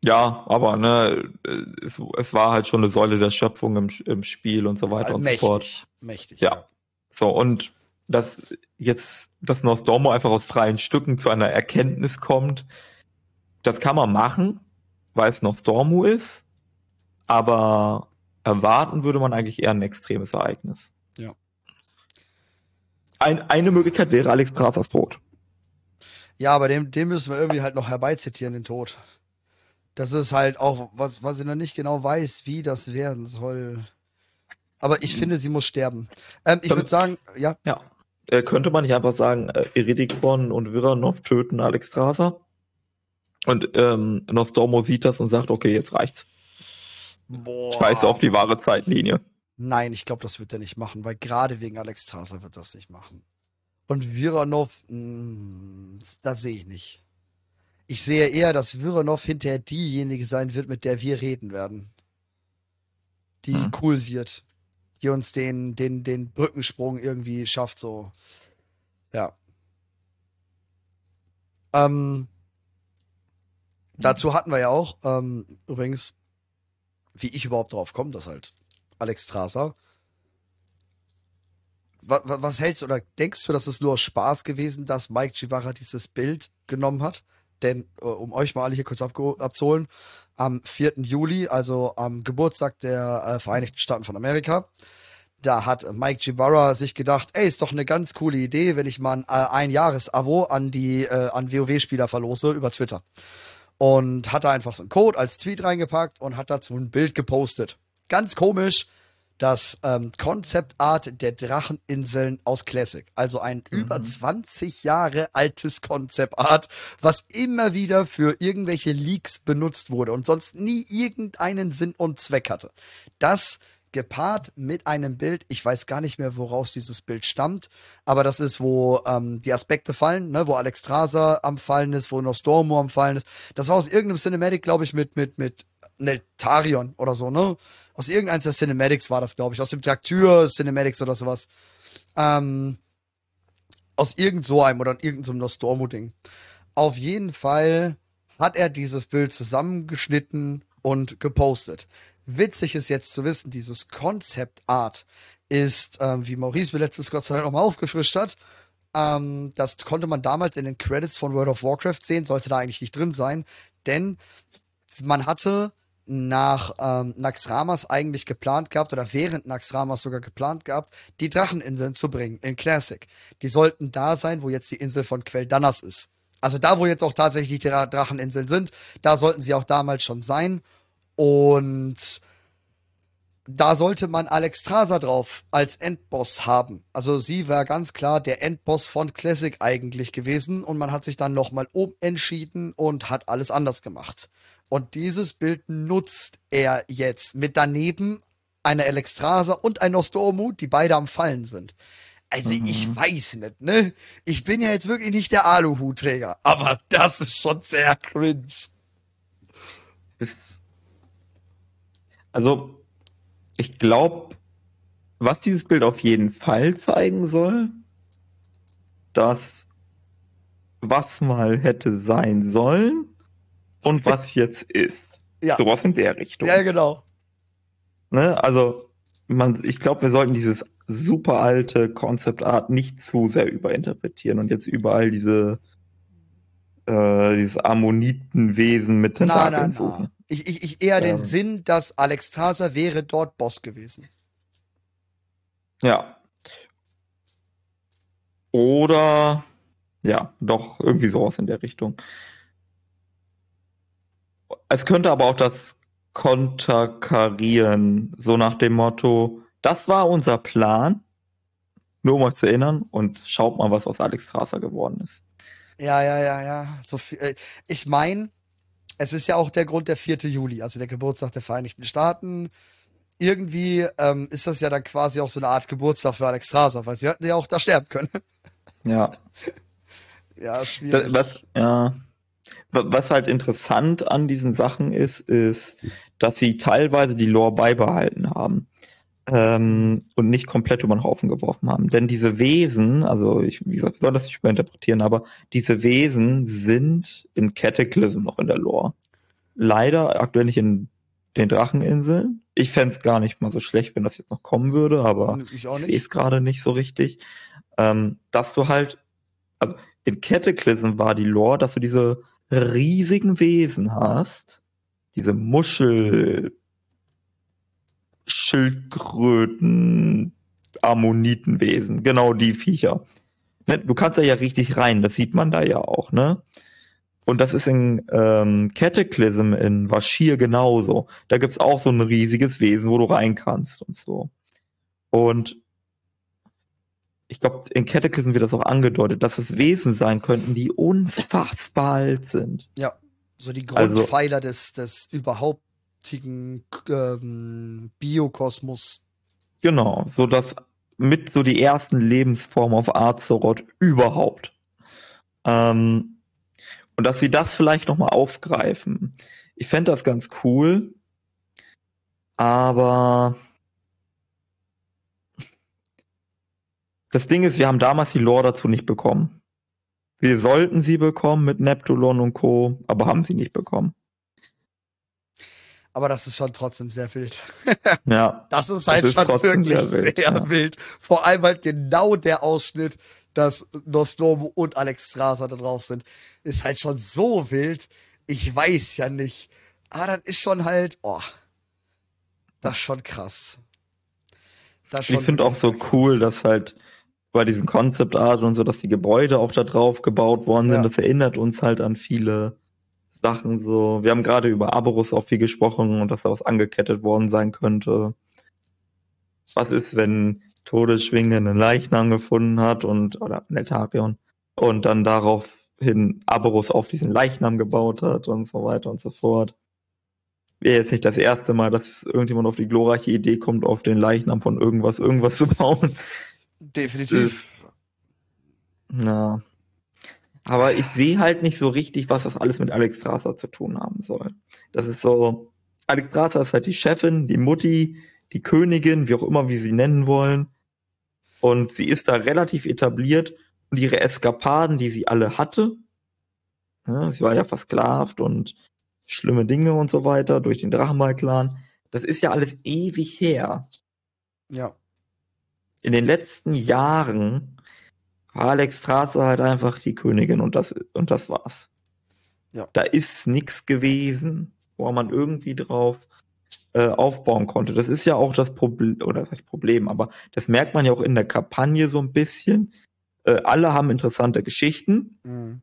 ja, aber ne, es, es, war halt schon eine Säule der Schöpfung im, im Spiel und so weiter mächtig, und so fort. Mächtig, ja. ja. So, und dass jetzt das Nostormo einfach aus freien Stücken zu einer Erkenntnis kommt, das kann man machen, weil es Nostormo ist, aber erwarten würde man eigentlich eher ein extremes Ereignis. Ja. Ein, eine Möglichkeit wäre Alex Trazas Tod. Ja, aber den, den müssen wir irgendwie halt noch herbeizitieren, den Tod. Das ist halt auch, was, was ich noch nicht genau weiß, wie das werden soll. Aber ich finde, sie muss sterben. Ähm, ich würde sagen, ja. Ja. Äh, könnte man nicht einfach sagen, äh, Eridikon und Viranov töten Alex Strasser? Und ähm, Nostormo sieht das und sagt, okay, jetzt reicht's. Boah. Scheiße auf die wahre Zeitlinie. Nein, ich glaube, das wird er nicht machen, weil gerade wegen Alex Strasser wird das nicht machen. Und Viranov, mm, das sehe ich nicht. Ich sehe eher, dass Vironov hinterher diejenige sein wird, mit der wir reden werden. Die mhm. cool wird. Die uns den, den, den Brückensprung irgendwie schafft, so. Ja. Ähm, dazu hatten wir ja auch, ähm, übrigens, wie ich überhaupt drauf komme, dass halt Alex Strasser. Was, was hältst du oder denkst du, dass es nur Spaß gewesen, dass Mike Chibara dieses Bild genommen hat? Denn, äh, um euch mal alle hier kurz abzuholen, am 4. Juli, also am Geburtstag der äh, Vereinigten Staaten von Amerika, da hat Mike Gibarra sich gedacht, ey, ist doch eine ganz coole Idee, wenn ich mal ein, äh, ein Jahres-Abo an die äh, an WoW-Spieler verlose über Twitter. Und hat da einfach so einen Code als Tweet reingepackt und hat dazu ein Bild gepostet. Ganz komisch, das ähm, Concept Art der Dracheninseln aus Classic. Also ein mhm. über 20 Jahre altes Concept Art, was immer wieder für irgendwelche Leaks benutzt wurde und sonst nie irgendeinen Sinn und Zweck hatte. Das gepaart mit einem Bild, ich weiß gar nicht mehr, woraus dieses Bild stammt, aber das ist, wo ähm, die Aspekte fallen, ne, wo Alex Traser am Fallen ist, wo Nostormo am Fallen ist. Das war aus irgendeinem Cinematic, glaube ich, mit, mit, mit Neltarion oder so, ne? Aus irgendeins der Cinematics war das, glaube ich. Aus dem Traktür Cinematics oder sowas. Ähm, aus irgend so einem oder irgendeinem Nostormo-Ding. Auf jeden Fall hat er dieses Bild zusammengeschnitten und gepostet. Witzig ist jetzt zu wissen, dieses Concept Art ist, ähm, wie Maurice mir letztes Gott sei Dank nochmal aufgefrischt hat, ähm, das konnte man damals in den Credits von World of Warcraft sehen, sollte da eigentlich nicht drin sein, denn man hatte nach ähm, Naxramas eigentlich geplant gehabt oder während Naxramas sogar geplant gehabt, die Dracheninseln zu bringen in Classic. Die sollten da sein, wo jetzt die Insel von Quel'Danas ist. Also da, wo jetzt auch tatsächlich die Dracheninseln sind, da sollten sie auch damals schon sein. Und da sollte man Alex Traser drauf als Endboss haben. Also sie war ganz klar der Endboss von Classic eigentlich gewesen und man hat sich dann nochmal umentschieden und hat alles anders gemacht. Und dieses Bild nutzt er jetzt mit daneben einer Alexstrasa und ein Nostormu, die beide am Fallen sind. Also mhm. ich weiß nicht, ne? Ich bin ja jetzt wirklich nicht der Aluhutträger, aber das ist schon sehr cringe. Also, ich glaube, was dieses Bild auf jeden Fall zeigen soll, dass was mal hätte sein sollen, und was [LAUGHS] jetzt ist. Ja. Sowas in der Richtung. Ja, genau. Ne? Also, man, ich glaube, wir sollten dieses super alte Concept Art nicht zu sehr überinterpretieren und jetzt überall diese äh, dieses Ammonitenwesen mit Tentakeln suchen. Ich, ich, ich eher ähm. den Sinn, dass Alex Taser wäre dort Boss gewesen. Ja. Oder ja, doch irgendwie sowas in der Richtung. Es könnte aber auch das Konterkarieren, so nach dem Motto, das war unser Plan, nur um euch zu erinnern und schaut mal, was aus Alex Strasser geworden ist. Ja, ja, ja, ja. So viel, äh, ich meine, es ist ja auch der Grund der 4. Juli, also der Geburtstag der Vereinigten Staaten. Irgendwie ähm, ist das ja dann quasi auch so eine Art Geburtstag für Alex Strasser, weil sie hätten ja auch da sterben können. Ja. [LAUGHS] ja, schwierig. Was, ja. Was halt interessant an diesen Sachen ist, ist, dass sie teilweise die Lore beibehalten haben ähm, und nicht komplett über den Haufen geworfen haben. Denn diese Wesen, also ich, wie gesagt, soll das nicht überinterpretieren, aber diese Wesen sind in Cataclysm noch in der Lore. Leider aktuell nicht in den Dracheninseln. Ich fände es gar nicht mal so schlecht, wenn das jetzt noch kommen würde, aber ich, ich sehe es gerade nicht so richtig. Ähm, dass du halt, also in Cataclysm war die Lore, dass du diese riesigen Wesen hast, diese Muschel, Schildkröten, Ammonitenwesen, genau die Viecher. Ne, du kannst da ja richtig rein, das sieht man da ja auch, ne? Und das ist in ähm, Cataclysm in Vashir genauso. Da gibt's auch so ein riesiges Wesen, wo du rein kannst und so. Und ich glaube, in Cataclysm wird das auch angedeutet, dass es Wesen sein könnten, die unfassbar alt sind. Ja, so die also Grundpfeiler also, des, des überhauptigen ähm, Biokosmos. Genau, so dass mit so die ersten Lebensformen auf Azeroth überhaupt. Ähm, und dass sie das vielleicht nochmal aufgreifen. Ich fände das ganz cool, aber das Ding ist, wir haben damals die Lore dazu nicht bekommen. Wir sollten sie bekommen mit Neptulon und Co., aber haben sie nicht bekommen. Aber das ist schon trotzdem sehr wild. [LAUGHS] Ja. Das ist halt das ist schon wirklich sehr, wild, sehr ja. wild. Vor allem halt genau der Ausschnitt, dass Nostromo und Alex Strasser da drauf sind, ist halt schon so wild. Ich weiß ja nicht. Aber das ist schon halt, oh, das ist schon krass. Das schon ich finde auch so cool, dass halt bei diesem Concept Art und so, dass die Gebäude auch da drauf gebaut worden sind. Ja. Das erinnert uns halt an viele Sachen so. Wir haben gerade über Aberus auch viel gesprochen und dass da was angekettet worden sein könnte. Was ist, wenn Todesschwinge einen Leichnam gefunden hat und, oder Netarion, und dann daraufhin Aberus auf diesen Leichnam gebaut hat und so weiter und so fort. Wäre jetzt nicht das erste Mal, dass irgendjemand auf die glorreiche Idee kommt, auf den Leichnam von irgendwas irgendwas zu bauen. Definitiv. Na. Aber ich sehe halt nicht so richtig, was das alles mit Alex Strasser zu tun haben soll. Das ist so, Alex Strasser ist halt die Chefin, die Mutti, die Königin, wie auch immer wir sie nennen wollen. Und sie ist da relativ etabliert und ihre Eskapaden, die sie alle hatte, ja, sie war ja versklavt und schlimme Dinge und so weiter durch den Drachenmal-Clan, das ist ja alles ewig her. Ja. In den letzten Jahren Alex Straße halt einfach die Königin und das, und das war's. Ja. Da ist nichts gewesen, wo man irgendwie drauf äh, aufbauen konnte. Das ist ja auch das Problem, oder das Problem, aber das merkt man ja auch in der Kampagne so ein bisschen. Äh, alle haben interessante Geschichten. Mhm.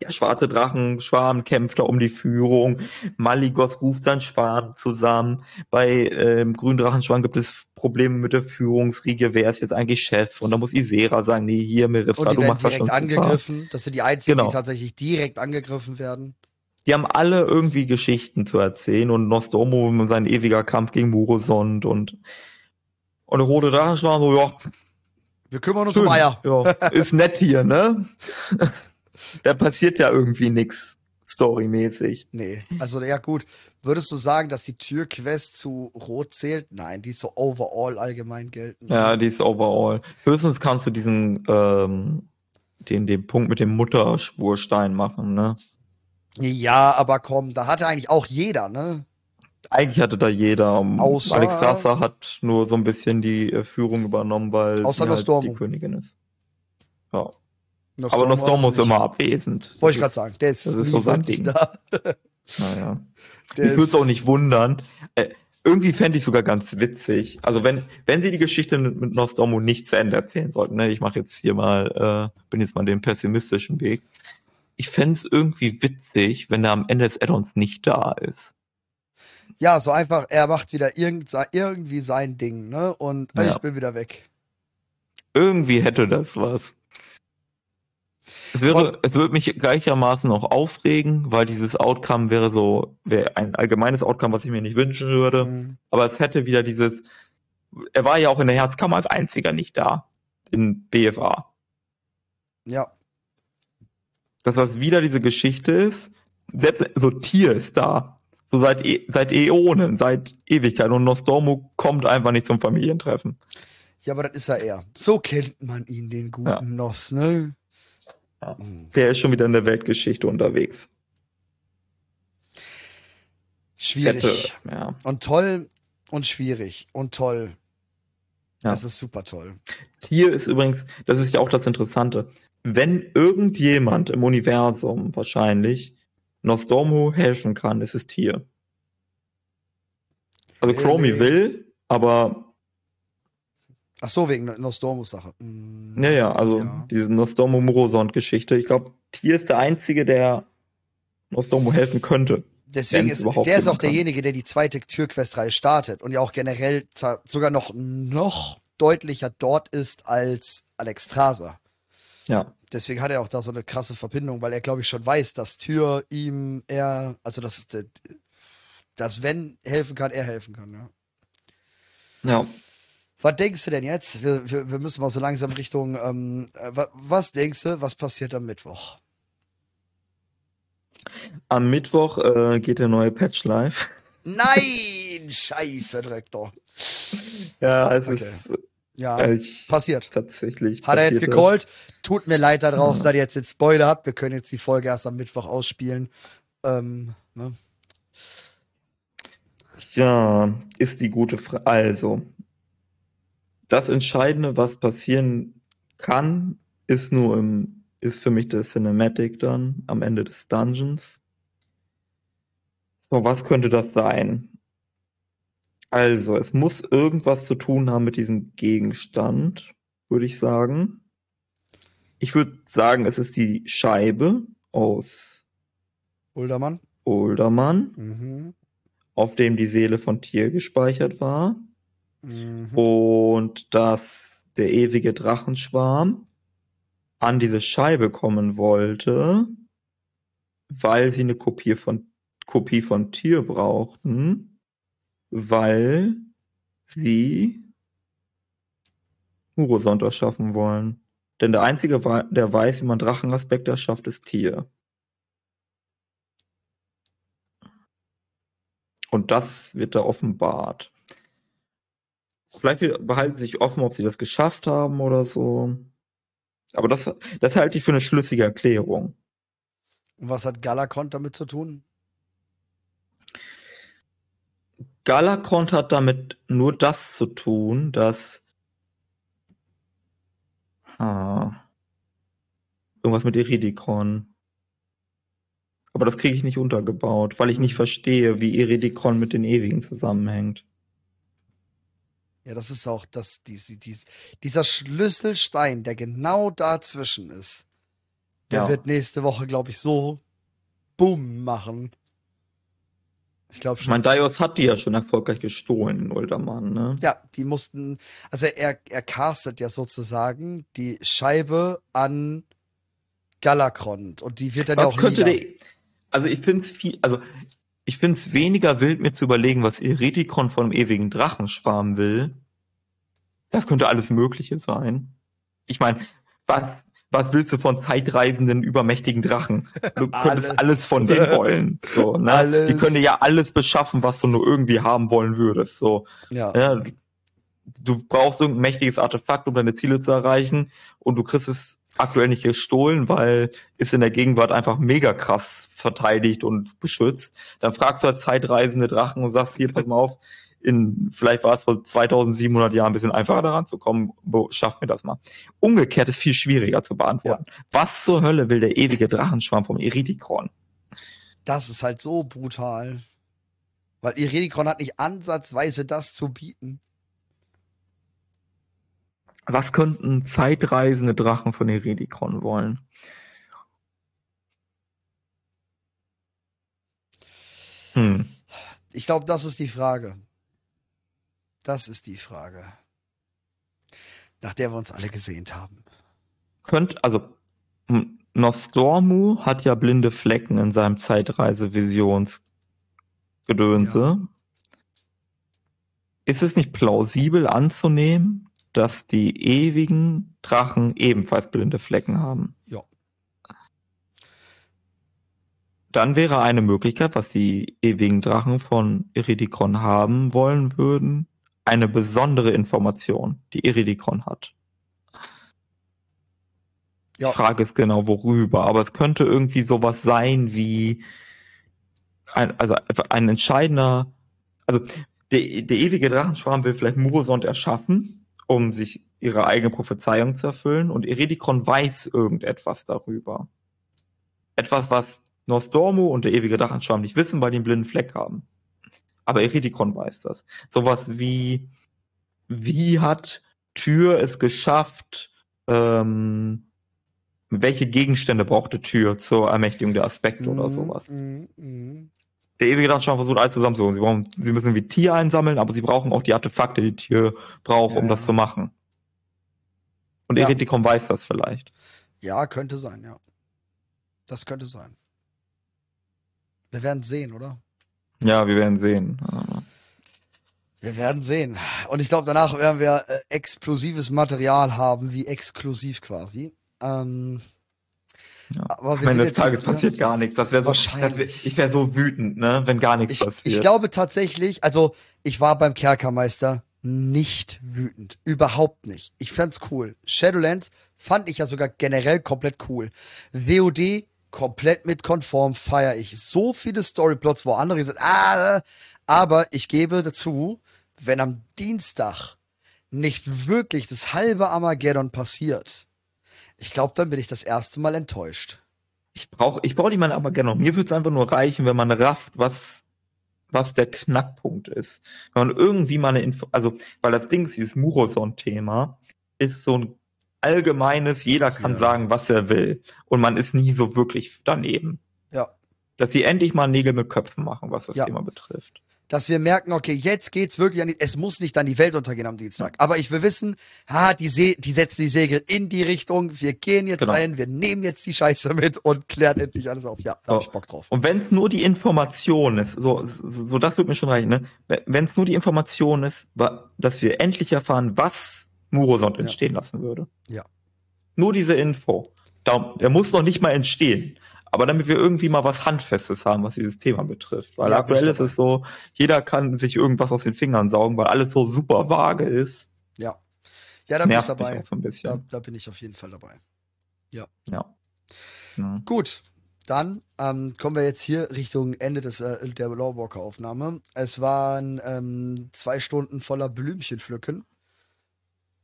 Der schwarze Drachenschwarm kämpft da um die Führung. Maligos ruft seinen Schwarm zusammen. Bei ähm, grünen Drachenschwarm gibt es Probleme mit der Führungsriege. Wer ist jetzt eigentlich Chef? Und da muss Isera sagen, nee, hier, Merifra, du machst das schon angegriffen. Super. Das sind die einzigen, genau. die tatsächlich direkt angegriffen werden. Die haben alle irgendwie Geschichten zu erzählen und Nostromo sein ewiger Kampf gegen Murosond und und der rote Drachenschwarm so, ja. Wir kümmern uns schön. um Eier. Ja, ist nett hier, ne? [LAUGHS] da passiert ja irgendwie nichts storymäßig. Nee, also ja gut. Würdest du sagen, dass die Türquest zu Rot zählt? Nein, die ist so overall allgemein gelten. Ja, die ist overall. Höchstens kannst du diesen ähm, den, den Punkt mit dem Mutterschwurstein machen, ne? Ja, aber komm, da hatte eigentlich auch jeder, ne? Eigentlich hatte da jeder. Außer Alex Sasa hat nur so ein bisschen die äh, Führung übernommen, weil außer sie halt die Königin ist. Ja. Nostormo aber Nostormo ist immer abwesend. Wollte ich gerade sagen, der ist, das ist so sein Ding. Da. [LAUGHS] naja. Der ich würde es auch nicht wundern. Äh, irgendwie fände ich sogar ganz witzig. Also wenn, wenn sie die Geschichte mit Nostormo nicht zu Ende erzählen sollten, ne, ich mache jetzt hier mal, äh, bin jetzt mal den pessimistischen Weg ich fände es irgendwie witzig, wenn er am Ende des Addons nicht da ist. Ja, so einfach, er macht wieder irgend, irgendwie sein Ding, ne? Und ja. ich bin wieder weg. Irgendwie hätte das was. Es, wäre, es würde mich gleichermaßen auch aufregen, weil dieses Outcome wäre so, wäre ein allgemeines Outcome, was ich mir nicht wünschen würde. Mhm. Aber es hätte wieder dieses, er war ja auch in der Herzkammer als einziger nicht da. In BFA. Ja. Dass das wieder diese Geschichte ist, selbst so Tier ist da. So seit, e seit Äonen, seit Ewigkeit. Und Nostormo kommt einfach nicht zum Familientreffen. Ja, aber das ist ja er. So kennt man ihn, den guten ja. Nos, ne? Ja. Der ist schon wieder in der Weltgeschichte unterwegs. Schwierig. Hätte, ja. Und toll und schwierig und toll. Ja. Das ist super toll. Hier ist übrigens, das ist ja auch das Interessante. Wenn irgendjemand im Universum wahrscheinlich Nostormo helfen kann, ist es Tier. Also Chromie will, aber Ach so, wegen Nostormus-Sache. Mm, ja, ja, also ja. diese Nostormo-Murosond-Geschichte. Ich glaube, Tier ist der Einzige, der Nostormo helfen könnte. Deswegen ist der ist auch kann. derjenige, der die zweite Türquest-Reihe startet und ja auch generell sogar noch, noch deutlicher dort ist als Alex Traser. Ja. Deswegen hat er auch da so eine krasse Verbindung, weil er, glaube ich, schon weiß, dass Tür ihm er, also dass, dass wenn helfen kann, er helfen kann, ja. Ja. Was denkst du denn jetzt? Wir, wir, wir müssen mal so langsam Richtung. Ähm, äh, was denkst du, was passiert am Mittwoch? Am Mittwoch äh, geht der neue Patch live. Nein! Scheiße, Direktor. Ja, also okay. es, ja, äh, passiert. Tatsächlich. Hat er jetzt gecallt. Tut mir leid da draußen, ja. dass ihr jetzt den Spoiler habt. Wir können jetzt die Folge erst am Mittwoch ausspielen. Ähm, ne? Ja, ist die gute Frage. Also, das Entscheidende, was passieren kann, ist nur im, ist für mich das Cinematic dann am Ende des Dungeons. So, was könnte das sein? Also, es muss irgendwas zu tun haben mit diesem Gegenstand, würde ich sagen. Ich würde sagen, es ist die Scheibe aus Uldermann. Uldermann, mhm. auf dem die Seele von Tier gespeichert war. Mhm. Und dass der ewige Drachenschwarm an diese Scheibe kommen wollte, weil sie eine Kopie von, Kopie von Tier brauchten, weil sie Murosond erschaffen wollen. Denn der Einzige, der weiß, wie man Drachenaspekte erschafft, ist Tier. Und das wird da offenbart. Vielleicht behalten sie sich offen, ob sie das geschafft haben oder so. Aber das, das halte ich für eine schlüssige Erklärung. Und was hat Galakont damit zu tun? Galakont hat damit nur das zu tun, dass ha, irgendwas mit Iridikon. Aber das kriege ich nicht untergebaut, weil ich nicht hm. verstehe, wie Iridikon mit den Ewigen zusammenhängt. Ja, das ist auch das, dies, dies, dieser Schlüsselstein, der genau dazwischen ist. Der ja. wird nächste Woche, glaube ich, so Boom machen. Ich glaube schon. Mein Dios hat die ja schon erfolgreich gestohlen, Uldermann, ne? Ja, die mussten, also er, er castet ja sozusagen die Scheibe an Galakrond und die wird dann was ja auch könnte der, Also ich finde es viel, also ich finde es weniger wild, mir zu überlegen, was Eridikon von dem ewigen Drachenschwarm will. Das könnte alles Mögliche sein. Ich meine, was, was willst du von zeitreisenden, übermächtigen Drachen? Du [LAUGHS] könntest alles, alles von denen wollen. So, ne? Alles. Die können ja alles beschaffen, was du nur irgendwie haben wollen würdest. So, ja. ja. Du brauchst irgendein mächtiges Artefakt, um deine Ziele zu erreichen, und du kriegst es aktuell nicht gestohlen, weil ist in der Gegenwart einfach mega krass verteidigt und beschützt. Dann fragst du als zeitreisende Drachen und sagst, hier, pass mal auf, in, vielleicht war es vor 2700 Jahren ein bisschen einfacher daran zu kommen, schafft mir das mal. Umgekehrt ist viel schwieriger zu beantworten. Ja. Was zur Hölle will der ewige Drachenschwarm vom Iridikron? Das ist halt so brutal. Weil Iridikron hat nicht ansatzweise das zu bieten. Was könnten zeitreisende Drachen von Eredikron wollen? Hm. Ich glaube, das ist die Frage. Das ist die Frage, nach der wir uns alle gesehnt haben. Könnt, also, hm, Nostormu hat ja blinde Flecken in seinem Zeitreise-Visionsgedönse. Ja. Ist es nicht plausibel anzunehmen, dass die ewigen Drachen ebenfalls blinde Flecken haben? Ja. Dann wäre eine Möglichkeit, was die ewigen Drachen von Iridikon haben wollen würden, eine besondere Information, die Iridikon hat. Ja. Die Frage ist genau worüber, aber es könnte irgendwie sowas sein wie ein, also ein entscheidender, also der, der ewige Drachenschwarm will vielleicht Murosond erschaffen, um sich ihre eigene Prophezeiung zu erfüllen und Iridikon weiß irgendetwas darüber. Etwas, was Nostormu und der ewige Drachenschwarm nicht wissen, weil die einen blinden Fleck haben. Aber Eridikon weiß das. Sowas wie, wie hat Tür es geschafft, ähm, welche Gegenstände brauchte Tür zur Ermächtigung der Aspekte mm, oder mhm, sowas. Mm, mm. Der ewige Drachenschwarm versucht alles zusammenzuholen. Sie, brauchen, sie müssen wie Tier einsammeln, aber sie brauchen auch die Artefakte, die Tier braucht, ja. um das zu machen. Und ja. Eridikon weiß das vielleicht. Ja, könnte sein, ja. Das könnte sein. Wir werden sehen, oder? Ja, wir werden sehen. Wir werden sehen. Und ich glaube, danach werden wir äh, explosives Material haben, wie exklusiv quasi. Ähm, ja. Aber wir Am Ende des Tages passiert gar nichts. Das wäre so, wär, ich wäre so wütend, ne, wenn gar nichts ich, passiert. Ich glaube tatsächlich, also ich war beim Kerkermeister nicht wütend. Überhaupt nicht. Ich fand's cool. Shadowlands fand ich ja sogar generell komplett cool. WOD komplett mit konform, feiere ich. So viele Storyplots, wo andere sagen, ah, aber ich gebe dazu, wenn am Dienstag nicht wirklich das halbe Armageddon passiert, ich glaube, dann bin ich das erste Mal enttäuscht. Ich brauche ich brauch mal ein Armageddon. Mir würde es einfach nur reichen, wenn man rafft, was, was der Knackpunkt ist. Wenn man irgendwie mal eine Info, also, weil das Ding ist, dieses Muroson-Thema ist so ein allgemeines, jeder kann ja. sagen, was er will. Und man ist nie so wirklich daneben. Ja. Dass sie endlich mal Nägel mit Köpfen machen, was das ja. Thema betrifft. Dass wir merken, okay, jetzt geht's wirklich an die, es muss nicht an die Welt untergehen am Dienstag. Aber ich will wissen, ha, die, See, die setzen die Segel in die Richtung, wir gehen jetzt genau. ein, wir nehmen jetzt die Scheiße mit und klären endlich alles auf. Ja, da so. hab ich Bock drauf. Und wenn es nur die Information ist, so, so, so das wird mir schon reichen, ne? Wenn es nur die Information ist, dass wir endlich erfahren, was Murosond entstehen ja. lassen würde. Ja. Nur diese Info. Da, der muss noch nicht mal entstehen. Aber damit wir irgendwie mal was Handfestes haben, was dieses Thema betrifft. Weil ja, aktuell ist es so, jeder kann sich irgendwas aus den Fingern saugen, weil alles so super vage ist. Ja. Ja, da bin ich dabei. So da, da, bin ich auf jeden Fall dabei. Ja. Ja. ja. Gut. Dann ähm, kommen wir jetzt hier Richtung Ende des, äh, der Lawwalker-Aufnahme. Es waren ähm, zwei Stunden voller Blümchen pflücken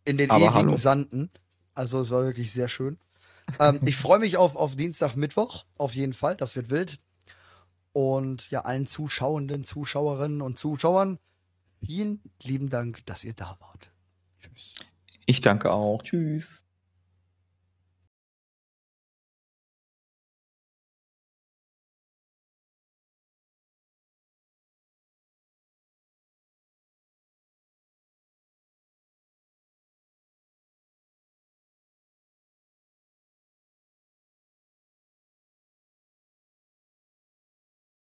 in den Aber ewigen hallo. Sanden. Also es war wirklich sehr schön. Ähm, ich freue mich auf, auf Dienstag, Mittwoch, auf jeden Fall. Das wird wild. Und ja, allen Zuschauenden, Zuschauerinnen und Zuschauern, vielen lieben Dank, dass ihr da wart. Tschüss. Ich danke auch. Tschüss.